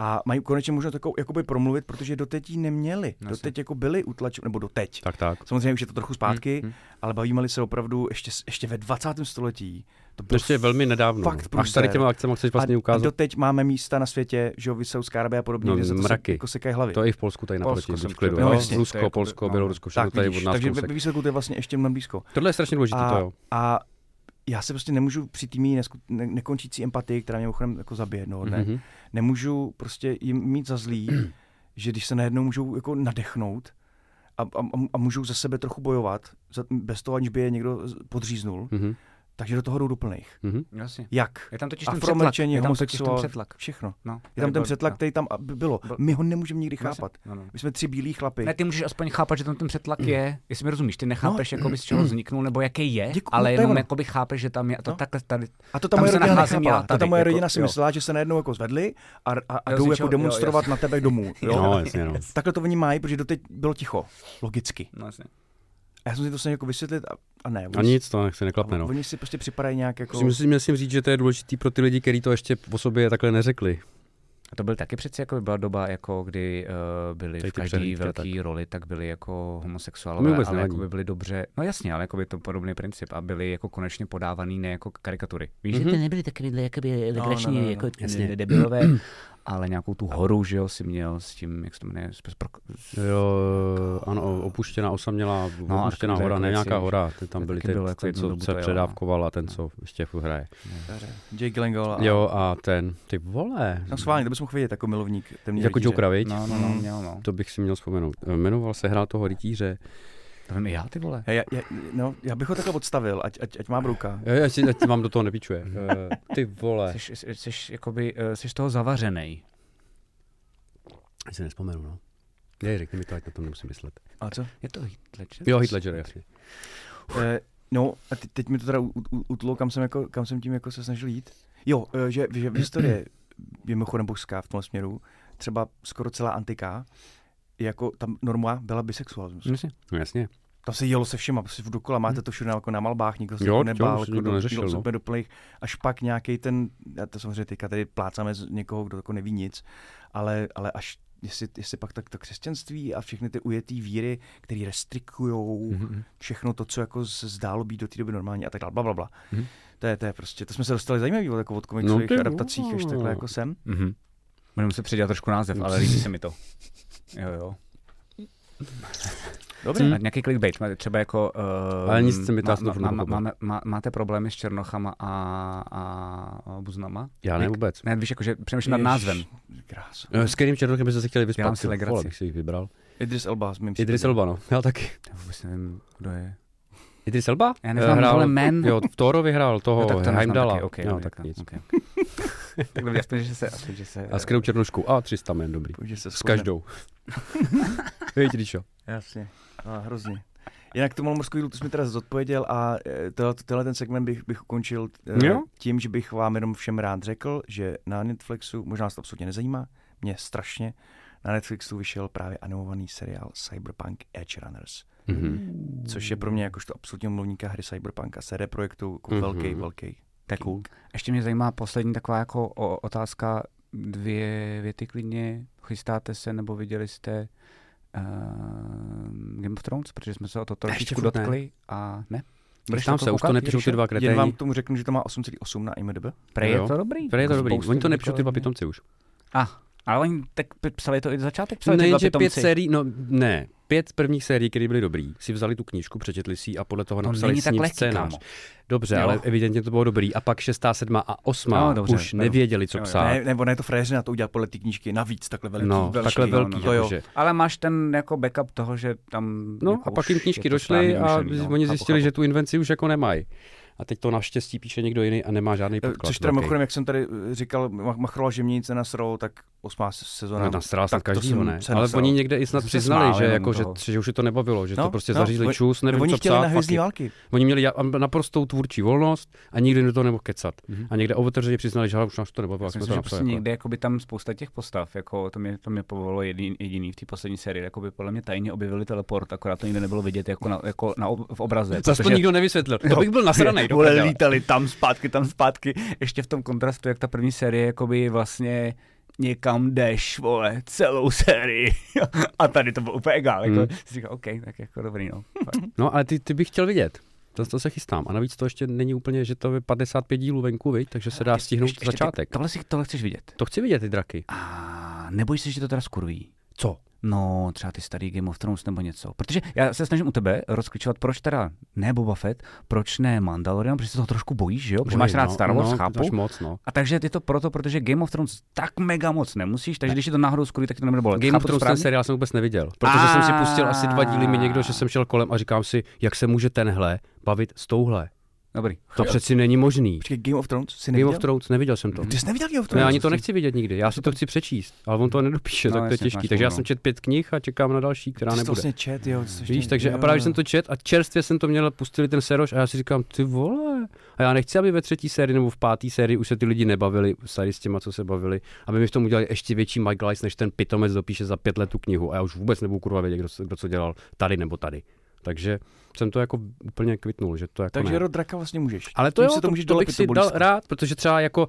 A mají konečně možnost takovou, jakoby promluvit, protože doteď ji neměli. Jasně. Doteď jako byli utlačeni, nebo doteď. Tak, tak. Samozřejmě už je to trochu zpátky, Hmm, ale bavíme se opravdu ještě, ještě ve 20. století. To bylo Ještě velmi nedávno. fakt Až tady těma akcemi chceš vlastně a, a ukázat. doteď máme místa na světě, že jo, Vysoudská Arabie a podobně, No, kde se to mraky. se, jako sekají hlavy. To je i v Polsku tady naproti, v klidu. no, jasně, Rusko, jako- Polsko, no. Bělorusko, všechno tak tady vidíš, od nás takže kousek. ve výsledku to je vlastně ještě mnohem blízko. Tohle je strašně důležité, to jo. a já se prostě nemůžu při té mý ne- nekončící empatii, která mě mimochodem jako zabije jednoho dne, Mhm. nemůžu prostě jim mít za zlý, že když se najednou můžou jako nadechnout a, a, a- můžou za sebe trochu bojovat, za, bez toho, aniž by je někdo podříznul, Mhm. Takže do toho jdou do plných. Mhm. Jasně. Jak? Je tam totiž ten přetlak. Je tam totiž ten homosexuál, přetlak. všechno. No, Je tam ten přetlak, no. který tam a- by- bylo. Byl- My ho nemůžeme nikdy Jasně. chápat. No, no. My jsme tři bílí chlapy. Ne, ty můžeš aspoň chápat, že tam ten přetlak je, jestli mi rozumíš, ty nechápeš, No. jakoby z čeho <clears throat> vzniknul, nebo jaký je, Děkuju, ale jenom jakoby chápeš, že tam je, a to No. takhle tady, A to ta Tam moje se rodina nechápala. já To ta tady, moje jako- rodina si myslela, že se najednou jako zvedli a, a, a jdou jako demonstrovat na tebe domů. Jo? No, no. Takhle to oni mají, protože doteď bylo ticho. Logicky. No já jsem si to snažil jako vysvětlit a, a ne. A oni- nic, to nechci neklapne, no. Oni si prostě připadají nějak jako... Musím, musím říct, že to je důležitý pro ty lidi, kteří to ještě o sobě takhle neřekli. A to byl taky přeci jako byla doba, jako kdy uh, byli v každé přehlídky, velké roli, tak byli jako homosexuálové, vůbec ale nevadí. jako by byli dobře, no jasně, ale jako by to podobný princip a byli jako konečně podávaný ne jako karikatury. Víš, Mhm. že to nebyly takovýhle jakoby legrační no, no, no. jako Jasně. debilové, ale nějakou tu horu, že jo, si měl s tím, jak se to jmenuje, s, s, Jo, ano, opuštěná, osamělá, no, opuštěná hora, ne nějaká hora, ty tam byly ty, bylo jako ty co se předávkoval a ten, co ještě furt hraje. Jake Gyllenhaal. Jo, a ten, ty vole, No schválně, to bys mohl vidět jako milovník temný jako. Jokera, viď? No, no, no, Mm. měl, no. To bych si měl vzpomenout. Jmenoval se, hrál toho rytíře. To vím i já, ty vole. Já, já, no, já bych ho takhle odstavil, ať, ať, ať má brouka. Jo, já si ať vám do toho nepičuje. Eh, Ty vole. Jsi, jsi, jsi, jakoby, eh, jsi z toho zavařenej. Já si nespomenu, no. Je, řekni mi to, ať na tom nemusím myslet. A co? Je to Heath Ledger? Jo, Heath Ledger, jasně. Eh, no, a teď, teď mi to teda utlo, kam jsem, jako, kam jsem tím jako se snažil jít. Jo, že, že v historii <clears throat> je mimochodem božská v tom směru, třeba skoro celá antika, jako tam norma byla bisexualismus. Jasně. No jasně. Tam se jelo se všema, prostě v dokola, máte to všude jako na malbách, nikdo se Jo, jo, nebál, to jako nikdo do- neřešil, no. doplných, až pak nějaký ten, já to samozřejmě teďka tady plácáme z někoho, kdo jako neví nic, ale, ale až jestli, jestli pak tak to křesťanství a všechny ty ujetý víry, které restrikují Mhm. všechno to, co jako se zdálo být do té doby normální a tak dále, bla, bla, bla. Mhm. To, je, to je prostě, to jsme se dostali zajímavý od, jako od komiksových No adaptacích, až takhle jako sem. Mhm. Budeme se předělat trošku název, ale <laughs> líbí se mi to. Jo, jo. Dobře. Hmm. Nějaký clickbait, máte třeba jako... Uh, Ale nic se mi to asi má, máme, má, Máte problémy s černochama a, a, a buznama? Já ne vůbec. Ne, víš, jakože přemýšlím nad názvem. Krásu. Eh, S kterým černochem byste se chtěli vyspat? si Ty legraci. vole, bych si jich vybral. Idris Elba. s mým Idris. Elba, no. Já taky. Já vůbec nevím, kdo je. Idris Elba? Já neznám Eh, vole jmen. Jo, v Thorovi hrál toho tak to Heimdala. taky, okay, no, tak tak, nic. okay. <laughs> tak dobrý, aspoň, že se, aspoň, že se... A s kterou černošku? A 300 men, dobrý. Se S každou. <laughs> Víš, Ríšo. Jasně, a hrozně. Jinak tu malmorskou jídlu, to jsi mi teda zodpověděl a eh, tohle, tenhle ten segment bych, bych ukončil eh, Jo. tím, že bych vám jenom všem rád řekl, že na Netflixu, možná vás to absolutně nezajímá, mě strašně, na Netflixu vyšel právě animovaný seriál Cyberpunk Edge Runners, Mhm. což je pro mě jakožto absolutně mluvníka hry Cyberpunk a CD Projektu jako Mhm. velký, velký. To je cool. Ještě mě zajímá poslední taková jako otázka, dvě věty klidně. Chystáte se nebo viděli jste uh, Game of Thrones, protože jsme se o to trošičku furt ne. dotkli a ne? Budeš Tam se, už to nepíšou ty dva Jen kreténi. vám k tomu řeknu, že to má 8,8 na IMDb. Prej je to dobrý. Prej je to dobrý. Oni to nepíšou ty dva pitomci už. A, ale oni tak psali to i začátek, psali Ne, že pět sérií, no ne, pět prvních sérií, které byly dobrý, si vzali tu knížku, přečetli si ji a podle toho To napsali s ním lehký, scénář. kámo. Dobře, Jo. ale evidentně to bylo dobrý. A pak šestá, sedma a osmá No, dobře, už beru. nevěděli, co Jo, psát. Ne, nebo ne, to frajeřina to udělat podle té knížky navíc, takhle veliký. no, velký, takhle no, velký, no, to jo. Ale máš ten jako backup toho, že tam... No jako a pak jim knížky došly a no. oni Chápu, zjistili, chápu. že tu invenci už jako nemají. A teď to naštěstí píše někdo jiný a nemá žádný podklad. Eh, Což teda mimochodem, jak jsem tady eh, říkal, Mach- Machrola, že mě nic nenasrol, tak osmá sezona. No, nasral snad tak to každýho, ne? Ale nasral. oni někde i snad přiznali, že, jako, že, že už je to nebavilo, že No, to prostě no, zařízli oni- čus, nevím, Oni co chtěli psát. války. Oni měli naprostou tvůrčí volnost a nikdy do toho nemohl kecat. Mhm. A někde otevřeně přiznali, že už nás to nebavilo, myslím, to že prostě Jako. někde jakoby tam spousta těch postav, jako to mě, to mě povolilo jediný, jediný v té poslední sérii, jakoby podle mě tajně objevili teleport, akorát to nikde nebylo vidět jako, na, jako na, ob- v obraze. To aspoň nikdo nevysvětlil. To bych byl nasranej. Do Vole, lítali tam zpátky, tam zpátky. Ještě v tom kontrastu, jak ta první série jakoby vlastně někam jdeš, vole, celou sérii. <laughs> A tady to bylo úplně egál. Jako, Hmm. si říkal, OK, tak jako dobrý, no. No, ale ty, ty bych chtěl vidět. To, to se chystám. A navíc to ještě není úplně, že to je 55 dílů venku, viď? takže se dá stihnout Ještě- ještě ty- začátek. Tohle, si, tohle chceš vidět. To chci vidět, ty draky. A nebojíš se, že to teda skurví? Co? No, třeba ty starý Game of Thrones nebo něco. Protože já se snažím u tebe rozklíčovat, proč teda ne Boba Fett, proč ne Mandalorian, protože se toho trošku bojíš, že jo? Protože máš rád no, Star Wars, no, chápu. Moc, no. A takže je to proto, protože Game of Thrones tak mega moc nemusíš, takže když je to náhodou skurví, tak to nebude bolet. Game of Thrones ten seriál jsem vůbec neviděl, protože jsem si pustil asi dva díly mi někdo, že jsem šel kolem a říkám si, jak se může tenhle bavit s touhle. Dobrý. To přeci není možný. Počkej, Game of Thrones si Game neviděl? of Thrones, neviděl jsem to. Ty jsi neviděl Game of Ne, Thrones? ani to nechci vidět nikdy, já si to chci přečíst, ale on to nedopíše, No, tak to je těžký. Takže já jsem čet pět knih a čekám na další, která Ty jsi to nebude. vlastně čet, jo. Víš, ještě- takže jo. a právě jsem to čet a čerstvě jsem to měl, pustili ten seroš a já si říkám, ty vole, a já nechci, aby ve třetí sérii nebo v páté sérii už se ty lidi nebavili tady s těma, co se bavili, aby mi v tom udělali ještě větší Mike Lice, než ten pitomec dopíše za pět let tu knihu a já už vůbec nebudu kurva vědět, kdo, kdo co dělal tady nebo tady. Takže jsem to jako úplně kvitnul, že to jako Takže ne. rod draka vlastně můžeš. Ale to, jo, si to, to můžeš to bych dolepit, si to dal rád, protože třeba jako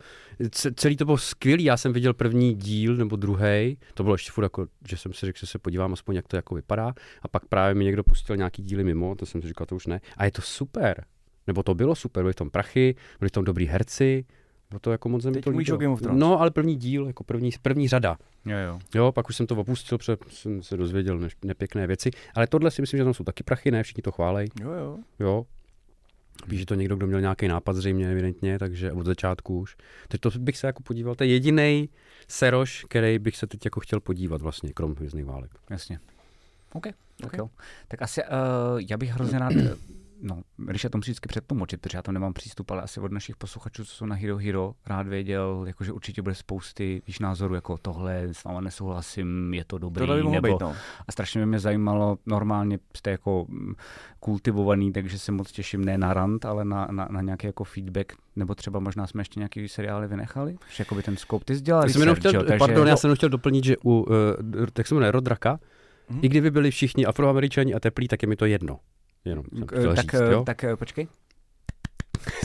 ce- celý to bylo skvělý, já jsem viděl první díl nebo druhý, to bylo ještě furt jako, že jsem si řekl, že se podívám aspoň, jak to jako vypadá a pak právě mi někdo pustil nějaký díly mimo, to jsem si říkal, to už ne. A je to super, nebo to bylo super, byly v tom prachy, byli v tom dobrý herci, Bylo to jako moc mi Teď to mluvíš o Game of Thrones. No, ale první díl, jako první, první řada. Jo, jo. Jo, pak už jsem to opustil, protože jsem se dozvěděl ne- nepěkné věci. Ale tohle si myslím, že tam jsou taky prachy, ne? Všichni to chválej. Jo, jo. Jo. Píše to někdo, kdo měl nějaký nápad zřejmě, evidentně, takže od začátku už. Teď to bych se jako podíval, to je jediný seroš, který bych se teď jako chtěl podívat vlastně, krom Hvězdných válek. Jasně. OK, tak OK. jo. Tak asi uh, já bych hrozně rád, eh, no, když já to musím vždycky předtlumočit, protože já tam nemám přístup, ale asi od našich posluchačů, co jsou na Hero Hero, rád věděl, jako, že určitě bude spousty víš, názorů, jako tohle s váma nesouhlasím, je to dobrý, Tohle by mohlo nebo, být, no. a strašně by mě zajímalo, normálně jste jako mm, kultivovaný, takže se moc těším ne na rant, ale na, na, na nějaký jako feedback, nebo třeba možná jsme ještě nějaký seriály vynechali, že jako by ten scope, ty jsi dělal Já jsem jenom research, chtěl, jo, takže, pardon, já jsem jenom chtěl doplnit, že u, uh, tak se jmenuje Rodraka, Mhm. i kdyby byli všichni afroameričani a teplí, tak je mi to jedno. Jenom jsem chtěl tak, říct, jo? tak eh, počkej.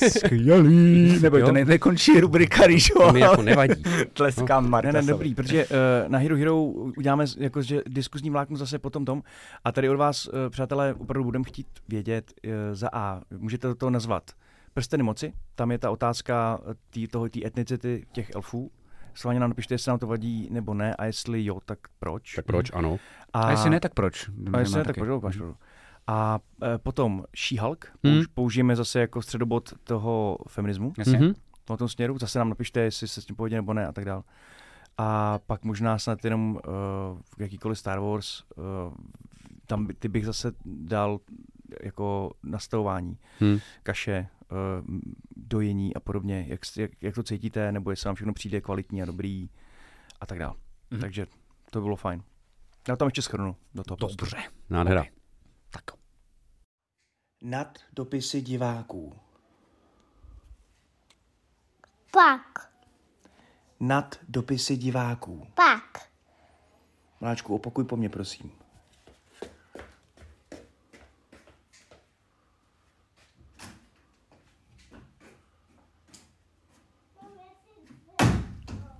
Skvělý. <laughs> Nebo to nejkončí rubrika, když To mi jako nevadí. tleskám Ne, Marta. ne, dobrý, protože uh, na Hero Hero uděláme jako, že diskuzní vláknu zase potom tom. A tady od vás, uh, přátelé, opravdu budeme chtít vědět uh, za A. Můžete to nazvat prsteny moci. Tam je ta otázka tý, toho, té etnicity těch elfů. Slavně nám napište, jestli nám to vadí nebo ne a jestli jo, tak proč. Tak proč, ano. A jestli ne, tak proč? A jestli ne, tak proč, pravdu. A e, potom She-Hulk, Hmm. hmm. použijeme zase jako středobod toho feminismu. Jasně. Mhm. v tom směru, zase nám napište, jestli se s tím pohodě nebo ne a tak dál. A pak možná snad jenom uh, jakýkoliv Star Wars, uh, tam by- ty bych zase dal jako nastavování, Hm. kaše, uh, dojení a podobně, jak, jak, jak to cítíte, nebo jestli vám všechno přijde kvalitní a dobrý a tak dál. Mhm. Takže to bylo fajn. Já tam ještě schrnu do toho. Dobře. Nádhera. Ok. Tak. Nad dopisy diváků. Pak, Nad dopisy diváků. pak. Mláčku, opakuj po mně, prosím.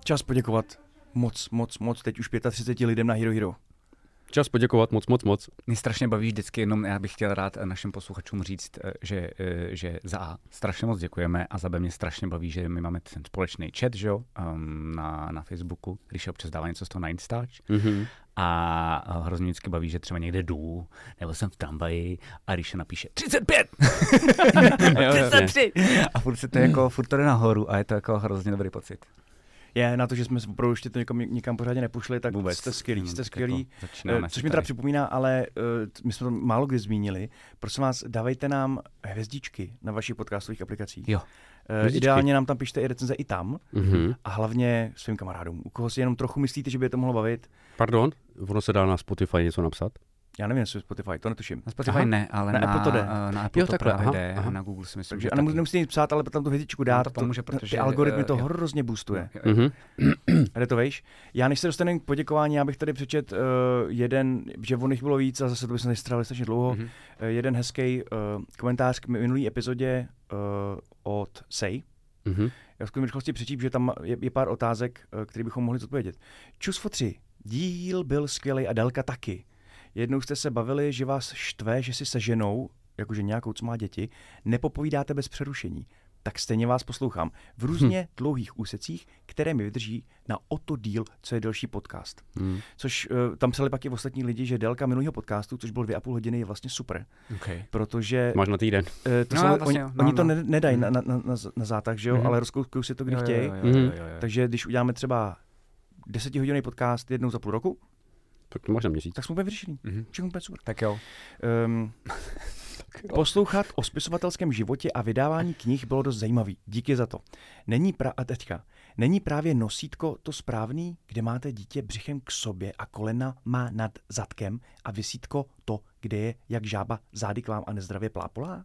Čas poděkovat moc, moc, moc, teď už 35 lidem na Hero Hero. Čas poděkovat moc, moc, moc. Mě strašně baví vždycky, jenom já bych chtěl rád našim posluchačům říct, eh, že, eh, že za A strašně moc děkujeme a za B mě strašně baví, že my máme ten společný chat, že jo, um, na, na Facebooku, když občas dává něco z toho na Instač. Mhm. A hrozně vždycky baví, že třeba někde jdu, nebo jsem v tramvaji a když se napíše 35, <laughs> Jo, <laughs> 33 a furt se to jako, furt to jde nahoru a je to jako hrozně dobrý pocit. Je na to, že jsme opravdu ještě to někam, nikam pořádně nepušli, tak Vůbec. jste skvělí, Jenom jste skvělí. Jako Eh, Což mi teda připomíná, ale uh, my jsme to málo kdy zmínili. Prosím vás, dávejte nám hvězdičky na vašich podcastových aplikacích. Jo. Hvězdičky. Ideálně nám tam pište i recenze i tam Mhm. a hlavně svým kamarádům. U koho si jenom trochu myslíte, že by je to mohlo bavit, Pardon, ono se dá na Spotify něco napsat? Já nevím, jestli Spotify, to netuším. Na Spotify Aha. ne, ale Na na, Apple to jde. Na Apple Jo, to takhle, právě aha, jde aha. na Google si myslím, Takže že a nemusíte nic psát, ale tam tu hvězdičku No, dát. to pomůže, protože, ty algoritmy to eh, jo. hrozně boostuje. Jo. Mhm. Jde to vejš. Já než se dostaneme k poděkování, já bych tady přečet uh, jeden, že on jich bylo víc a zase to bychom strávili strašně dlouho. Mhm. Uh, jeden hezký uh, komentář k minulý epizodě uh, od Sej. Mhm. Já v rychlosti přečíp, že tam je, je pár otázek, eh, které bychom mohli zodpovědět. Čus fotři, díl byl skvělý a délka taky. Jednou jste se bavili, že vás štve, že si se ženou, jakože nějakou, co má děti, nepopovídáte bez přerušení. Tak stejně vás poslouchám. V různě dlouhých úsecích, které mi vydrží na o to díl, co je delší podcast. Mhm. Což uh, tam psali pak i ostatní lidi, že délka minulého podcastu, což bylo dvě a půl hodiny, je vlastně super. Okay. protože Máš na týden. eh, to No, no, vlastně oni, no, oni to no. ne, nedají Mhm. na, na, na, na zátah, že jo, Mhm. ale rozkoukují si to, kdy chtějí. Takže když uděláme třeba desetihodinový podcast jednou za půl roku, Tak to máš na měsíc. tak jsme úplně vyřešení. Mhm. Všechno úplně super. Tak jo. Um, poslouchat o spisovatelském životě a vydávání knih bylo dost zajímavý. Díky za to. Není pra- a teďka, není právě nosítko to správný, kde máte dítě břichem k sobě a kolena má nad zadkem a vysítko to, kde je jak žába zády k vám a nezdravě plápolá?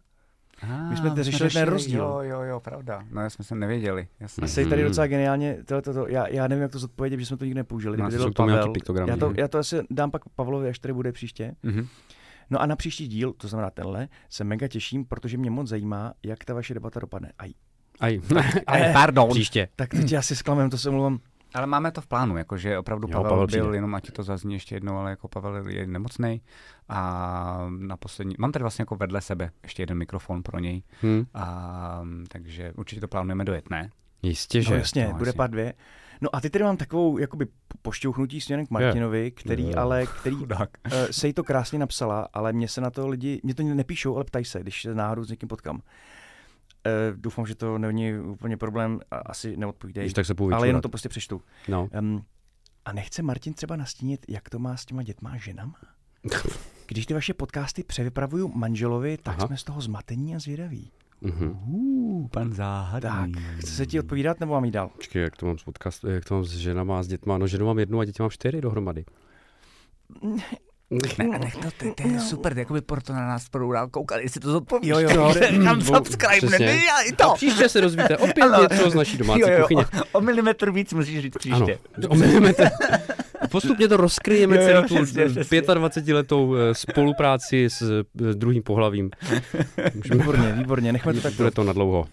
My jsme tady řešili ten rozdíl. Jo, jo, jo, pravda. No, jsme se nevěděli. Jasně. A jsi tady Mhm. docela geniálně, tohle, to, já, já nevím, jak to zodpovědět, že jsme to nikdy nepoužili. No, nějaký Pavel, piktogramy. já to, já to asi dám pak Pavlovi, až tady bude příště. Mhm. No a na příští díl, to znamená tenhle, se mega těším, protože mě moc zajímá, jak ta vaše debata dopadne. Aj. Aj. <laughs> Ale <laughs> pardon. Příště. Tak teď já si zklamem, to se mluvám. Ale máme to v plánu, jakože opravdu Jo, Pavel, Pavel byl, přijde. jenom ať to zazní ještě jednou, ale jako Pavel je nemocný a na poslední, mám tady vlastně jako vedle sebe ještě jeden mikrofon pro něj, Hm. a, takže určitě to plánujeme dojet, ne? Jistě, že. No jasně, No, bude jasně. pár dvě. No a ty tady mám takovou jakoby pošťouchnutí směrem k Martinovi, který Je. ale, který Chudák. uh, se jí to krásně napsala, ale mě se na to lidi, mě to nepíšou, ale ptají se, když se náhodou s někým potkám. Uh, doufám, že to není úplně problém, a asi neodpovídej, Když tak se půjdu ale jenom to prostě přečtu. No. Um, a nechce Martin třeba nastínit, jak to má s těma dětma a ženama? <laughs> Když ty vaše podcasty převypravuju manželovi, tak Aha. jsme z toho zmatení a zvědaví. Mhm. Uh, pan Tak, záhadný. chce se ti odpovídat, nebo mám jít dál? Počkej, jak to mám s podcast, jak to mám s ženama a s dětma? No ženu mám jednu a děti mám čtyři dohromady. <laughs> Ne, ne, to, to, to je super, jakoby proto na nás budou dál koukat, jestli to zodpovíš. Jo, jo. <laughs> Říkám Dvou- subscribe, ne, já i A to. příště se dozvíte opět Ano. něco z naší domácí Jo, jo, kuchyně. o, o milimetr víc musíš říct Ano, příště. omenujeme Postupně to rozkryjeme Jo, jo, celou přesně, tu přesně. 25-letou eh, spolupráci s eh, druhým pohlavím. <laughs> Můžeme, Výborně, výborně, nechme to tak. bude to na dlouho.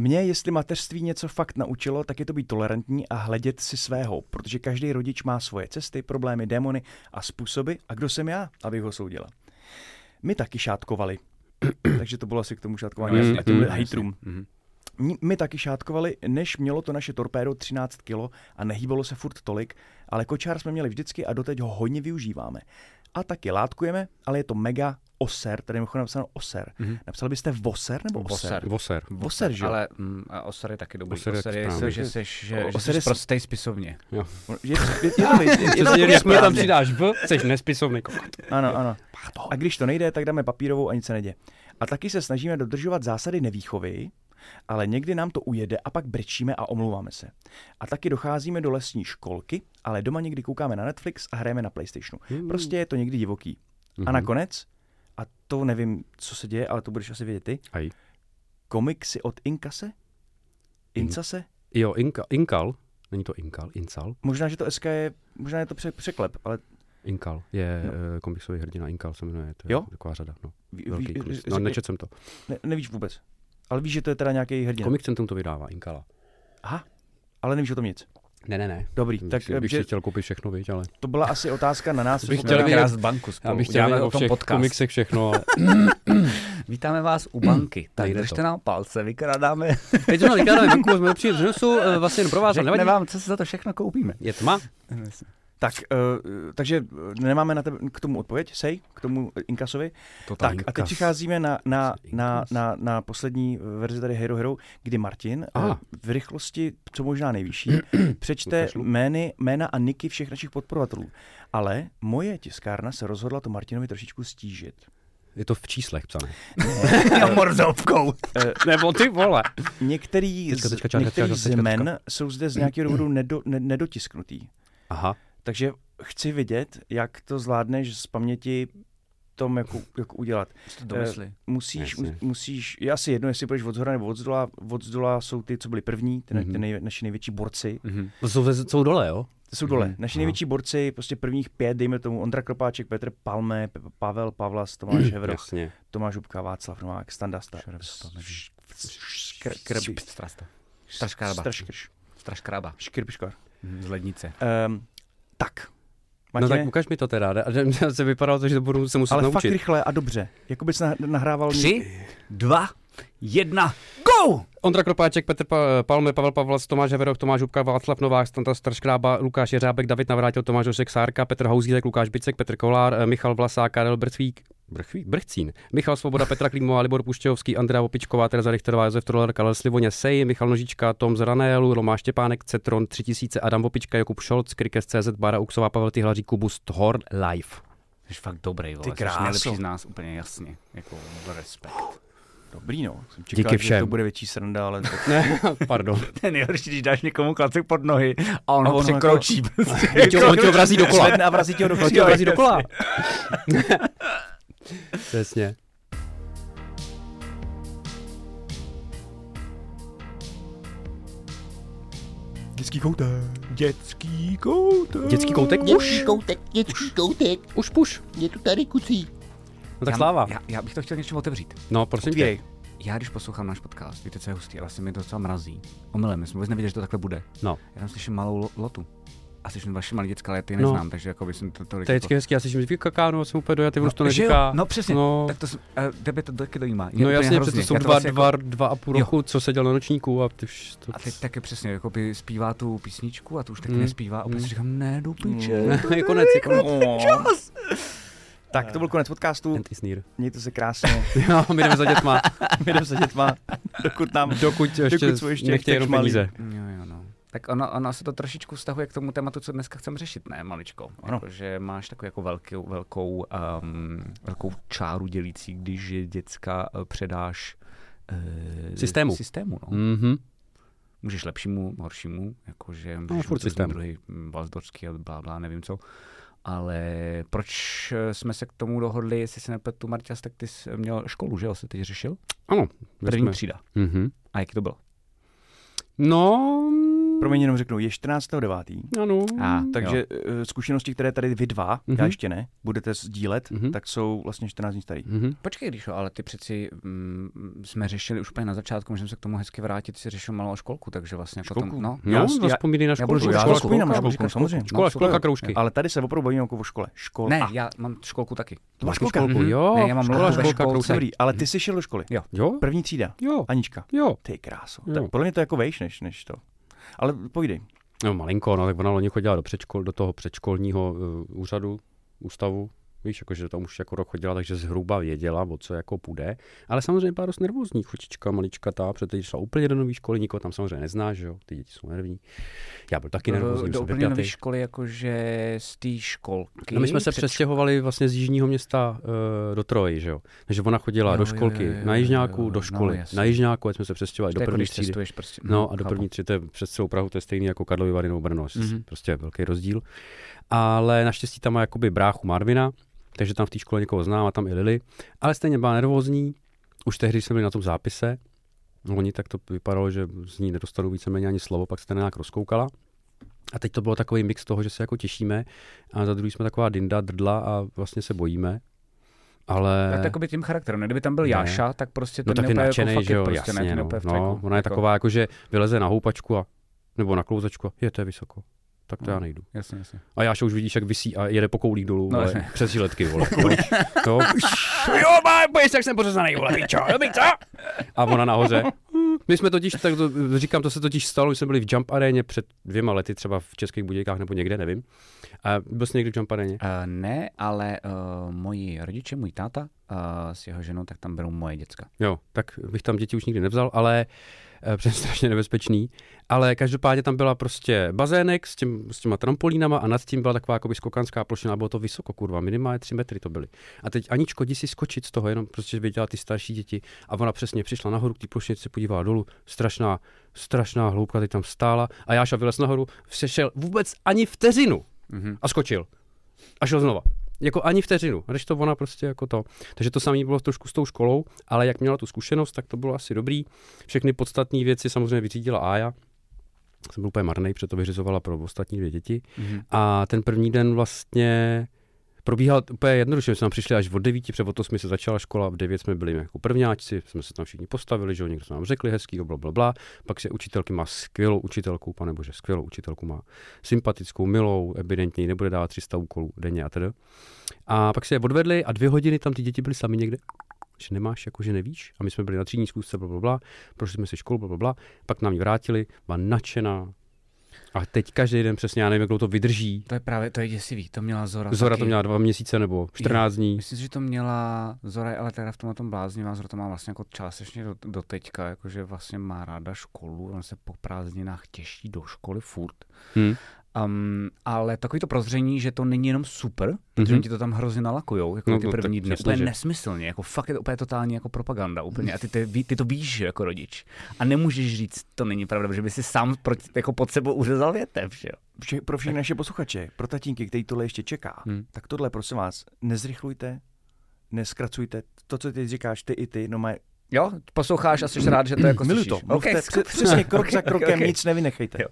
Mě, jestli mateřství něco fakt naučilo, tak je to být tolerantní a hledět si svého, protože každý rodič má svoje cesty, problémy, démony a způsoby a kdo jsem já, abych ho soudila. My taky šátkovali. <clears throat> Takže to bylo asi k tomu šátkování Mm, a těm mm. hejtrům. My- My taky šátkovali, než mělo to naše torpédo 13 kilo a nehýbalo se furt tolik, ale kočár jsme měli vždycky a doteď ho hodně využíváme. A taky látkujeme, ale je to mega oser, tady je mimochodem napsáno oser. Mhm. Napsali byste voser nebo oser? Voser. Voser. Voser, že jo? Ale mm, a Osar je taky dobrý. Osar je Osar je, že jsi, že, že jsi s- prostej spisovně. Je, je, <laughs> je, je mi tam přidáš v, jsi nespisovný kokot. Ano, ano. A když to nejde, tak dáme papírovou a nic se neděje. A taky se snažíme dodržovat zásady nevýchovy, ale někdy nám to ujede a pak brečíme a omlouváme se. A taky docházíme do lesní školky, ale doma někdy koukáme na Netflix a hrajeme na PlayStationu. Hmm. Prostě je to někdy divoký. Mhm. A nakonec, a to nevím, co se děje, ale to budeš asi vědět ty, Aj. komiksy od Inkase? Incase? Jo, inka, Inkal, není to Inkal, Incal, Možná, že to SK je, možná je to pře- překlep, ale Inkal je No. no. komiksový hrdina, Inkal se jmenuje, to je Jo? taková řada, no. ví, Velký ví, řekni- No, nečet jsem to. ne, nevíš vůbec. Ale víš, že to je teda nějaký hrdina. Komik Centrum to vydává, Inkala. Aha, ale nevíš o tom nic. Ne, ne, ne. Dobrý, Tak, tak bych že, si chtěl koupit všechno, viď, ale... to byla asi otázka na nás. Bych chtěl jsme- vědět- krást banku spolu. Já bych chtěl o o tom všech podcast. komiksech všechno, ale... <laughs> Vítáme vás u banky. Tak Nejde držte to. nám palce, vykrádáme. <laughs> Teď to vykládáme banku, jsme to přijít přenesu, eh, vlastně pro vás, ale Řekne nevadí. vám, co si za to všechno koupíme. Je tma? Tak, uh, takže eh, nemáme na tebe, k tomu odpověď, sej, k tomu Inkasovi. To Tak a teď Inkas. přicházíme na, na, Inkas. na, na, na poslední verzi tady Hero Hero, kdy Martin Aha. eh, v rychlosti, co možná nejvyšší, <clears throat> přečte jmény, jména a niky všech našich podporovatelů. Ale moje tiskárna se rozhodla to Martinovi trošičku stížit. Je to v číslech psané. <laughs> Já morzovkou. Eh, <laughs> Nebo ty vole. Některý z, teďka, čárka, některý čárka, z jmen jsou zde z nějakého <clears throat> důvodu nedo, ne, nedotisknutý. Aha. Takže chci vidět, jak to zvládneš z paměti tom jako, jako udělat. to domysli. Musíš, Jasně. mu, musíš, je asi jedno, jestli půjdeš od zhora nebo od zdola. Od zdola jsou ty, co byli první, ty, mm-hmm. Mhm. ty nej, naši největší borci. Mhm. To jsou, jsou dole, jo? To jsou dole. Mhm. Naši největší borci, prostě prvních pět, dejme tomu Ondra Kropáček, Petr Palme, P- Pavel Pavlas, Tomáš Hevroch, Jasně. Tomáš Hubka, Václav Novák, Standa. Straškraba. Straškrš, Straškraba. Škrbiškar. Z lednice. Um, tak. No Martine, tak ukaž mi to teda. A se vypadalo to, že to budu se muset ale naučit. fakt rychle a dobře. Jako bys nah- nahrával... Tři, dva, jedna, go! Ondra Kropáček, Petr pa- Palme, Pavel Pavlac, Tomáš Heveroch, Tomáš Hubka, Václav Novák, Stanta Straškrába, Lukáš Jeřábek, David Navrátil, Tomáš Osek Sárka, Petr Houzílek, Lukáš Bicek, Petr Kolár, eh, Michal Vlasák, Karel Brcvík, Brchví, Brchcín, Michal Svoboda, Petra Klímová, Libor Puštějovský, Andrea Opičková, Tereza Richterová, Josef Troller, Karel Slivoně, Sej, Michal Nožička, Tom z Ranélu, Romáš Štěpánek, Cetron 3000, Adam Opička, Jakub Šolc, Krikes CZ, Bára Uksová, Pavel Tyhlařík, Kubus, Thor, Live. Jsi fakt dobrý, vole. Ty Jsi kráso. nejlepší z nás, úplně jasně. Jako respekt. Dobrý, no. Jsem čekal, Díky že všem. to bude větší sranda, ale... To... <laughs> Ne, pardon. <laughs> To je nejhorší, když dáš někomu klacek pod nohy a on A <laughs> ho ono překročí. prostě. On tě- on obrazí dokola. Zvedne a vrazí tě ho do On tě chvíle. obrazí dokola. Přesně. Dětský koutek. Dětský koutek. Dětský koutek už? Dětský koutek, dětský koutek, Už puš. je tu tady kucí. No tak já, sláva. Já, já, bych to chtěl něčím otevřít. No, prosím Otvírej. tě. Já když poslouchám náš podcast, víte, co je hustý, ale se mi to docela mrazí. Omylem, my jsme vůbec nevěděli, že to takhle bude. No. Já tam slyším malou lo- lotu. asi jsem vaše malé děcka, ale já ty No. neznám, takže jako by jsem to tolik... To je vždycky hezký, já slyším, že kakáno, jsem úplně dojatý, on už to no, jo, neříká. no přesně, No. tak to, jsem- eh, tebe to taky dojímá. Je No jasně, přece jsou to dva, vlastně dva, jako, dva a půl Jo. roku, co seděl na nočníku a ty už to... a teď taky přesně, jako by zpívá tu písničku a tu už taky Mm. nespívá a opět Mm. si říkám, ne, do piče. je <laughs> konec, je konec. Tak to byl konec podcastu. Mějte se krásně. <laughs> Jo, my jdeme za dětma, <laughs> My jdeme se dětma, dokud nám... dokud ještě, Dokud jsou ještě nechtějí tak jenom peníze. Jo, jo, no. Tak ono, ono se to trošičku vztahuje k tomu tématu, co dneska chcem řešit, ne, maličko. Ano. Jako, že máš takovou jako velkou, velkou, um, velkou čáru dělící, když je děcka eh, předáš uh, Systému. systému no. Mhm. Můžeš lepšímu, horšímu, jakože můžeš No, furt mít systém. druhý mm, Valsdorský a blá, blá, nevím co. Ale proč eh, jsme se k tomu dohodli, jestli se nepletu, Marťas, tak ty jsi měl školu, že jo, se teď řešil? Ano. První jsme- třída. Mhm. A jaký to bylo? No, Promiň, jenom řeknu, je 14.9. ano. A, Takže eh, zkušenosti, které tady vy dva, Mhm. já ještě ne, budete sdílet, Mhm. tak jsou vlastně 14 dní starý. Mhm. Počkej, když ale ty přeci mm, jsme řešili už úplně na začátku, můžeme se k tomu hezky vrátit, si řešil malou školku, takže vlastně jako Školku? Tom, no, No, Já- já, já- vzpomínej na já budu školku. říkat já školku. vzpomínám na Já školku, samozřejmě. Škola, Škola, školka, kroužky. Ale tady se opravdu bavíme jako o škole. Škola. Ne, já mám školku taky. to máš školka. školku, Mhm. jo. Ne, já mám škola, školka. Dobrý, ale ty jsi šel do školy. Jo, První třída. jo, Anička. jo. Ty kráso. Jo. Tak podle mě to jako vejš než, než to. Ale povídej. No malinko, no tak ona loni chodila do, předškol, do toho předškolního uh, úřadu, ústavu, víš, jakože tam už jako rok chodila, takže zhruba věděla, o co jako půjde. Ale samozřejmě byla dost nervózní, chučička, malička ta, protože teď šla úplně do nové školy, nikoho tam samozřejmě nezná, že jo, ty děti jsou nervní. Já byl taky nervózní, do jsem úplně nové školy, jakože z té školky. No my jsme se přestěhovali vlastně z jižního města uh, do Troji, že jo. Takže ona chodila Jo, do jo, školky, jo, jo, na jo, Jižňáku, jo, do no, školy. jasně. na Jižňáku, jsme se přestěhovali do jako, první třídy. prostě. No hm, a do první tři, to je přes celou Prahu, to je stejný jako Karlovy Vary nebo Brno, Mhm. prostě velký rozdíl. Ale naštěstí tam má jakoby bráchu Marvina, takže tam v té škole někoho znám a tam i Lily, ale stejně byla nervózní, už tehdy jsme byli na tom zápise, Oni tak to vypadalo, že z ní nedostanu víceméně ani slovo, pak se to nějak rozkoukala. A teď to bylo takový mix toho, že se jako těšíme a za druhý jsme taková dinda, drdla a vlastně se bojíme. Ale... Tak takový tím charakterem. ne? Kdyby tam byl Ne. Jáša, tak prostě No ten tak je nadšený, jako že jo, prostě, ne, jasně, ten no, no, ona je Jako- taková jako, že vyleze na houpačku a, nebo na klouzačku a je, to je vysoko. Tak to No. já nejdu. Jasně, jasně. A Jáša už vidíš, jak visí a jede po koulích dolů, No, jasně. <laughs> přes žiletky, vole. jo, <laughs> jo, má, bojíš, jak jsem pořezaný, vole, pičo, dobrý, co? <laughs> A ona nahoře. My jsme totiž, tak to, říkám, to se totiž stalo, když jsme byli v Jump aréně před dvěma lety, třeba v Českých Budějkách nebo někde, nevím. A byl jsi někdy v Jump aréně? Uh, ne, ale uh, moji rodiče, můj táta uh, s jeho ženou, tak tam berou moje děcka. Jo, tak bych tam děti už nikdy nevzal, ale eh, protože je strašně nebezpečný. Ale každopádně tam byla prostě bazének s, tím, s těma trampolínama a nad tím byla taková jakoby skokanská plošina, bylo to vysoko, kurva, minimálně 3 metry to byly. A teď Aničko, jdi si skočit z toho, jenom prostě věděla ty starší děti a ona přesně přišla nahoru k té plošině, se podívala dolů, strašná, strašná hloubka, teď tam stála a Jáša vylez nahoru, šel vůbec ani vteřinu Mm-hmm. a skočil. A šel znova. Jako ani vteřinu. Když to ona prostě jako to. Takže to samé bylo trošku s tou školou, ale jak měla tu zkušenost, tak to bylo asi dobrý. Všechny podstatné věci samozřejmě vyřídila Ája. Jsem byl úplně marný, protože to vyřizovala pro ostatní dvě děti. Mm-hmm. A ten první den vlastně probíhal úplně jednoduše. My jsme tam přišli až od devíti, protože od 8 se začala škola, v 9 jsme byli jako prvňáčci, jsme se tam všichni postavili, že někdo nám řekli hezký, bla, bla, bla. Pak se učitelky má skvělou učitelku, pane bože, skvělou učitelku má sympatickou, milou, evidentně nebude dávat 300 úkolů denně a tedy. A pak se je odvedli a dvě hodiny tam ty děti byly sami někde že nemáš, jako že nevíš. A my jsme byli na třídní zkusce, bla, bla, bla, prošli jsme si školu, bla, bla, bla, pak nám ji vrátili, byla nadšená. A teď každý den přesně, já nevím, jak dlouho to vydrží. To je právě, to je děsivý, to měla Zora Zora taky. to měla dva měsíce nebo 14 dní. Myslím si, že to měla Zora, ale teda v tomhle tom bláznivá, Zora to má vlastně jako částečně do, do teďka, jakože vlastně má ráda školu, on se po prázdninách těší do školy furt. Hm. Um, ale takový to prozření, že to není jenom super, protože Mhm. oni ti to tam hrozně nalakujou, jako No, ty no, první dny, úplně že. nesmyslně, jako fakt je to úplně totální jako propaganda, úplně. A ty, ty, ty to víš že jako rodič. A nemůžeš říct, to není pravda, protože by si sám proti, jako pod sebou uřezal větev, že jo. Vše, pro všechny naše posluchače, pro tatínky, který tohle ještě čeká, Hm. tak tohle, prosím vás, nezrychlujte, neskracujte. To, co ty říkáš, ty i ty, no má, Jo, posloucháš a jsi rád, že to jako <clears throat> miluji to. Mluvte Okay, při- přesně krok za <laughs> okay, krokem, okay. nic nevynechejte. Jo.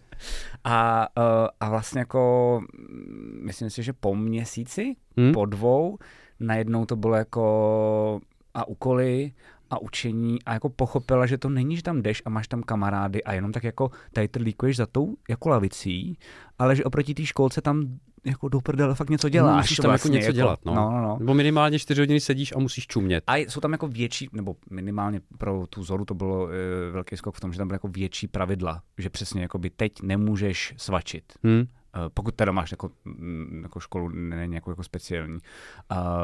A, uh, a vlastně jako, mm, myslím si, že po měsíci, Hm? po dvou, najednou to bylo jako a úkoly a učení a jako pochopila, že to není, že tam jdeš a máš tam kamarády a jenom tak jako tady trlíkuješ za tou jako lavicí, ale že oproti té školce tam jako do prdele fakt něco děláš. No, musíš tam vlastně, jako něco dělat, no. no, no, no. Nebo minimálně čtyři hodiny sedíš a musíš čumět. A jsou tam jako větší, nebo minimálně pro tu Zoru to bylo uh, velký skok v tom, že tam byly jako větší pravidla, že přesně jako by teď nemůžeš svačit. Hm? Uh, pokud teda máš jako, mm, jako školu, není jako, jako speciální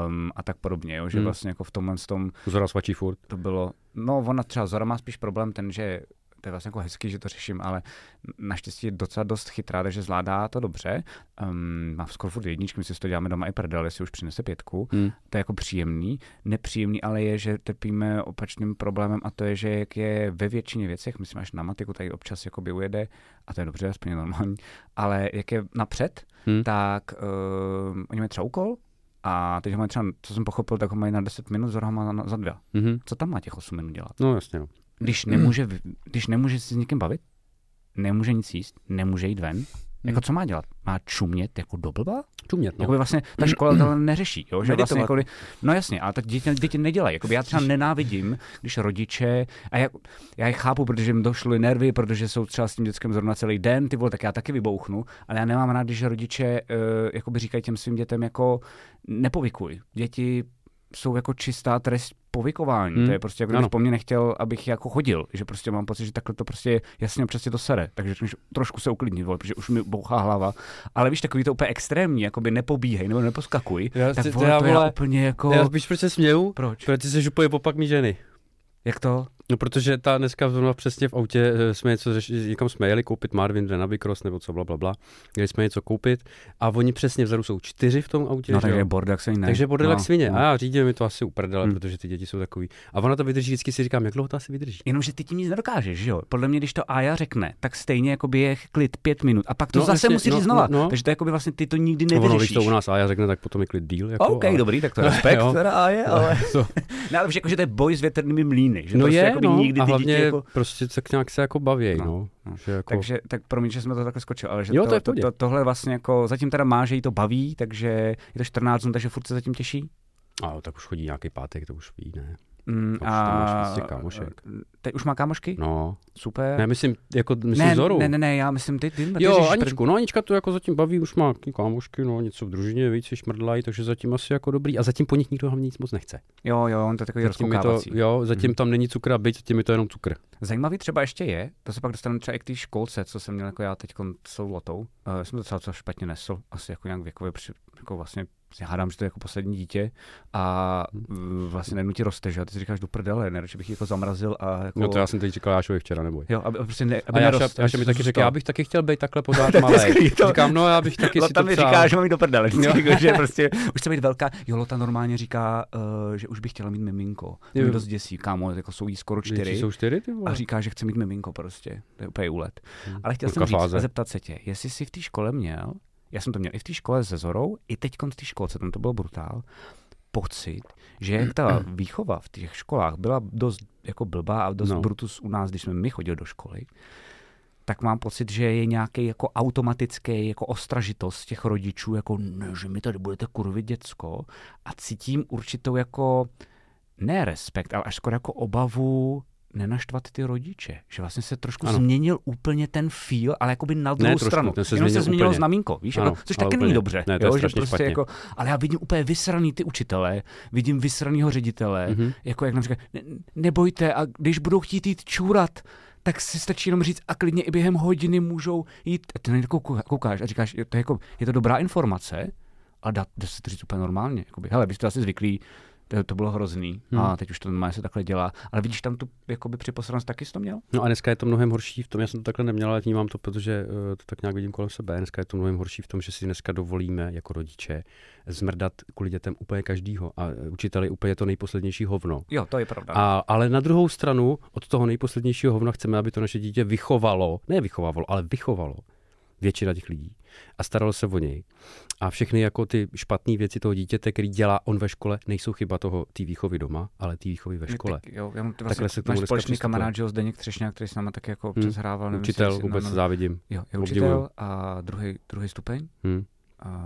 um, a tak podobně, jo, že Hmm. vlastně jako v tomhle tom Zora svačí furt. to bylo, no ona třeba Zora má spíš problém ten, že to je vlastně jako hezký, že to řeším, ale naštěstí je docela dost chytrá, takže zvládá to dobře. Um, má skoro furt jedničky, my si to děláme doma i prdel, jestli už přinese pětku. Hm. To je jako příjemný. Nepříjemný ale je, že trpíme opačným problémem a to je, že jak je ve většině věcech, myslím až na matiku, tady občas jakoby ujede, a to je dobře, aspoň je normální, ale jak je napřed, Hm. tak uh, oni mají třeba úkol a teď ho mají třeba, co jsem pochopil, tak ho mají na 10 minut, Zora ho má na, za dva. Mhm. Co tam má těch 8 minut dělat? No jasně, no. Když nemůže, když nemůže si s někým bavit, nemůže nic jíst, nemůže jít ven, jako co má dělat? Má čumět jako do blba? Čumět, No. Jakoby vlastně ta škola to neřeší, jo? že vlastně jako, no jasně, ale tak děti, děti nedělají. Jakoby já třeba nenávidím, když rodiče, a já, já je chápu, protože jim došly nervy, protože jsou třeba s tím dětskem zrovna celý den, ty vole, tak já taky vybouchnu, ale já nemám rád, když rodiče uh, jakoby říkají těm svým dětem jako nepovykuj. Děti jsou jako čistá trest povykování. Hmm. To je prostě, jako Ano. po mně nechtěl, abych jako chodil. Že prostě mám pocit, že takhle to prostě jasně občas to sere. Takže trošku se uklidni, vole, protože už mi bouchá hlava. Ale víš, takový to úplně extrémní, jakoby nepobíhej nebo neposkakuj. Já tak vole, já, to já vole, úplně jako... Já víš, proč se směju? Proč? Protože ty jsi úplně opak mý ženy. Jak to? No, protože ta dneska zrovna přesně v autě eh, jsme něco řešili, někam jsme jeli koupit Marvin na Bicross nebo co, bla, bla, bla. Jeli jsme něco koupit a oni přesně vzadu jsou čtyři v tom autě. No že takže je bordel, ne. Takže bordel no, svině. no. A já řídím mi to asi uprdele, Hmm. protože ty děti jsou takový. A ona to vydrží, vždycky si říkám, jak dlouho to asi vydrží. Jenomže ty tím nic nedokážeš, že jo? Podle mě, když to Aja řekne, tak stejně jako je klid pět minut. A pak to No, zase jasně, musí no, říct znova. no, no. Takže to jako by vlastně ty to nikdy No, ono, když nevyřešíš. to u nás a já řekne, tak potom je klid díl. Jako, OK, ale... dobrý, tak to <laughs> respekt, Jo. teda Aje, ale... <laughs> <laughs> Ne, ale jako, že to je boj s větrnými mlýny. Že no prostě je, jako by no, nikdy a ty hlavně děti jako... prostě tak nějak se jako baví, No, no. no. Že jako... Takže, tak promiň, že jsme to takhle skočil, ale že Jo, to, to to, to, tohle vlastně jako, zatím teda má, že jí to baví, takže je to 14 dnů, takže furt se zatím těší. A tak už chodí nějaký pátek, to už ví, ne? Mm, máš prostě kámošek. Teď už má kámošky? No, Super. ne, myslím, jako, myslím ne, Zoru. ne, ne, ne, já myslím, ty, ty, ty Jo, Aničku, no Anička to jako zatím baví, už má kámošky, no něco v družině, víc šmrdlají, takže zatím asi jako dobrý. A zatím po nich nikdo hlavně nic moc nechce. Jo, jo, on to je takový Zatím, je to, jo, zatím Mhm. tam není cukr a byť, zatím je to jenom cukr. Zajímavý třeba ještě je, to se pak dostaneme třeba i k té školce, co jsem měl jako já teď s tou lotou. Uh, jsem to docela co špatně nesl, asi jako nějak věkově, při, jako vlastně si hádám, že to je jako poslední dítě a uh, vlastně najednou ti roste, že? A ty si říkáš do prdele, ne, že bych jako zamrazil a jako... No to já jsem teď říkal Jášovi včera, neboj. Jo, aby, prostě ne, aby A Jáša, nerost, Jáša mi taky řekl, zůstal. já bych taky chtěl být takhle <laughs> pořád malý. to- Říkám, no já bych taky si Lota to mi říká, že mám jít do prdele, Jo. vždycky, <laughs> jako, že prostě <laughs> už chce být velká. Jo, Lota normálně říká, uh, že už by chtěla mít miminko. To mě dost děsí, kámo, jako jsou jí skoro čtyři. jsou čtyři, ty vole. A říká, že chce mít miminko prostě. To je úplně úlet. Hmm. Ale chtěl jsem Velká říct fáze. a zeptat se tě, jestli jsi v té škole měl, já jsem to měl i v té škole se Zorou, i teď v té školce, tam to bylo brutál, pocit, že jak ta <clears throat> výchova v těch školách byla dost jako blbá a dost No. no. brutus u nás, když jsme my chodili do školy, tak mám pocit, že je nějaký jako automatický jako ostražitost těch rodičů, jako ne, že mi tady budete kurvit děcko a cítím určitou jako ne respekt, ale až skoro jako obavu nenaštvat ty rodiče. Že vlastně se trošku Ano. změnil úplně ten feel, ale jakoby na druhou trošku, stranu. ten se Jenom se změnil změnilo úplně. znamínko, víš, Ano, jako, což taky úplně. není dobře. Ne, to je jo, že strašně prostě špatně. jako, ale já vidím úplně vysraný ty učitele, vidím vysranýho ředitele, Mhm. jako jak nám říká, ne, nebojte, a když budou chtít jít čůrat, tak si stačí jenom říct a klidně i během hodiny můžou jít. A ty na koukáš a říkáš, je to, jako, je to dobrá informace, a dá, dá se to říct úplně normálně. Jakoby, hele, vy jste asi zvyklí, to, to bylo hrozný Hmm. a teď už to normálně se takhle dělá. Ale vidíš tam tu jakoby připosranost, taky jsi to měl? No a dneska je to mnohem horší v tom, já jsem to takhle neměl, ale vnímám to, protože uh, to tak nějak vidím kolem sebe. Dneska je to mnohem horší v tom, že si dneska dovolíme jako rodiče zmrdat kvůli dětem úplně každýho a eh, učiteli úplně to nejposlednější hovno. Jo, to je pravda. A, ale na druhou stranu od toho nejposlednějšího hovna chceme, aby to naše dítě vychovalo, ne vychovávalo, ale vychovalo většina těch lidí a staralo se o něj. A všechny jako ty špatné věci toho dítěte, který dělá on ve škole, nejsou chyba toho té výchovy doma, ale té výchovy ve škole. Tak, jo, já mám Takhle vlastně se k tomu společný kamarád, že Zdeněk Třešňák, který s náma taky jako občas Hmm. hrával. nevím, Učitel, jestli- vůbec no, no, závidím. Jo, je obdivuju. učitel a druhý, druhý stupeň. Hm.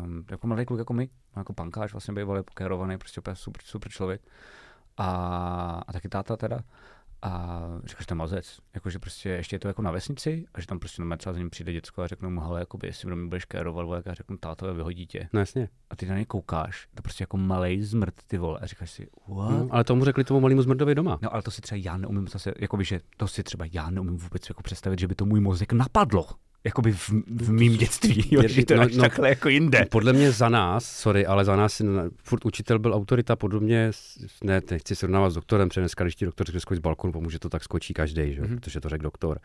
Um, jako mladý kluk jako my, jako pankáč, vlastně bývalý pokérovaný, prostě úplně super, super člověk. a, a taky táta teda. A říkáš, že to je mazec, jakože prostě ještě je to jako na vesnici a že tam prostě na třeba za ním přijde děcko a řeknu mu, hele, jakoby, jestli mi budeš kérovat, jak já řeknu, táto, vyhodí tě. No jasně. A ty na něj koukáš, to prostě jako malej zmrt, ty vole, a říkáš si, what? No, ale tomu řekli tomu malému zmrdovi doma. No ale to si třeba já neumím zase, jakoby, že to si třeba já neumím vůbec jako představit, že by to můj mozek napadlo. Jakoby v, v mým dětství, <laughs> jo, že to no, no, no. takhle jako jinde. Podle mě za nás, sorry, ale za nás furt učitel byl autorita, podobně, ne, nechci srovnávat s doktorem, protože dneska, když ti doktor řekne skoč z balkonu, pomůže to tak skočí každý, že? Mhm. Mm-hmm. protože to řekl doktor.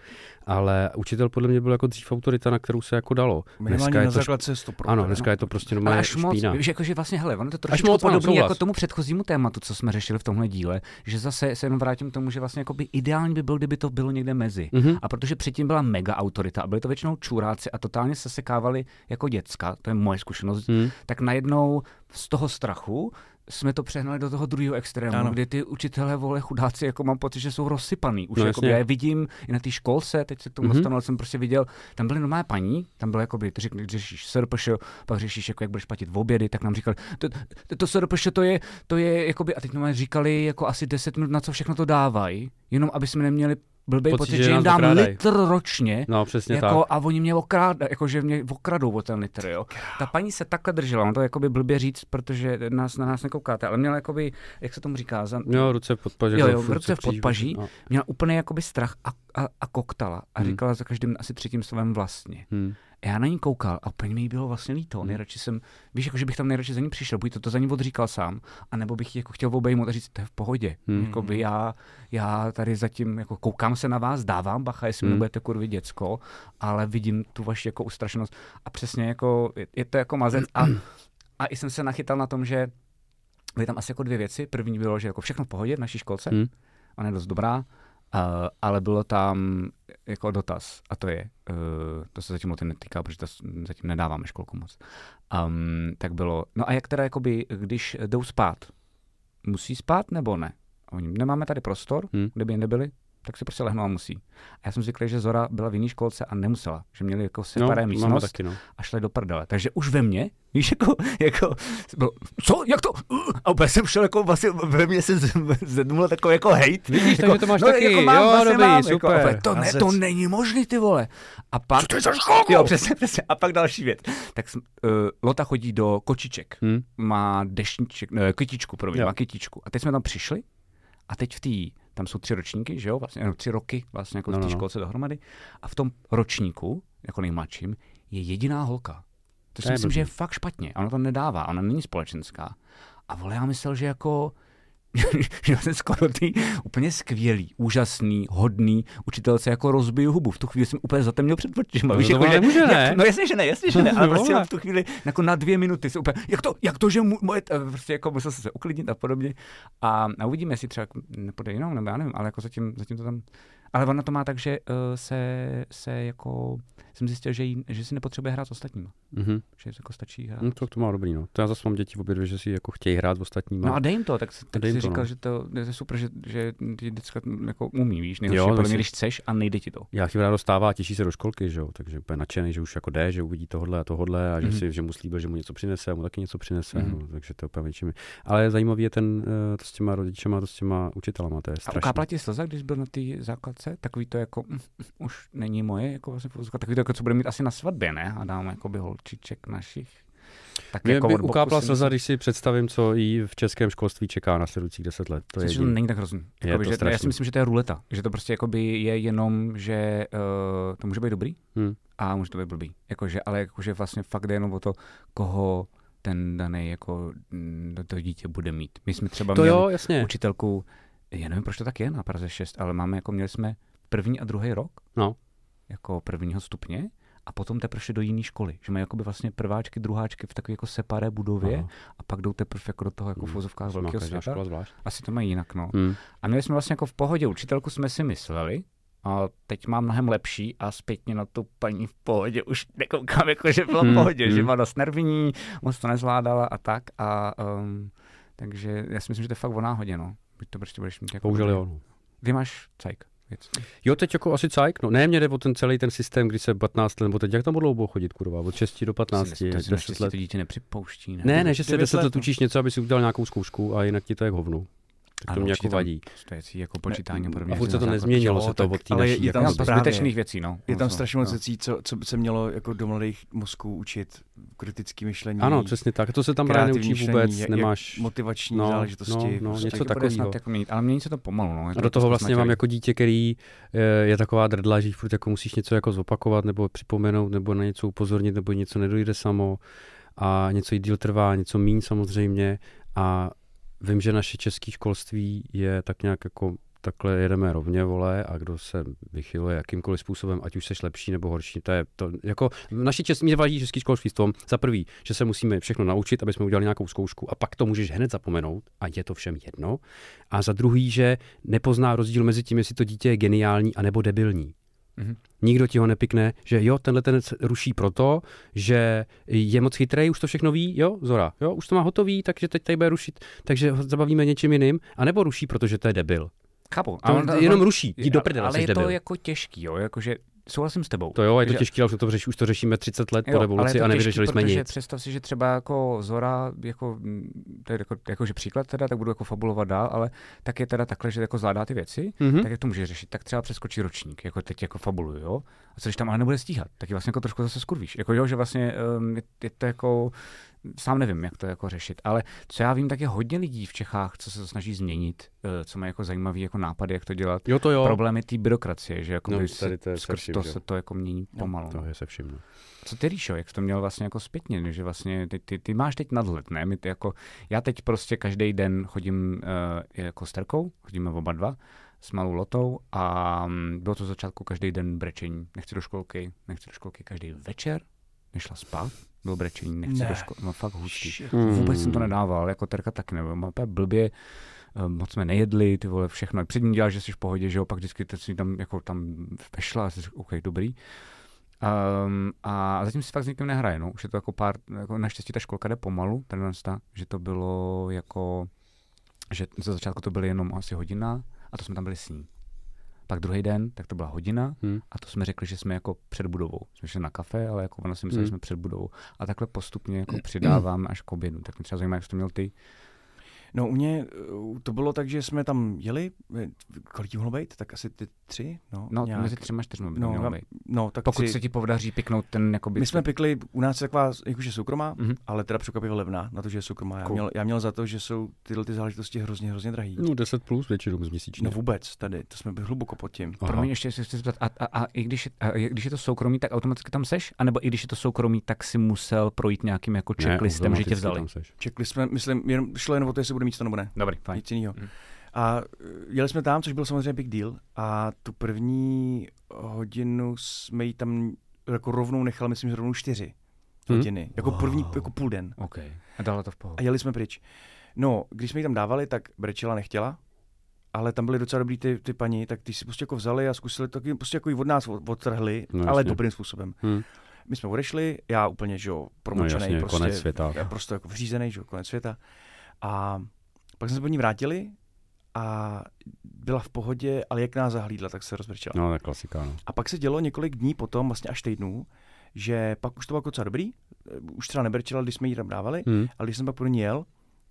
Ale učitel podle mě byl jako dřív autorita, na kterou se jako dalo. Minimálně je na to, základce 100%. ano, dneska je to prostě normálně až moc, špína. víš, jakože vlastně, hele, ono to trošičku moc, ano, podobné jako tomu předchozímu tématu, co jsme řešili v tomhle díle, že zase se jenom vrátím k tomu, že vlastně jakoby ideální by bylo, kdyby to bylo někde mezi. Mhm. A protože předtím byla mega autorita a byli to většinou čuráci a totálně se sekávali jako děcka, to je moje zkušenost, Hmm. tak najednou z toho strachu jsme to přehnali do toho druhého extrému, Ano. kdy ty učitelé vole chudáci, jako mám pocit, že jsou rozsypaný. Už No, jako já je vidím i na té školce, teď se k tomu Mhm. mm-hmm. dostanu, ale jsem prostě viděl, tam byly normální paní, tam bylo jako by, ty řekli, řešíš SRPŠ, pak řešíš, jako jak budeš platit v obědy, tak nám říkali, to, to, to SRPŠ to je, to je, jakoby, a teď nám říkali jako asi 10 minut, na co všechno to dávají, jenom aby jsme neměli blbý Pocit, pocit, že že jim dám okrádají. litr ročně, No, přesně jako, tak. a oni mě okrád, jako, že mě okradou o ten litr, jo. Ta paní se takhle držela, on to jakoby blbě říct, protože nás, na nás nekoukáte, ale měla jakoby, jak se tomu říká, za, Jo, ruce v podpaži. Jo, jo, v ruce v podpaží. No. měla úplně jakoby strach a, a, a koktala a Hmm. říkala za každým asi třetím slovem vlastně. Hmm. A já na ní koukal a úplně mi jí bylo vlastně líto. Hmm. Nejradši jsem, víš, jako, že bych tam nejradši za ní přišel, buď to, to za ní odříkal sám, anebo bych jako chtěl obejmout a říct, to je v pohodě. Hmm. Hmm. Jakoby já, já tady zatím jako koukám se na vás, dávám bacha, jestli Hmm. hmm. nebudete kurvy děcko, ale vidím tu vaši jako ustrašenost a přesně jako, je, je to jako mazec a, a i jsem se nachytal na tom, že byly tam asi jako dvě věci. První bylo, že jako všechno v pohodě v naší školce, Hmm. ona je dost dobrá, ale bylo tam jako dotaz a to je, uh, to se zatím o tím netýká, protože to zatím nedáváme školku moc, um, tak bylo, no a jak teda jakoby, když jdou spát, musí spát nebo ne? Oni, nemáme tady prostor, Hmm. kde by jinde byli, tak si prostě lehnou a musí. A já jsem zvyklý, že Zora byla v jiné školce a nemusela, že měli jako separé no, místnost taky, no. a šli do prdele. Takže už ve mně, víš, jako, jako bylo, co, jak to? A úplně jsem šel, jako vlastně ve mně se zednul takový jako hejt. Vidíš, jako, takže to máš taky. Jako Jo, vlastně dobrý, Jako, super. úplně, to, ne, to není možný, ty vole. A pak... Co to je za školku? Jo, přesně, přesně. A pak další věc. Tak jsem, uh, Lota chodí do kočiček. Hmm. Má deštníček, ne, kytičku, promiň, má kytičku. A teď jsme tam přišli a teď v té, tam jsou tři ročníky, že jo, vlastně, no, tři roky vlastně jako No, v té no, no. školce dohromady. A v tom ročníku, jako nejmladším, je jediná holka. To si To je myslím, blbý. že je fakt špatně. Ona to nedává, ona není společenská. A vole, já myslel, že jako <laughs> že jsem skoro ty úplně skvělý, úžasný, hodný učitelce jako rozbiju hubu. V tu chvíli jsem úplně zatemněl před očima. No víš, to jako, že- nemůže, jak- ne? No jasně, že ne, jasně, že <laughs> ne, ale prostě v tu chvíli jako na dvě minuty jsem úplně, jak to, jak to, že mu, moje, a prostě jako musel se uklidnit a podobně. A, a uvidíme, jestli třeba nepůjde jinou, nebo já nevím, ale jako zatím, zatím to tam, ale ona to má tak, že uh, se, se jako, jsem zjistil, že, jí, že si nepotřebuje hrát s ostatníma, Mhm. že jako stačí hrát. No, to, to má dobrý, no. To já zase mám děti obě dvě, že si jako chtějí hrát s ostatníma. No a dej jim to, tak, tak Dej si jim to, říkal, no. že to je super, že, že ty děcka jako umí, víš, nejhorší, Jo, podle mě, když chceš a nejde ti to. Já chvíli dostává a těší se do školky, že jo, takže úplně nadšený, že už jako jde, že uvidí tohle a tohle a že, Mhm. si, že mu slíbil, že mu něco přinese a mu taky něco přinese, Mhm. no, takže to je úplně větším. Ale zajímavý je ten, eh, to s těma rodičema, to s těma učitelama, to je A strašné. ukápla ti slza, když byl na té základce? Takový to jako, mm, už není moje, jako vlastně takový to, jako, co bude mít asi na svatbě, ne? A dáme jako by holčiček našich. Tak Mě jako by ukápla slza, když si představím, co jí v českém školství čeká následujících deset let. To je to není tak hrozný. Je Jakoby, to že, já si myslím, že to je ruleta. Že to prostě jakoby je jenom, že uh, to může být dobrý Hmm. a může to být blbý. Jakože, ale jakože vlastně fakt jde jenom o to, koho ten daný jako mm, to dítě bude mít. My jsme třeba To měli jo, jasně. učitelku, já nevím, proč to tak je na Praze 6, ale máme jako, měli jsme první a druhý rok, No. jako prvního stupně, a potom teprve do jiné školy. Že mají jakoby vlastně prváčky, druháčky v takové jako separé budově Aha. a pak jdou teprve jako do toho jako v Hmm. vozovkách To má velkého světa. škola zvlášť. Asi to mají jinak, no. Hmm. A měli jsme vlastně jako v pohodě učitelku, jsme si mysleli, a teď mám mnohem lepší a zpětně na tu paní v pohodě už nekoukám, jako že byla v Hmm, pohodě, že hmm. byla dost nervní, moc to nezvládala a tak. A, um, takže já si myslím, že to je fakt o náhodě, no. Buď to prostě budeš mít jako... Bohužel jo. no. Ty máš cajk. Věc. Jo, teď jako asi cajk, no ne, mě jde o ten celý ten systém, kdy se 15 let, nebo teď jak tam budou dlouho chodit, kurva, od 6 do 15, to si 10 naštěstí let. to dítě nepřipouští, ne? Ne, ne, že se Devět 10 let, let no. učíš něco, aby si udělal nějakou zkoušku a jinak ti to je hovnu. Tak to mě jako vadí. Věcí, jako počítání a podobně. A furt se to Jako- nezměnilo, se to od té ale je tam jako- zbytečných věcí, no. Je tam strašně moc no. věcí, co, co by se mělo jako do mladých mozků učit. Kritické myšlení. Ano, přesně tak. To se tam právě neučí vůbec, jak- nemáš... motivační No, záležitosti. no, no, prostě. něco snad jako měnit, ale mění se to pomalu. No. A do toho vlastně mám jako dítě, který eh, je taková drdla, že furt jako musíš něco jako zopakovat nebo připomenout nebo na něco upozornit nebo něco nedojde samo a něco jí díl trvá, něco míň samozřejmě a vím, že naše české školství je tak nějak jako takhle jedeme rovně, vole, a kdo se vychyluje jakýmkoliv způsobem, ať už seš lepší nebo horší, to je to, jako, v naší české, mě vadí český školství v tom, za prvý, že se musíme všechno naučit, aby jsme udělali nějakou zkoušku a pak to můžeš hned zapomenout a je to všem jedno. A za druhý, že nepozná rozdíl mezi tím, jestli to dítě je geniální anebo debilní. Mhm. Nikdo ti ho nepikne, že jo, tenhle ten ruší proto, že je moc chytrý, už to všechno ví, jo, Zora, jo, už to má hotový, takže teď tady bude rušit, takže ho zabavíme něčím jiným, anebo ruší, protože to je debil. Chápu. To ale- jenom ruší, jdi do prdele, Ale je to debil. jako těžký, jo, jakože souhlasím s tebou. To jo, je to že- těžké, ale už to, řeší, už to řešíme 30 let po Jo, ale revoluci a nevyřešili jsme nic. Představ si, že třeba jako Zora, jako, mm, to je jako, jakože příklad teda, tak budu jako fabulovat dál, ale tak je teda takhle, že jako zvládá ty věci, Mhm. tak jak to může řešit? Tak třeba přeskočí ročník, jako teď jako fabuluju, jo? A co když tam ale nebude stíhat, tak je vlastně jako trošku zase skurvíš. Jako jo, že vlastně um, je, je, to jako, sám nevím, jak to jako řešit, ale co já vím, tak je hodně lidí v Čechách, co se to snaží změnit, uh, co mají jako zajímavý jako nápady, jak to dělat. Jo, to jo. Problémy té byrokracie, že jako No, tady to je se, skrz vším, to se to jako mění pomalu. To je se vším. no. Co ty, Ríšo, jak jsi to měl vlastně jako zpětně, že vlastně ty, ty, ty máš teď nadhled, ne? My ty jako, já teď prostě každý den chodím uh, jako s Terkou, chodíme oba dva, s malou lotou a mm, bylo to začátku každý den brečení. Nechci do školky, nechci do školky každý večer, nešla spát, bylo brečení, nechci Ne. do školky, no fakt hustý. Hmm. Vůbec jsem to nedával, jako Terka tak nebo mám blbě, eh, moc jsme nejedli, ty vole, všechno. Předtím děláš, že jsi v pohodě, že jo, pak vždycky teď si tam, jako tam vešla a jsi řekl, OK, dobrý. Um, a zatím si fakt s nikým nehraje, no. Už je to jako pár, jako naštěstí ta školka jde pomalu, tenhle ta, že to bylo jako, že za začátku to bylo jenom asi hodina a to jsme tam byli s ní. Pak druhý den, tak to byla hodina Hmm. a to jsme řekli, že jsme jako před budovou. Jsme šli na kafe, ale jako ona si myslela, Hmm. že jsme před budovou. A takhle postupně jako přidáváme až k obědu. Tak mě třeba zajímá, jak jsi to měl ty. No u mě uh, to bylo tak, že jsme tam jeli, eh, kolik mohlo být? Tak asi ty tři? No, No, nějak. mezi třema čtyřma by no, mělo být. no, tak Pokud tři. se ti podaří piknout ten jakoby... My jsme pikli, u nás je taková jakože soukromá, Mhm. ale teda překvapivě levná, na to, že je soukromá. Já Cool. měl, já měl za to, že jsou tyhle ty záležitosti hrozně, hrozně drahý. No 10 plus většinou z měsíčně. No vůbec, tady, to jsme byli hluboko pod tím. Aha. Promiň, ještě se chci zeptat, a, a, a, i když, je- a, i když je to soukromý, tak automaticky tam seš? A nebo i když je to soukromý, tak si musel projít nějakým jako Ne, checklistem, že tě vzali? tam seš. Čekli jsme, myslím, jenom, šlo jen o to, jestli bude mít to nebo ne. Dobrý, fajn. Nic jiného. Mhm. A eh, jeli jsme tam, což byl samozřejmě big deal. A tu první hodinu jsme jí tam jako rovnou nechali, myslím, že rovnou čtyři Mhm. hodiny. Jako první, Wow. jako půl den. OK. A dala to v A pohodě. jeli jsme pryč. No, když jsme ji tam dávali, tak brečela nechtěla, ale tam byly docela dobrý ty, ty paní, tak ty si prostě jako vzali a zkusili, taky prostě jako ji od nás od- odtrhli, No, no, ale dobrým způsobem. Hm. My jsme odešli, já úplně, že jo, No promočený, jasně, prostě, konec světa. já prostě jako vřízený, že jo, konec světa. A pak jsme se po ní vrátili a byla v pohodě, ale jak nás zahlídla, tak se rozbrčela. No, to je klasika, no. A pak se dělo několik dní potom, vlastně až týdnů, že pak už to bylo jako docela dobrý, eh, už třeba nebrčela, když jsme jí tam dávali, Hm. ale když jsem pak pro ní jel,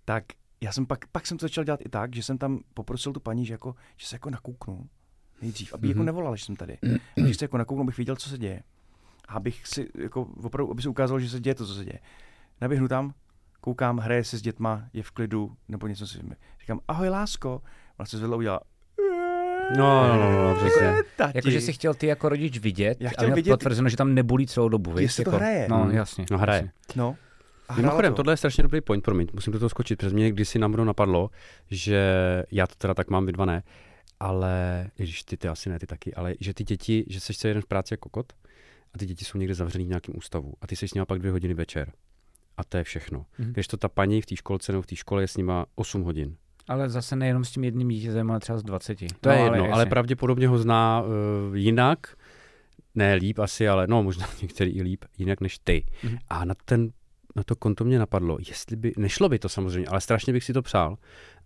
tak já jsem pak, pak jsem to začal dělat i tak, že jsem tam poprosil tu paní, že, jako, že se jako nakouknu nejdřív, aby mm-hmm. jako Mhm. nevolala, že jsem tady. A že se jako nakouknu, abych viděl, co se děje. A abych si jako opravdu, aby se ukázalo, že se děje to, co se děje. Naběhnu tam, koukám, hraje se s dětma, je v klidu, nebo něco si říkám, ahoj lásko. Ona se zvedla udělala, No, no, no, no, přesně. tati. Jakože jsi chtěl ty jako rodič vidět, Já a chtěl měl vidět- potvrzeno, že tam nebolí celou dobu? Jestli to jako, hraje. No, jasně. No, hraje. jasně. No. A Mimochodem, to. tohle je strašně dobrý point, promiň, musím do toho skočit, protože mě kdysi na mnou napadlo, že já to teda tak mám, vy dva ne, ale, i když ty, ty asi ne, ty taky, ale že ty děti, že seš se jeden v práci jako kokot a ty děti jsou někde zavřený v nějakém ústavu a ty seš s nima pak dvě hodiny večer. A to je všechno. Mhm. Když to ta paní v té školce nebo v té škole je s nima 8 hodin. Ale zase nejenom s tím jedním dítětem, ale třeba s 20. To je no, jedno, ale, ale pravděpodobně ho zná uh, jinak, ne líp asi, ale no možná <laughs> některý i líp, jinak než ty. Mhm. A na ten na to konto mě napadlo, jestli by, nešlo by to samozřejmě, ale strašně bych si to přál,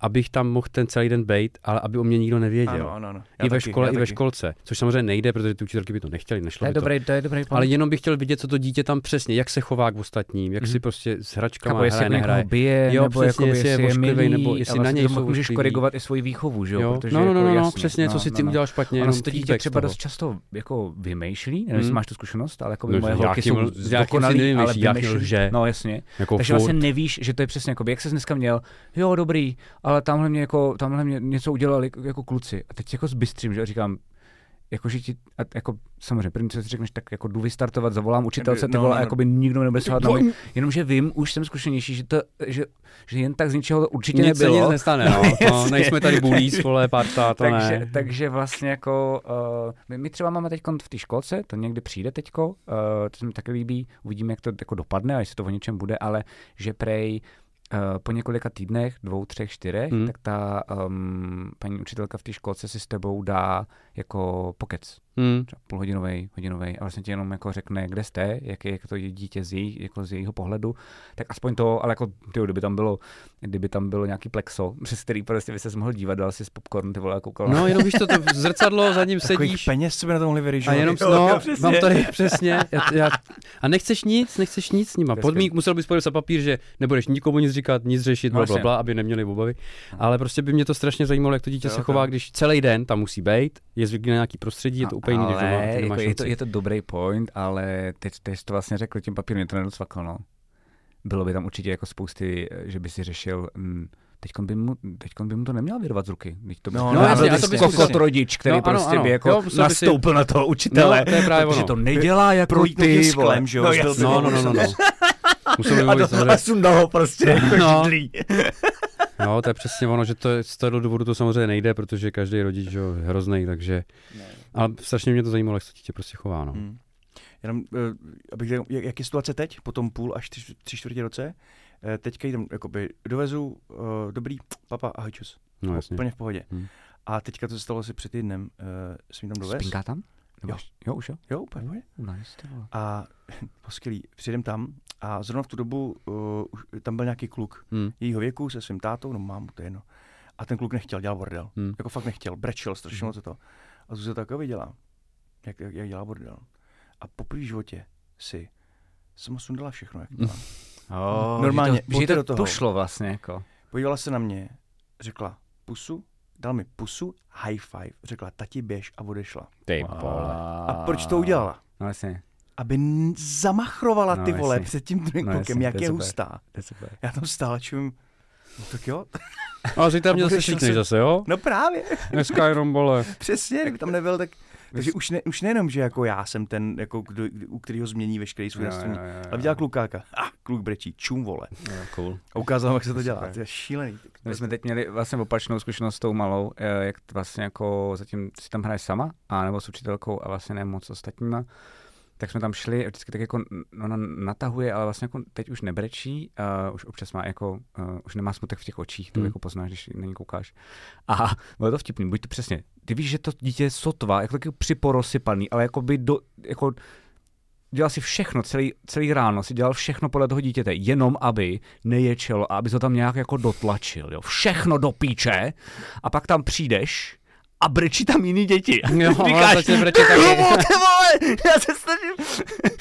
abych tam mohl ten celý den bejt, ale aby o mě nikdo nevěděl. Ano, ano, ano. Já I ve taky, škole, i ve taky. školce, což samozřejmě nejde, protože ty učitelky by to nechtěli, To nešlo je by to. dobrý, to je dobrý Ale jenom bych chtěl vidět, co to dítě tam přesně, jak se chová k ostatním, jak Mhm. si prostě s hračkama Chápu, jestli hraje, jako nehraje. bije, Jo, nebo přesně, jako, jestli je je milý, nebo jestli vlastně na něj to jsou můžeš korigovat i svoji výchovu, že jo? Protože No, no, no, jako no, přesně, co si ty udělal špatně, Ono si to dítě třeba dost často jako vymýšlí, nevím, jestli Hmm. máš tu zkušenost, ale jako No, moje že holky jsou dokonalý, ale vymýšlí. lže. No jasně. Jako Takže vlastně nevíš, že to je přesně jako, jak ses dneska měl, jo dobrý, ale tamhle mě jako, tamhle mě něco udělali jako kluci. A teď jako zbystřím, že říkám, jako, že ti, a jako, samozřejmě, první, co si řekneš, tak jako jdu vystartovat, zavolám učitelce, ty No, vole, no, no. jako by nikdo nebude sahat na mě. Jenomže vím, už jsem zkušenější, že, to, že, že jen tak z ničeho to určitě Nic se nebylo. nic nestane, no. to <laughs> Jasně. nejsme tady bulíc, vole, parta, to takže, ne. takže vlastně jako, uh, my, my třeba máme teď v té školce, to někdy přijde teďko, uh, to se mi taky líbí, uvidíme, jak to jako dopadne a jestli to o něčem bude, ale že prej uh, po několika týdnech, dvou, třech, čtyřech, Hmm. tak ta um, paní učitelka v té školce si s tebou dá jako pokec, Hmm. třeba půlhodinový, hodinový, a vlastně ti jenom jako řekne, kde jste, jak je to dítě z, její, jako z jejího pohledu, tak aspoň to, ale jako, tyjo, kdyby tam bylo, kdyby tam bylo nějaký plexo, přes který prostě by se mohl dívat, dal si z popcorn, ty vole, a koukal. No, jenom víš to, to zrcadlo, za ním Takových sedíš. peněz se by na to mohli A vyryžovat. jenom, Jo, no, jo, přesně. mám tady <laughs> přesně. Já, já, a nechceš nic, nechceš nic s nima. Podmínk musel bys podepsat papír, že nebudeš nikomu nic říkat, nic řešit, bla, bla, jasně. bla, aby neměli obavy. Ale prostě by mě to strašně zajímalo, jak to dítě Jo, se chová, když celý den tam musí být, je zvyklý na nějaký prostředí, je to úplně jiný, když doma, ale nemáš jako je, to, je to dobrý point, ale teď, teď jsi to vlastně řekl tím papírem, to nedocvaklo, no. Bylo by tam určitě jako spousty, že by si řešil, mm, Teďkon by, mu, teďkon by mu to neměl vyrvat z ruky. Teď to by No, no, no, jasně, a to by kokot rodič, který No, no, ano, prostě ano. by jako Jo, by si- nastoupil na toho učitele. No, to je právě protože ono. to nedělá jako Prolítnutě ty, sklem, vole. že jo, No, jasně. No, no, no, no, no. Musel by <laughs> A, mluvit do, samozřejmě. a sundal ho prostě jako No. židlí. <laughs> No, to je přesně ono, že to z toho důvodu to samozřejmě nejde, protože každý rodič je hrozný, takže... Ale strašně mě to zajímalo, jak se dítě prostě chová, no. Hmm. Jenom, uh, abych řekl, jak, jak je situace teď, po tom půl až tři, tři čtvrtě roce, uh, teďka jdem, jakoby, dovezu, uh, dobrý, papa, ahoj, čus. No, jasně. Úplně v pohodě. Hmm. A teďka to se stalo asi před týdnem, uh, jsem tam dovez. Spinká tam? Jo. už- Jo, už jo? Jo, úplně pohodě. Nice, ty vole. A <laughs> poskylý, přijdem tam a zrovna v tu dobu uh, tam byl nějaký kluk Hmm. jejího věku se svým tátou, no mámu, to je jedno. A ten kluk nechtěl, dělal bordel. Hmm. Jako fakt nechtěl, brečel strašně moc za to. A to se takový dělá, jak, jak, jak dělá bordel. A po první životě si jsem sundala všechno, jak dělá. <laughs> Oh, Normálně, že to, že to do toho. pošlo vlastně, jako. Podívala se na mě, řekla pusu, dal mi pusu, high five, řekla tati běž a odešla. Ty Wow. vole. A proč to udělala? No jasně, Aby n- zamachrovala No, ty vole jasně. před tím druhým No, klukem, jasně, jak to je je hustá. to je. Já tam stál a čum, no tak jo, Zítra mě A zase budeš šlikneš se- zase, jo? no právě. Dneska jenom bole. <laughs> Přesně, kdyby tam nebyl, tak... Takže už, ne, už nejenom, že jako já jsem ten, jako kdo, u kterého změní veškerý svůj nastavení, ale viděl klukáka. A ah, kluk brečí, čum vole. Jo, cool. A ukázal, jak se to dělá. To je šílený. My jsme teď měli vlastně opačnou zkušenost s tou malou, eh, jak vlastně jako zatím si tam hraje sama, a nebo s učitelkou a vlastně ne moc s ostatníma. Tak jsme tam šli, a vždycky tak jako ona natahuje, ale vlastně jako teď už nebrečí, uh, už občas má jako, uh, už nemá smutek v těch očích, to Hmm. jako poznáš, když na ní koukáš. A <laughs> bylo to vtipný, buď to přesně, ty víš, že to dítě je sotva, jako taky připorosypaný, ale jako by do, jako dělal si všechno, celý, celý ráno si dělal všechno podle toho dítěte, jenom aby neječelo a aby to tam nějak jako dotlačil, jo. Všechno do píče a pak tam přijdeš a brečí tam jiný děti. A Jo, taky. "Kubo, ty vole, já se snažím.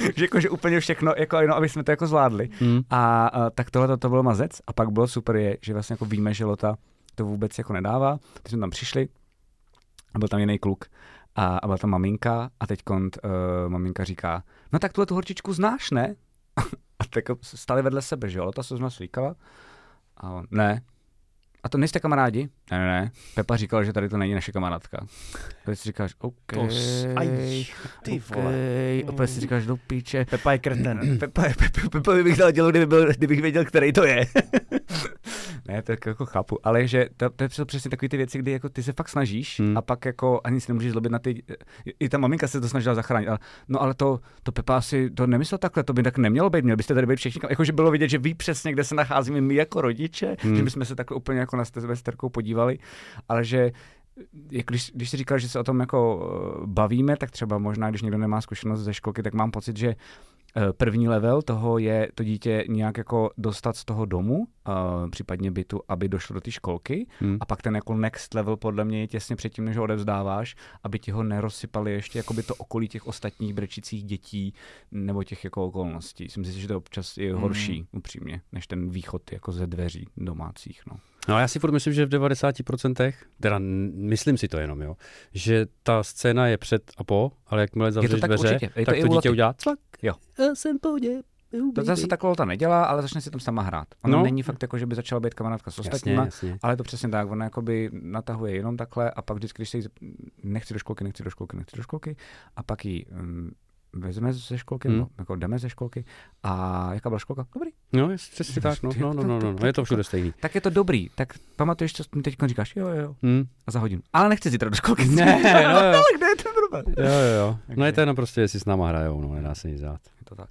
<laughs> že, jako, že úplně všechno, jako jenom, aby jsme to jako zvládli. Hmm. A, a tak tohle to byl mazec a pak bylo super je, že vlastně jako víme, že Lota to vůbec jako nedává. Teď jsme tam přišli a byl tam jiný kluk a, a byla tam maminka a teď kont uh, maminka říká, no tak tuhle tu horčičku znáš, ne? <laughs> a tak stali vedle sebe, že jo, Lota se z nás slíkala a on, ne. A to nejste kamarádi? Ne, ne, ne. Pepa říkal, že tady to není naše kamarádka. A si říkáš, OK, To s- aj, ty OK. vole. A pak si říkáš, do píče. Pepa je kreten. Pepa, Pepa, Pepa bych dal dělo, kdyby byl, kdybych věděl, který to je. Ne, tak jako chápu, ale že to, to je přesně takové ty věci, kdy jako ty se fakt snažíš Hmm. a pak jako ani si nemůžeš zlobit na ty, i ta maminka se to snažila zachránit, ale, no ale to, to Pepa asi to nemyslel takhle, to by tak nemělo být, měl byste tady být všichni, jakože bylo vidět, že ví přesně, kde se nacházíme my jako rodiče, Hmm. že bychom se takhle úplně jako na sebe s Terkou podívali, ale že jak když, když jsi říkal, že se o tom jako eh, bavíme, tak třeba možná, když někdo nemá zkušenost ze školky, tak mám pocit, že První level toho je to dítě nějak jako dostat z toho domu, uh, případně bytu, aby došlo do té školky. Hmm. A pak ten jako next level podle mě je těsně předtím, než ho odevzdáváš, aby ti ho nerozsypali ještě jakoby to okolí těch ostatních brečících dětí nebo těch jako okolností. Myslím si, že to občas je horší, upřímně, než ten východ jako ze dveří domácích. No. No a já si furt myslím, že v 90%, teda myslím si to jenom, jo, že ta scéna je před a po, ale jakmile zavřeš tak dveře, určitě. Je to tak to dítě udělá cvak. Jo. Já jsem pohodě. To zase takhle ta nedělá, ale začne si tam sama hrát. Ona No. není fakt jako, že by začala být kamarádka s Jasně, ostatníma, jasně. ale je to přesně tak. Ona jakoby natahuje jenom takhle a pak vždycky, když se jí nechci do školky, nechci do školky, nechci do školky a pak ji um, vezme ze školky, Hmm. jako jdeme ze školky a jaká byla školka? Dobrý. No, přesně tak, no, no, no, no, no, no, je to všude stejný. Tak je to dobrý, tak pamatuješ, co mi teď říkáš? Jo, jo. Hmm. A za hodinu. Ale nechci zítra do školky. Ne, <laughs> no, jo. tak kde je ten problém? Jo, jo, jo. No je to jenom prostě, jestli s náma hrajou, no, nedá se nic dát. Je to tak.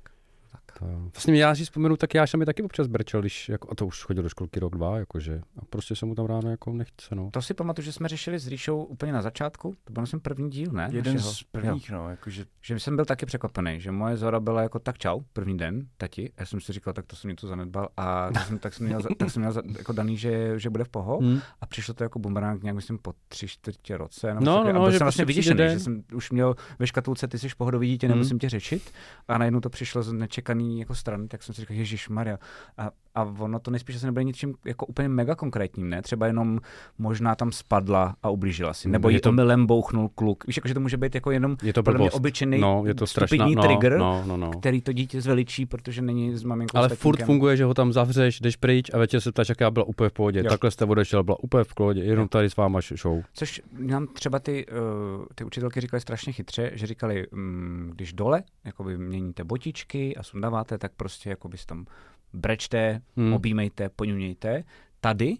To, jo. vlastně já si vzpomenu, tak já jsem mi taky občas brečel, když, jako, a to už chodil do školky rok, dva, jakože, a prostě se mu tam ráno jako nechce, no. To si pamatuju, že jsme řešili s Ríšou úplně na začátku. To byl myslím první díl, ne? Jeden Našeho. z prvních, no, jakože Že jsem byl taky překvapený, že moje Zora byla jako tak čau, první den, tati. Já jsem si říkal, tak to jsem něco zanedbal a tak jsem, tak jsem měl, za- tak jsem měl za- jako daný, že, že bude v poho. Hmm. A přišlo to jako bumerang nějak, myslím, po tři, čtvrtě roce. No, takhle. no, a byl že jsem vlastně prostě přijde vyděšený, že jsem už měl ve škatulce, ty jsi pohodový dítě, Hmm. nemusím tě řešit. A najednou to přišlo z nečekaný jako strany, tak jsem si říkal, Ježíš Maria. A, a ono to nejspíš asi nebylo ničím jako úplně mega konkrétním, ne? Třeba jenom možná tam spadla a ublížila si. Nebo Je jí to- omylem bouchnul kluk. Víš, jako, že to může být jako jenom Je to podle mě obyčejný No, je to strašná, no, trigger, no, no, no. který to dítě zveličí, protože není s maminkou Ale furt funguje, že ho tam zavřeš, jdeš pryč a večer se ptáš, jaká byla úplně v pohodě. Jo. Takhle jste odešel, byla úplně v pohodě, jenom Jo. tady s váma show. Což nám třeba ty, uh, ty učitelky říkali strašně chytře, že říkali, um, když dole jakoby měníte botičky a sundáváte, tak prostě jakoby si tam brečte, Hmm. hmm. objímejte, poňunějte. Tady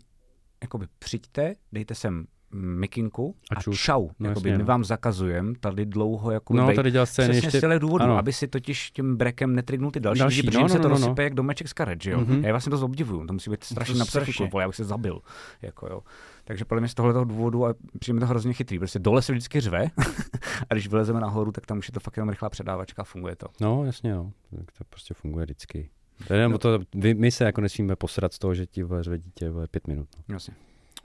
jakoby přijďte, dejte sem mikinku A a, čau. No jakoby jasně, my no. vám zakazujeme tady dlouho jakoby No, tady dělá scény Přesně ještě... z těchto důvodů, ano. aby si totiž tím brekem netrignul ty další, Další, lidi, protože no, jim se no, to no, no. rozsype jak domeček z karet, že jo? Mhm. Mm-hmm. Já vlastně to obdivuju, to musí být strašně na psychiku, já bych se zabil. Jako jo. Takže podle mě z tohoto důvodu a přijde mi to hrozně chytrý. Prostě dole se vždycky řve <laughs> a když vylezeme nahoru, tak tam už je to fakt jenom rychlá předávačka a funguje to. No, jasně, no. Tak to prostě funguje vždycky. Jenom No. to, my se jako nesmíme posrat z toho, že ti řve dítě pět minut. No. Jasně.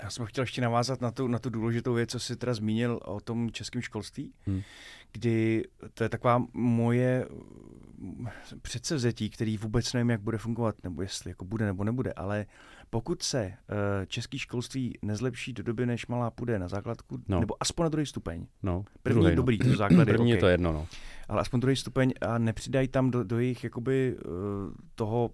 Já jsem chtěl ještě navázat na tu, na tu důležitou věc, co jsi teda zmínil o tom českém školství, Hmm. kdy to je taková moje mm, předsevzetí, který vůbec nevím, jak bude fungovat, nebo jestli jako bude nebo nebude, ale pokud se uh, český školství nezlepší do doby, než malá půjde na základku, No. no. nebo aspoň na druhý stupeň, no první druhej, je dobrý, to základy, První je okay, to jedno, no. ale aspoň druhý stupeň a nepřidají tam do, do jejich jakoby uh, toho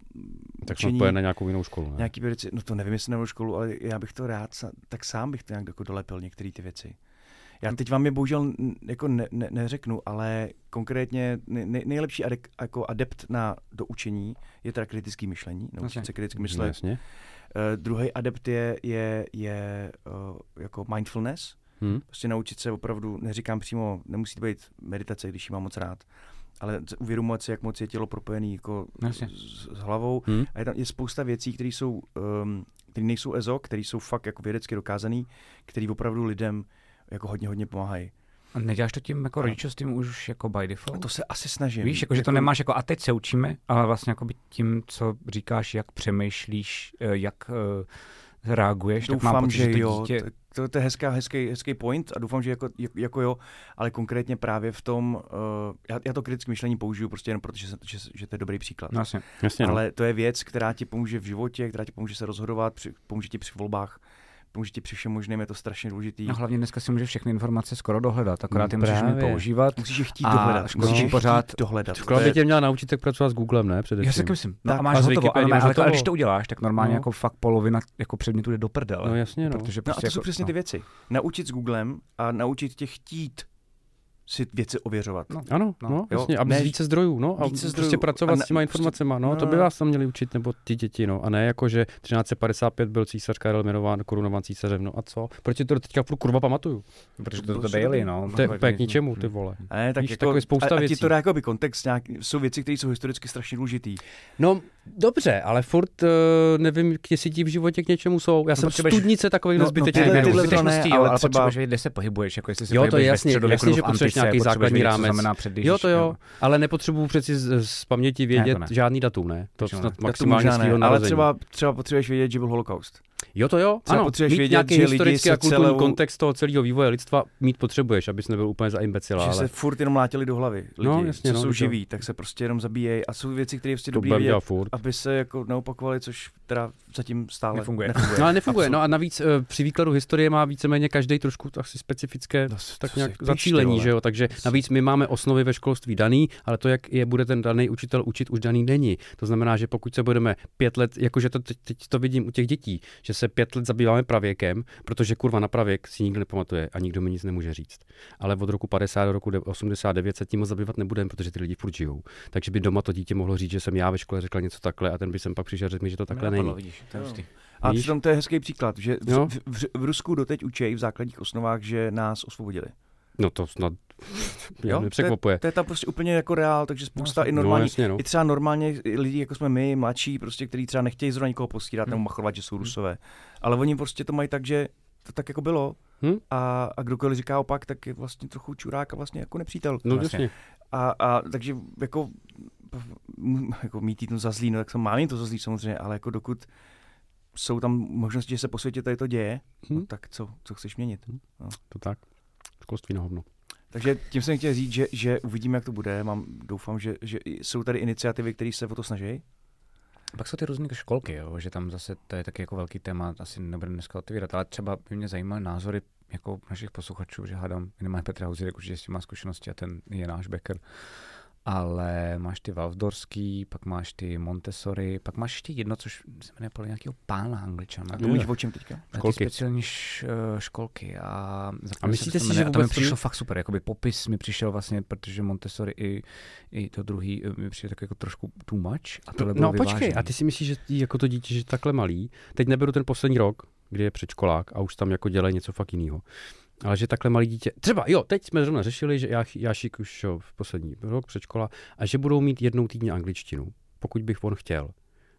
Tak učení na nějakou jinou školu, ne? nějaký věci, no to nevím, jestli nebo školu, ale já bych to rád, tak sám bych to nějak jako dolepil některé ty věci. Já teď vám je bohužel jako ne, ne, neřeknu, ale konkrétně nej, nej- nejlepší adek, jako adept na doučení je teda kritické myšlení, naučit Jasně. se kriticky No, myslet. jasně. Uh, druhý adept je, je, je uh, jako mindfulness, Hm? prostě naučit se opravdu, neříkám přímo, nemusí to být meditace, když ji mám moc rád, ale uvědomovat si, jak moc je tělo propojené jako Jasně. s, s hlavou. Hm? A je tam je spousta věcí, které jsou, um, které nejsou EZO, které jsou fakt jako vědecky dokázané, které opravdu lidem jako hodně, hodně pomáhají. A neděláš to tím jako rodičovstvím už jako by A default? to se asi snažím. Víš, jako, že to nemáš jako a teď se učíme, ale vlastně jako tím, co říkáš, jak přemýšlíš, eh, jak eh, reaguješ, tak mám Doufám, pocit, že že to jo. dítě... To, to, to je hezká, hezký, hezký point a doufám, že jako, jako, jako jo, ale konkrétně právě v tom, uh, já, já to kritické myšlení použiju prostě jenom proto, že, se- že, že to je dobrý příklad. No, jasně. Jasně, no. Ale to je věc, která ti pomůže v životě, která ti pomůže se rozhodovat, při, pomůže ti při volbách, pomůže ti při všem možném, je to strašně důležitý. No hlavně dneska si můžeš všechny informace skoro dohledat, akorát No je musíš právě. používat. Musíš je chtít A dohledat. Musíš je pořád- chtít dohledat. Škola To by tě měla naučit, jak pracovat s Googlem, ne? Já Především. si taky myslím. No Tak a máš a hotovo, ale, ale, ale, když to uděláš, tak normálně No. jako fakt polovina jako předmětů jde do prdele. No jasně, no. Protože No a prostě to jsou jako, přesně ty věci. Naučit s Googlem a naučit tě chtít si věci ověřovat. No. Ano, no, No, no jo. jasně, aby Ne- více zdrojů, no, a více prostě zdrojů. pracovat A s ne- těma prostě- informacemi, no, to no. by vás tam měli učit, nebo ty děti, no, a ne jako, že 1355 byl císař Karel jmenován korunován císařem, no a co? Proč to teďka furt kurva pamatuju? protože To to, prostě dobrý. no. To je úplně k ničemu, ty vole. A ne, tak Víš, jako, takový spousta a, a ti věcí. to dá jako by kontext nějak, jsou věci, které jsou historicky strašně důležitý. No, dobře, ale furt uh, nevím, jestli ti v životě k něčemu jsou. Já No, jsem studnice takových no, věcí. jo, ale potřebuješ kde se pohybuješ, jako jestli se Jo, to je pohybuješ ve jasně, středověku nějaký základní vědět, rámec. znamená předjížděš, Jo, to jo, jo. ale nepotřebuju přeci z, z paměti vědět to ne. žádný datum, ne? To snad ne. Maximálně z ne, ale narození. třeba, třeba potřebuješ vědět, že byl holokaust. Jo, to jo, třeba ano. potřebuješ Mít vědět, nějaký že lidi historický a kulturní celou- kontext toho celého vývoje lidstva mít potřebuješ, abys nebyl úplně za imbecila, že ale se furt jenom mlátili do hlavy lidi, No, jasně, co no, jsou živí, tak se prostě jenom zabíjejí a jsou věci, které prostě dobrý vědět, furt. aby se jako neopakovaly, což teda zatím stále Nefunguje. No ale nefunguje. Absolut- No a navíc eh, při výkladu historie má víceméně každý trošku asi specifické No, tak nějak zacílení, vole. že jo? Takže navíc my máme osnovy ve školství daný, ale to, jak je bude ten daný učitel učit, už daný není. To znamená, že pokud se budeme pět let, jakože to teď, teď to vidím u těch dětí, že se pět let zabýváme pravěkem, protože kurva na pravěk si nikdo nepamatuje a nikdo mi nic nemůže říct. Ale od roku 50 do roku 89 se tím moc zabývat nebudeme, protože ty lidi furt žijou. Takže by doma to dítě mohlo říct, že jsem já ve škole řekla něco takhle a ten by sem pak přišel a řekl mi, že to takhle není. Vidíš, to je hustý. A Víš? přitom to je hezký příklad, že v, Jo. v, v, v Rusku doteď učí v základních osnovách, že nás osvobodili. No to snad <laughs> Jo, jo, nepřekvapuje. To je tam prostě úplně jako reál, takže spousta i No, normální, jasně, no. i třeba normálně lidi, jako jsme my, mladší, prostě, kteří třeba nechtějí zrovna nikoho postírat Hmm. nebo machrovat, že jsou rusové. Ale oni prostě to mají tak, že to tak jako bylo. Hm? A, a kdokoliv říká opak, tak je vlastně trochu čurák a vlastně jako nepřítel. No Vlastně. jasně. A, a takže jako, jako mít jít to za zlý, no tak jsem mám jít to za zlý samozřejmě, ale jako dokud jsou tam možnosti, že se po světě tady to děje, Hm? no, tak co, co chceš měnit? To tak. Školství na hovno. Takže tím jsem chtěl říct, že, že uvidíme, jak to bude. Mám, doufám, že, že jsou tady iniciativy, které se o to snaží. Pak jsou ty různé školky, jo, že tam zase to je taky jako velký téma, asi nebudeme dneska otevírat, ale třeba by mě zajímaly názory jako našich posluchačů, že hádám, minimálně Petr Hauzírek určitě s tím má zkušenosti a ten je náš Becker. Ale máš ty Waldorský, pak máš ty Montessori, pak máš ještě jedno, což se jmenuje podle nějakého pána angličana. A to mluvíš o čem teďka? Ty Školky. speciální š, eh, školky. A, A myslíte si, že to mi přišlo fakt super, jakoby popis mi přišel vlastně, protože Montessori i, i to druhý eh, mi přijde tak jako trošku too much a tohle bylo No počkej, vyvážený. a ty si myslíš, že ty, jako to dítě, že je takhle malý, teď neberu ten poslední rok, kdy je předškolák a už tam jako dělají něco fakt jiného. Ale že takhle malý dítě, třeba jo, teď jsme zrovna řešili, že já, Jášik už jo, v poslední rok předškola a že budou mít jednou týdně angličtinu, pokud bych on chtěl,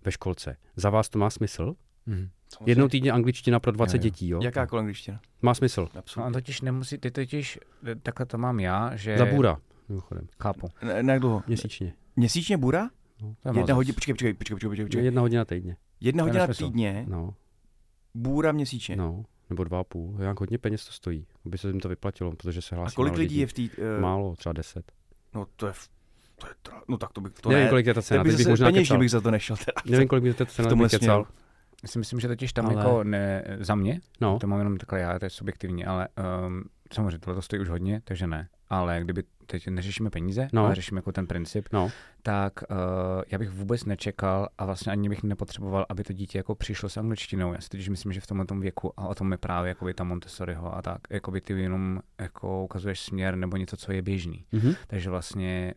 ve školce. Za vás to má smysl? Mhm. Jednou týdně angličtina pro 20 Jo, jo. dětí, jo? Jakákoliv angličtina. Má smysl. No a Absolutně. totiž nemusí, ty totiž, eh, takhle to mám já, že... Za bůra, mimochodem, Chápu. Ne, ne jak dlouho? měsíčně. Měsíčně bura? No. To je Jedna hodina, počkej, počkej, počkej, počkej, počkej, počkej. Jedna hodina týdně. Jedna hodina týdně, No, bůra měsíčně. no, nebo dva a půl. Jak hodně peněz to stojí, aby se jim to vyplatilo, protože se A hlásí kolik málo lidí je v té... Uh, Málo, třeba deset. No to je... v- To je tra... No tak to bych... To Nevím, ne. kolik je ta cena, bych bych možná kecal. bych za to nešel. Teda. Nevím, kolik by to cena, v tomhle bych kecal. Já si myslím, že totiž tam Ale- jako ne, za mě, No, to mám jenom takhle já, to je subjektivní, ale um, samozřejmě tohle to stojí už hodně, takže ne. Ale kdyby teď neřešíme peníze, No. ale řešíme jako ten princip, no, tak uh, já bych vůbec nečekal a vlastně ani bych nepotřeboval, aby to dítě jako přišlo s angličtinou. Já si totiž myslím, že v tomhle tom věku a o tom je právě jakoby ta Montessoriho a tak, jakoby ty jenom jako ukazuješ směr nebo něco, co je běžný. mhm. Takže vlastně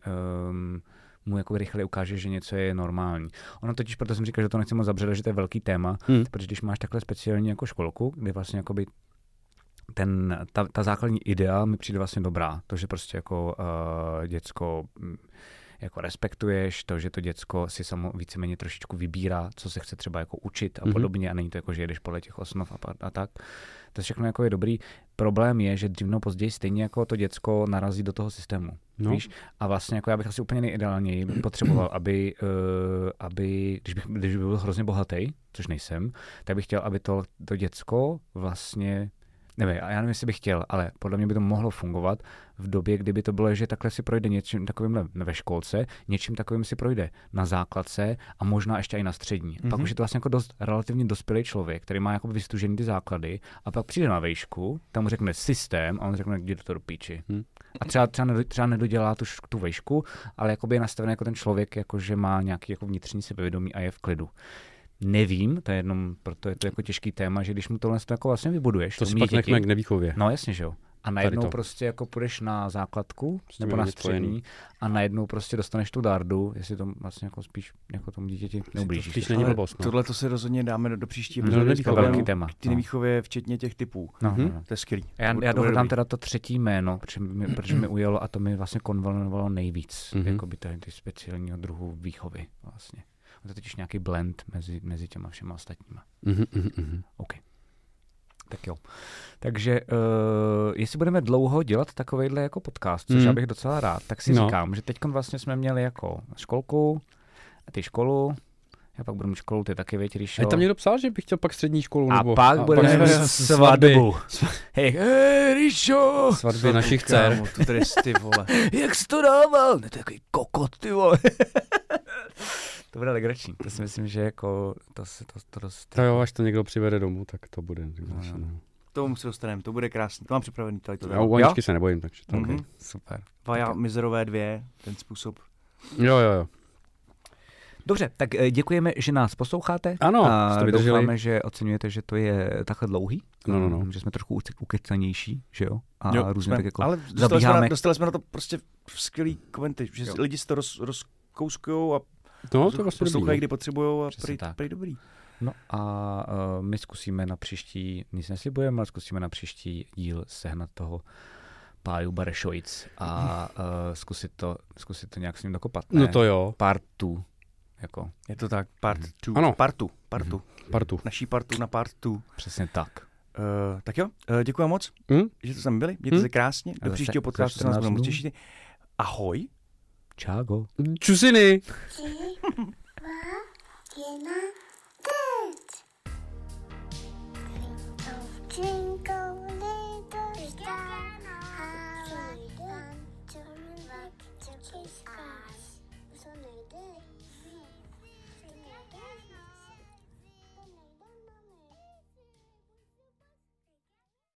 um, mu jako rychle ukáže, že něco je normální. Ono totiž, proto jsem říkal, že to nechci moc zabředat, že to je velký téma, Hmm. protože když máš takhle speciální jako školku, kde vlastně jakoby ten, ta, ta základní idea mi přijde vlastně dobrá. To, že prostě jako uh, děcko mm, jako respektuješ, to, že to děcko si samo víceméně trošičku vybírá, co se chce třeba jako učit a Mhm. podobně a není to jako, že jedeš podle těch osnov a, a tak. To všechno jako je dobrý. Problém je, že dřív později stejně jako to děcko narazí do toho systému. no. Víš? A vlastně jako já bych asi úplně nejideálněji potřeboval, aby, uh, aby když, bych, když bych byl hrozně bohatý, což nejsem, tak bych chtěl, aby to, to děcko vlastně nevím, já nevím, jestli bych chtěl, ale podle mě by to mohlo fungovat v době, kdyby to bylo, že takhle si projde něčím takovým ve školce, něčím takovým si projde na základce a možná ještě i na střední. Mm-hmm. Pak Mhm. už je to vlastně jako dost relativně dospělý člověk, který má jako vystužený ty základy a pak přijde na vejšku, tam mu řekne systém a on řekne, jdi do toho do píči. Hm. A třeba, třeba, nedo, třeba nedodělá tu, tu vejšku, ale jakoby je nastavený jako ten člověk, jako že má nějaký jako vnitřní sebevědomí a je v klidu. Nevím, to je jenom, proto je to jako těžký téma, že když mu tohle jako vlastně vybuduješ, To si pak děti, nechme k nevýchově. No jasně, že jo. A najednou to. prostě jako půjdeš na základku nebo na spojený. střední a najednou prostě dostaneš tu dardu, jestli to vlastně jako spíš jako tomu dítěti neublížíš. spíš není blbost, no. Tohle to si rozhodně dáme do, do příští No, epizody. s Pavlem. velký téma. Ty No. nevýchově, včetně těch typů. No, Mhm. no, no. To je skvělý. Já, To- já to dohledám teda to třetí jméno, protože mi, protože mi ujelo a to mi vlastně konvenovalo nejvíc, Mhm. mm-hmm. jako by ty, ty speciálního druhu výchovy vlastně. To je totiž nějaký blend mezi, mezi těma všema ostatníma. Mhm, mhm, mhm. OK. Tak jo. Takže uh, jestli budeme dlouho dělat takovejhle jako podcast, což Mm. já bych docela rád, tak si No. říkám, že teď vlastně jsme měli jako školku, a ty školu, já pak budu mít školu, ty taky věď, Ríšo. A tam někdo psal, že bych chtěl pak střední školu. A nebo, pak budeme pak mít svatby. svatbu. Hej, hej, Ríšo, Svatby našich dcer. Kámo, tu tresty, vole. jak jsi to dával? Ne, to je takový kokot, ty vole. To bude legrační. To si myslím, že jako, to se to, to dost... To jo, až to někdo přivede domů, tak to bude. no. K tomu se dostaneme, to bude krásné. To mám připravený tady to. Já u Aničky se nebojím, takže to Mhm. okay. Super. Vaja mizerové dvě, ten způsob. Jo, jo, jo. Dobře, tak eh, děkujeme, že nás posloucháte. Ano, a jste vydrželi. doufáme, že oceňujete, že to je takhle dlouhý. No, no, no. Že jsme trošku uke- ukecanější, že jo? A Jo, různě jsme- tak jako ale dostali jsme, zabíháme. na, dostali jsme na to prostě skvělý komenty, že Jo. lidi si to roz, rozkouskujou a No, to je vlastně poslouchají, kdy potřebují a prý, prý dobrý. No a uh, my zkusíme na příští, nic neslibujeme, ale zkusíme na příští díl sehnat toho Páju Barešovic a uh, <laughs> zkusit, to, zkusit to nějak s ním dokopat. No to jo, Part two. Jako, Je to tak, part Mhm. two. Ano. Partu, partu. partu. Naší partu na part two. přesně tak. Uh, tak jo, uh, děkuji moc, Hm? že jste tam byli. Mějte Hm? se krásně. Do příštího podcastu se nás 14 budeme těšit. Ahoj. Čágo. Čusiny! jedna, teď. Jingle,